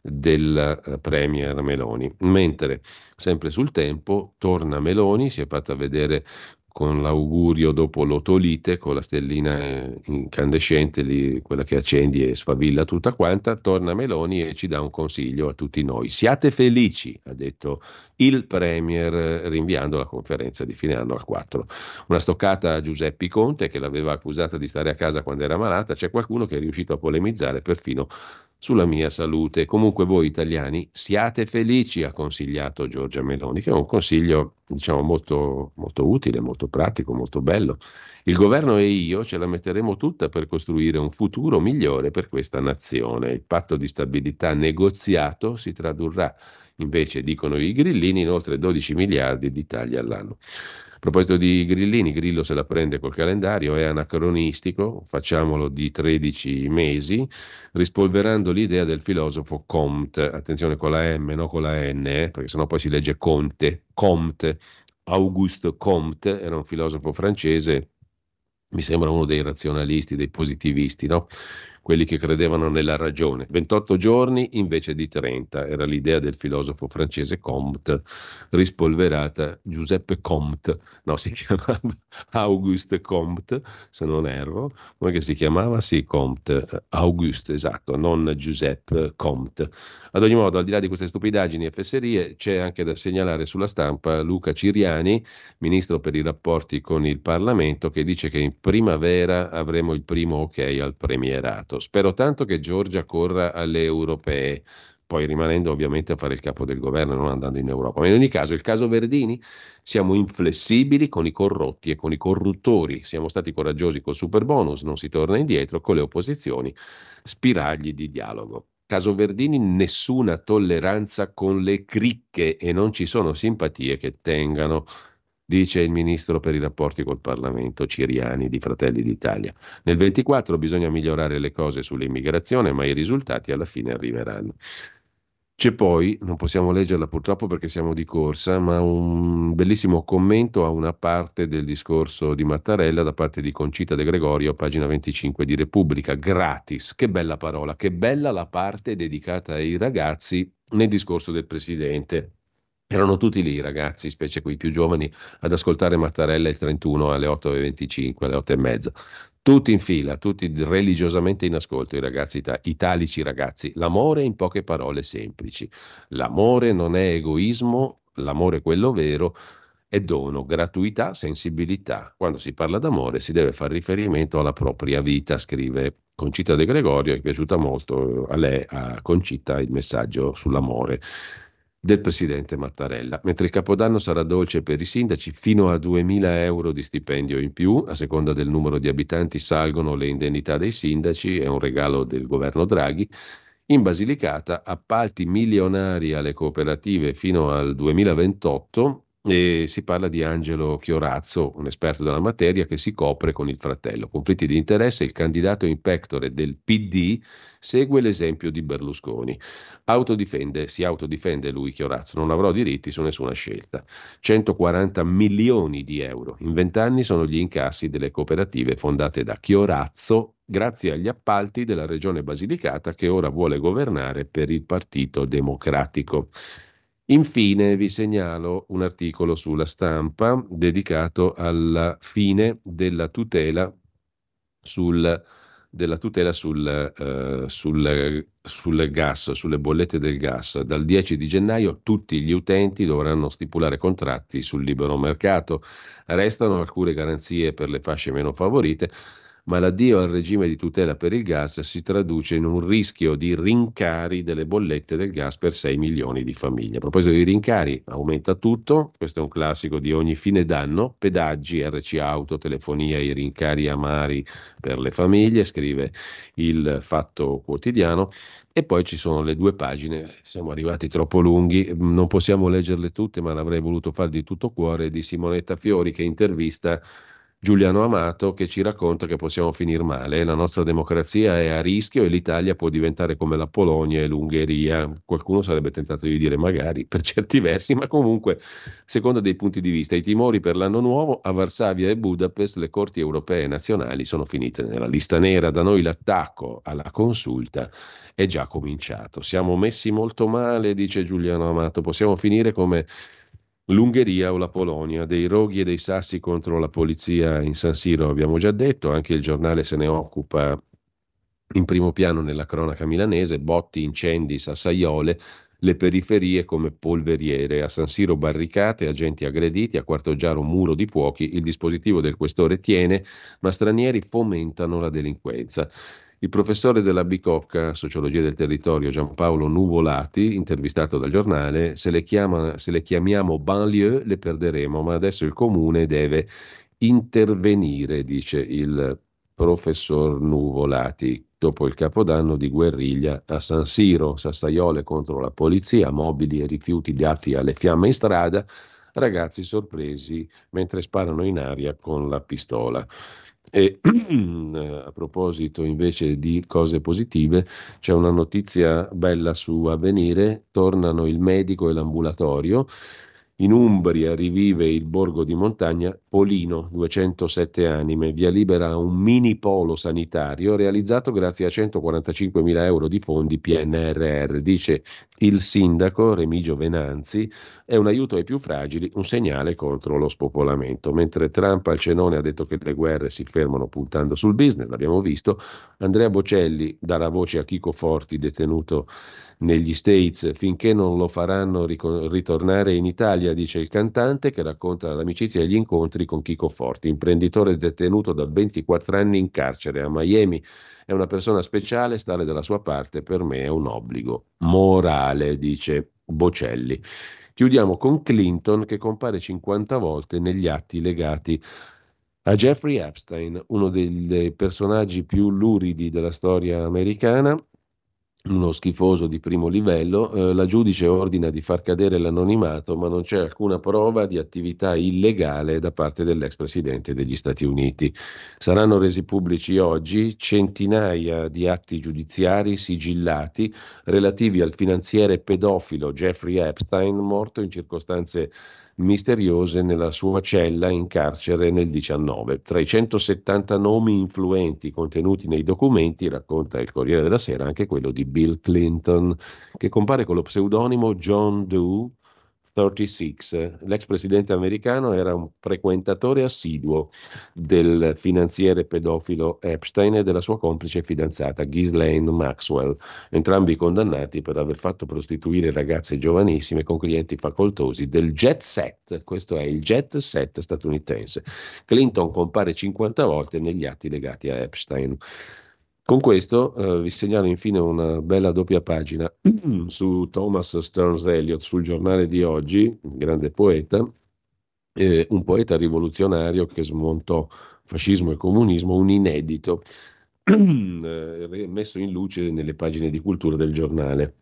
del uh, Premier Meloni. Mentre sempre sul tempo torna Meloni, si è fatta vedere con l'augurio dopo l'otolite, con la stellina incandescente, lì, quella che accendi e sfavilla tutta quanta, torna Meloni e ci dà un consiglio a tutti noi. Siate felici, ha detto il Premier rinviando la conferenza di fine anno al 4. Una stoccata a Giuseppe Conte che l'aveva accusata di stare a casa quando era malata, c'è qualcuno che è riuscito a polemizzare perfino sulla mia salute. Comunque voi italiani siate felici, ha consigliato Giorgia Meloni, che è un consiglio diciamo molto, molto utile, molto pratico, molto bello. Il governo e io ce la metteremo tutta per costruire un futuro migliore per questa nazione. Il patto di stabilità negoziato si tradurrà invece, dicono i grillini, in oltre 12 miliardi di tagli all'anno. Proposito di Grillini, Grillo se la prende col calendario, è anacronistico, facciamolo di 13 mesi, rispolverando l'idea del filosofo Comte, attenzione con la M, non con la N, eh, perché sennò poi si legge Conte, Comte, Auguste Comte, era un filosofo francese, mi sembra uno dei razionalisti, dei positivisti, no? Quelli che credevano nella ragione. 28 giorni invece di 30, era l'idea del filosofo francese Comte, rispolverata Giuseppe Comte, no, si (laughs) chiamava Auguste Comte, se non erro, come si chiamava? Sì, Comte, Auguste, esatto, non Giuseppe Comte. Ad ogni modo, al di là di queste stupidaggini e fesserie, c'è anche da segnalare sulla stampa Luca Ciriani, ministro per i rapporti con il Parlamento, che dice che in primavera avremo il primo ok al premierato. Spero tanto che Giorgia corra alle europee poi rimanendo ovviamente a fare il capo del governo, non andando in Europa. Ma in ogni caso, il caso Verdini, siamo inflessibili con i corrotti e con i corruttori, siamo stati coraggiosi col super bonus, non si torna indietro, con le opposizioni, spiragli di dialogo. Caso Verdini, nessuna tolleranza con le cricche e non ci sono simpatie che tengano, dice il ministro per i rapporti col Parlamento Ciriani di Fratelli d'Italia. Nel 24 bisogna migliorare le cose sull'immigrazione, ma i risultati alla fine arriveranno. C'è poi, non possiamo leggerla purtroppo perché siamo di corsa, ma un bellissimo commento a una parte del discorso di Mattarella da parte di Concita De Gregorio, pagina 25 di Repubblica, gratis. Che bella parola, che bella la parte dedicata ai ragazzi nel discorso del Presidente. Erano tutti lì i ragazzi, specie quei più giovani, ad ascoltare Mattarella il 31 alle 8.25, alle 8.30 tutti in fila, tutti religiosamente in ascolto, i ragazzi italici ragazzi. L'amore in poche parole semplici. L'amore non è egoismo, l'amore quello vero è dono, gratuità, sensibilità. Quando si parla d'amore si deve fare riferimento alla propria vita, scrive Concita De Gregorio, è piaciuta molto a lei, a Concita, il messaggio sull'amore del presidente Mattarella. Mentre il capodanno sarà dolce per i sindaci, fino a 2.000 euro di stipendio in più, a seconda del numero di abitanti salgono le indennità dei sindaci, è un regalo del governo Draghi. In Basilicata appalti milionari alle cooperative fino al 2028 e si parla di Angelo Chiorazzo, un esperto della materia che si copre con il fratello. Conflitti di interesse, il candidato in pectore del PD segue l'esempio di Berlusconi. Autodifende, si autodifende lui Chiorazzo, non avrò diritti su nessuna scelta. 140 milioni di euro. In vent'anni sono gli incassi delle cooperative fondate da Chiorazzo grazie agli appalti della regione Basilicata che ora vuole governare per il Partito Democratico. Infine vi segnalo un articolo sulla stampa dedicato alla fine della tutela sul, della tutela sul, uh, sul, sul, gas, sulle bollette del gas. Dal 10 di gennaio tutti gli utenti dovranno stipulare contratti sul libero mercato. Restano alcune garanzie per le fasce meno favorite ma l'addio al regime di tutela per il gas si traduce in un rischio di rincari delle bollette del gas per 6 milioni di famiglie. A proposito di rincari, aumenta tutto, questo è un classico di ogni fine d'anno, pedaggi, RC auto, telefonia, i rincari amari per le famiglie, scrive il Fatto Quotidiano. E poi ci sono le due pagine, siamo arrivati troppo lunghi, non possiamo leggerle tutte, ma l'avrei voluto fare di tutto cuore, di Simonetta Fiori che intervista Giuliano Amato che ci racconta che possiamo finire male, la nostra democrazia è a rischio e l'Italia può diventare come la Polonia e l'Ungheria. Qualcuno sarebbe tentato di dire magari per certi versi, ma comunque, secondo dei punti di vista, i timori per l'anno nuovo a Varsavia e Budapest le corti europee nazionali sono finite nella lista nera, da noi l'attacco alla consulta è già cominciato. Siamo messi molto male, dice Giuliano Amato, possiamo finire come l'Ungheria o la Polonia, dei roghi e dei sassi contro la polizia in San Siro, abbiamo già detto, anche il giornale se ne occupa in primo piano nella cronaca milanese, botti, incendi, sassaiole, le periferie come polveriere, a San Siro barricate, agenti aggrediti, a Quartoggiaro muro di fuochi, il dispositivo del questore tiene, ma stranieri fomentano la delinquenza. Il professore della Bicocca, Sociologia del Territorio, Giampaolo Nuvolati, intervistato dal giornale, se le, chiama, se le chiamiamo banlieue le perderemo, ma adesso il comune deve intervenire, dice il professor Nuvolati. Dopo il capodanno di guerriglia a San Siro, sassaiole contro la polizia, mobili e rifiuti dati alle fiamme in strada, ragazzi sorpresi mentre sparano in aria con la pistola. E (clears throat) a proposito invece di cose positive, c'è una notizia bella su Avvenire, tornano il medico e l'ambulatorio. In Umbria rivive il borgo di montagna Polino, 207 anime, via libera un mini polo sanitario realizzato grazie a 145 mila euro di fondi PNRR, dice il sindaco Remigio Venanzi, è un aiuto ai più fragili, un segnale contro lo spopolamento. Mentre Trump al cenone ha detto che le guerre si fermano puntando sul business, l'abbiamo visto, Andrea Bocelli darà voce a Chico Forti, detenuto negli States finché non lo faranno ritornare in Italia, dice il cantante che racconta l'amicizia e gli incontri con Chico Forti, imprenditore detenuto da 24 anni in carcere a Miami. È una persona speciale, stare dalla sua parte per me è un obbligo morale, dice Bocelli. Chiudiamo con Clinton che compare 50 volte negli atti legati a Jeffrey Epstein, uno dei personaggi più luridi della storia americana, uno schifoso di primo livello, eh, la giudice ordina di far cadere l'anonimato, ma non c'è alcuna prova di attività illegale da parte dell'ex presidente degli Stati Uniti. Saranno resi pubblici oggi centinaia di atti giudiziari sigillati relativi al finanziere pedofilo Jeffrey Epstein, morto in circostanze misteriose nella sua cella in carcere nel 19. Tra i 170 nomi influenti contenuti nei documenti, racconta il Corriere della Sera, anche quello di Bill Clinton, che compare con lo pseudonimo John Doe 36. L'ex presidente americano era un frequentatore assiduo del finanziere pedofilo Epstein e della sua complice fidanzata Ghislaine Maxwell, entrambi condannati per aver fatto prostituire ragazze giovanissime con clienti facoltosi del jet set. Questo è il jet set statunitense. Clinton compare 50 volte negli atti legati a Epstein. Con questo eh, vi segnalo infine una bella doppia pagina su Thomas Stearns Eliot sul giornale di oggi, grande poeta, eh, un poeta rivoluzionario che smontò fascismo e comunismo, un inedito (clears throat) eh, messo in luce nelle pagine di cultura del giornale.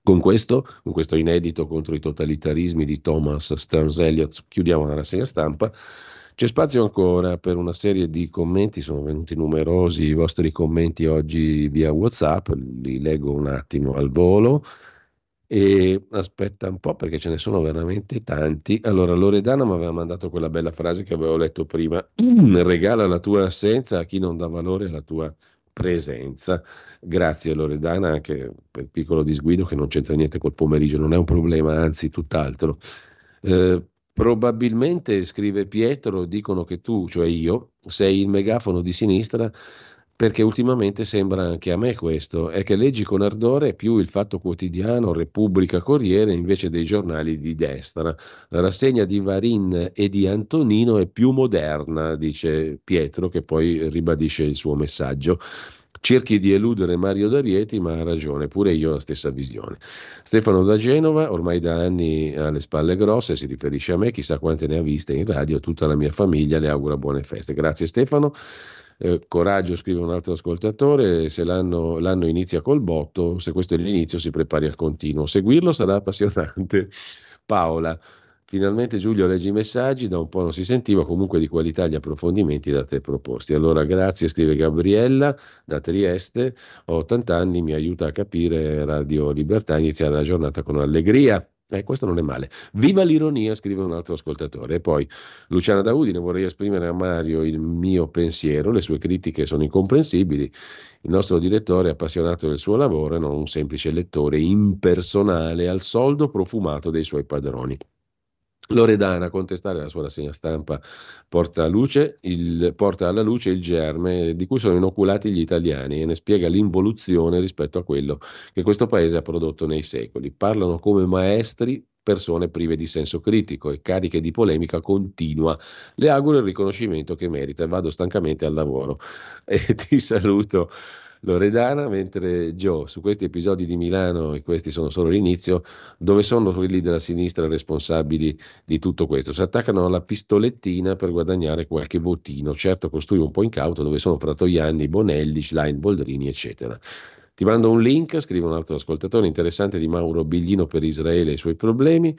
Con questo, con questo inedito contro i totalitarismi di Thomas Stearns Eliot, chiudiamo la rassegna stampa. C'è spazio ancora per una serie di commenti, sono venuti numerosi i vostri commenti oggi via WhatsApp, li leggo un attimo al volo. E aspetta un po' perché ce ne sono veramente tanti. Allora, Loredana mi aveva mandato quella bella frase che avevo letto prima: regala la tua assenza a chi non dà valore alla tua presenza. Grazie Loredana, anche per il piccolo disguido che non c'entra niente col pomeriggio, non è un problema, anzi tutt'altro. Eh, Probabilmente, scrive Pietro, dicono che tu, cioè io, sei il megafono di sinistra perché ultimamente sembra anche a me questo, è che leggi con ardore più il Fatto Quotidiano, Repubblica, Corriere invece dei giornali di destra. La rassegna di Varin e di Antonino è più moderna, dice Pietro, che poi ribadisce il suo messaggio. Cerchi di eludere Mario D'Arieti, ma ha ragione, pure io ho la stessa visione. Stefano da Genova, ormai da anni alle spalle grosse, si riferisce a me, chissà quante ne ha viste in radio, tutta la mia famiglia le augura buone feste. Grazie Stefano. Eh, coraggio, scrive un altro ascoltatore, se l'anno, l'anno inizia col botto, se questo è l'inizio si prepari al continuo. Seguirlo sarà appassionante. Paola, Finalmente Giulio legge i messaggi, da un po' non si sentiva, comunque di qualità gli approfondimenti da te proposti. Allora grazie, scrive Gabriella da Trieste, ho 80 anni, mi aiuta a capire Radio Libertà, iniziare la giornata con allegria. Eh, questo non è male. Viva l'ironia, scrive un altro ascoltatore. E poi Luciana da Udine, vorrei esprimere a Mario il mio pensiero, le sue critiche sono incomprensibili. Il nostro direttore è appassionato del suo lavoro e non un semplice lettore impersonale al soldo profumato dei suoi padroni. Loredana, a contestare la sua rassegna stampa, porta, il, porta, alla luce il germe di cui sono inoculati gli italiani e ne spiega l'involuzione rispetto a quello che questo paese ha prodotto nei secoli. Parlano come maestri persone prive di senso critico e cariche di polemica continua. Le auguro il riconoscimento che merita vado stancamente al lavoro. (laughs) E ti saluto Loredana, mentre Joe, su questi episodi di Milano, e questi sono solo l'inizio, dove sono quelli della sinistra responsabili di tutto questo? Si attaccano alla pistolettina per guadagnare qualche votino, certo costui un po' incauto, dove sono Fratoianni, Bonelli, Schlein, Boldrini, eccetera. Ti mando un link, scrive un altro ascoltatore interessante di Mauro Biglino per Israele e i suoi problemi,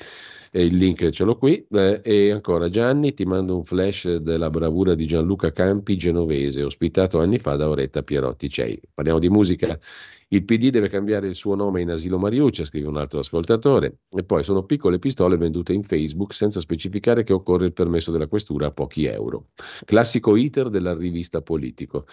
e il link ce l'ho qui. Eh, e ancora Gianni, ti mando un flash della bravura di Gianluca Campi, genovese, ospitato anni fa da Oretta Pierotti Cei. Parliamo di musica il PD deve cambiare il suo nome in asilo Mariuccia, scrive un altro ascoltatore. E poi sono piccole pistole vendute in Facebook senza specificare che occorre il permesso della questura a pochi euro. Classico iter della rivista Politico.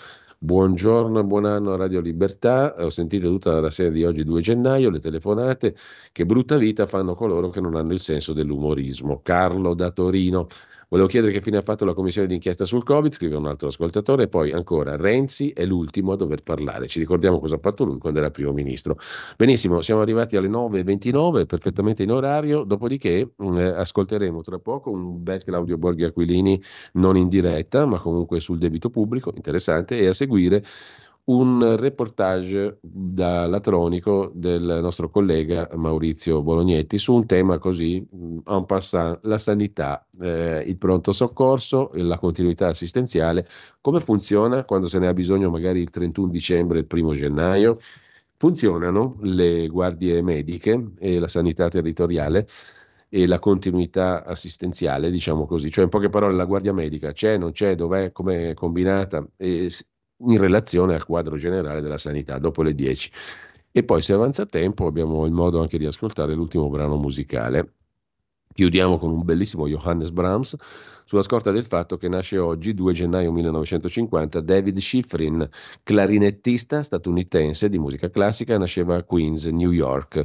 Buongiorno, buon anno a Radio Libertà. Ho sentito tutta la sera di oggi 2 gennaio le telefonate. Che brutta vita fanno coloro che non hanno il senso dell'umorismo. Carlo da Torino. Volevo chiedere che fine ha fatto la commissione d'inchiesta sul Covid, scrive un altro ascoltatore, e poi ancora Renzi è l'ultimo a dover parlare. Ci ricordiamo cosa ha fatto lui quando era primo ministro. Benissimo, siamo arrivati alle 9.29, perfettamente in orario, dopodiché mm, eh, ascolteremo tra poco un bel Claudio Borghi Aquilini, non in diretta, ma comunque sul debito pubblico, interessante, e a seguire un reportage da latronico del nostro collega Maurizio Bolognetti su un tema così mm, en passant, la sanità, eh, il pronto soccorso, la continuità assistenziale, come funziona quando se ne ha bisogno magari il 31 dicembre, il primo gennaio, funzionano le guardie mediche e la sanità territoriale e la continuità assistenziale, diciamo così, cioè in poche parole la guardia medica c'è, non c'è, dov'è, come combinata e in relazione al quadro generale della sanità dopo le 10. E poi se avanza tempo abbiamo il modo anche di ascoltare l'ultimo brano musicale. Chiudiamo con un bellissimo Johannes Brahms sulla scorta del fatto che nasce oggi, 2 gennaio 1950, David Schifrin, clarinettista statunitense di musica classica, nasceva a Queens, New York.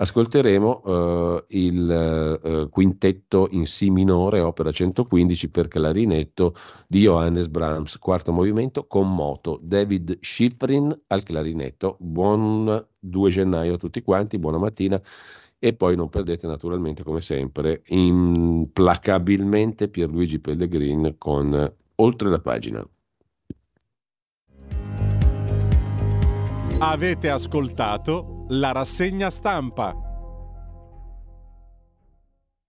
Ascolteremo uh, il uh, quintetto in Si minore, opera 115 per clarinetto di Johannes Brahms, quarto movimento con moto, David Schifrin al clarinetto. Buon 2 gennaio a tutti quanti, buona mattina e poi non perdete naturalmente come sempre implacabilmente Pierluigi Pellegrin con Oltre la pagina. Avete ascoltato la rassegna stampa.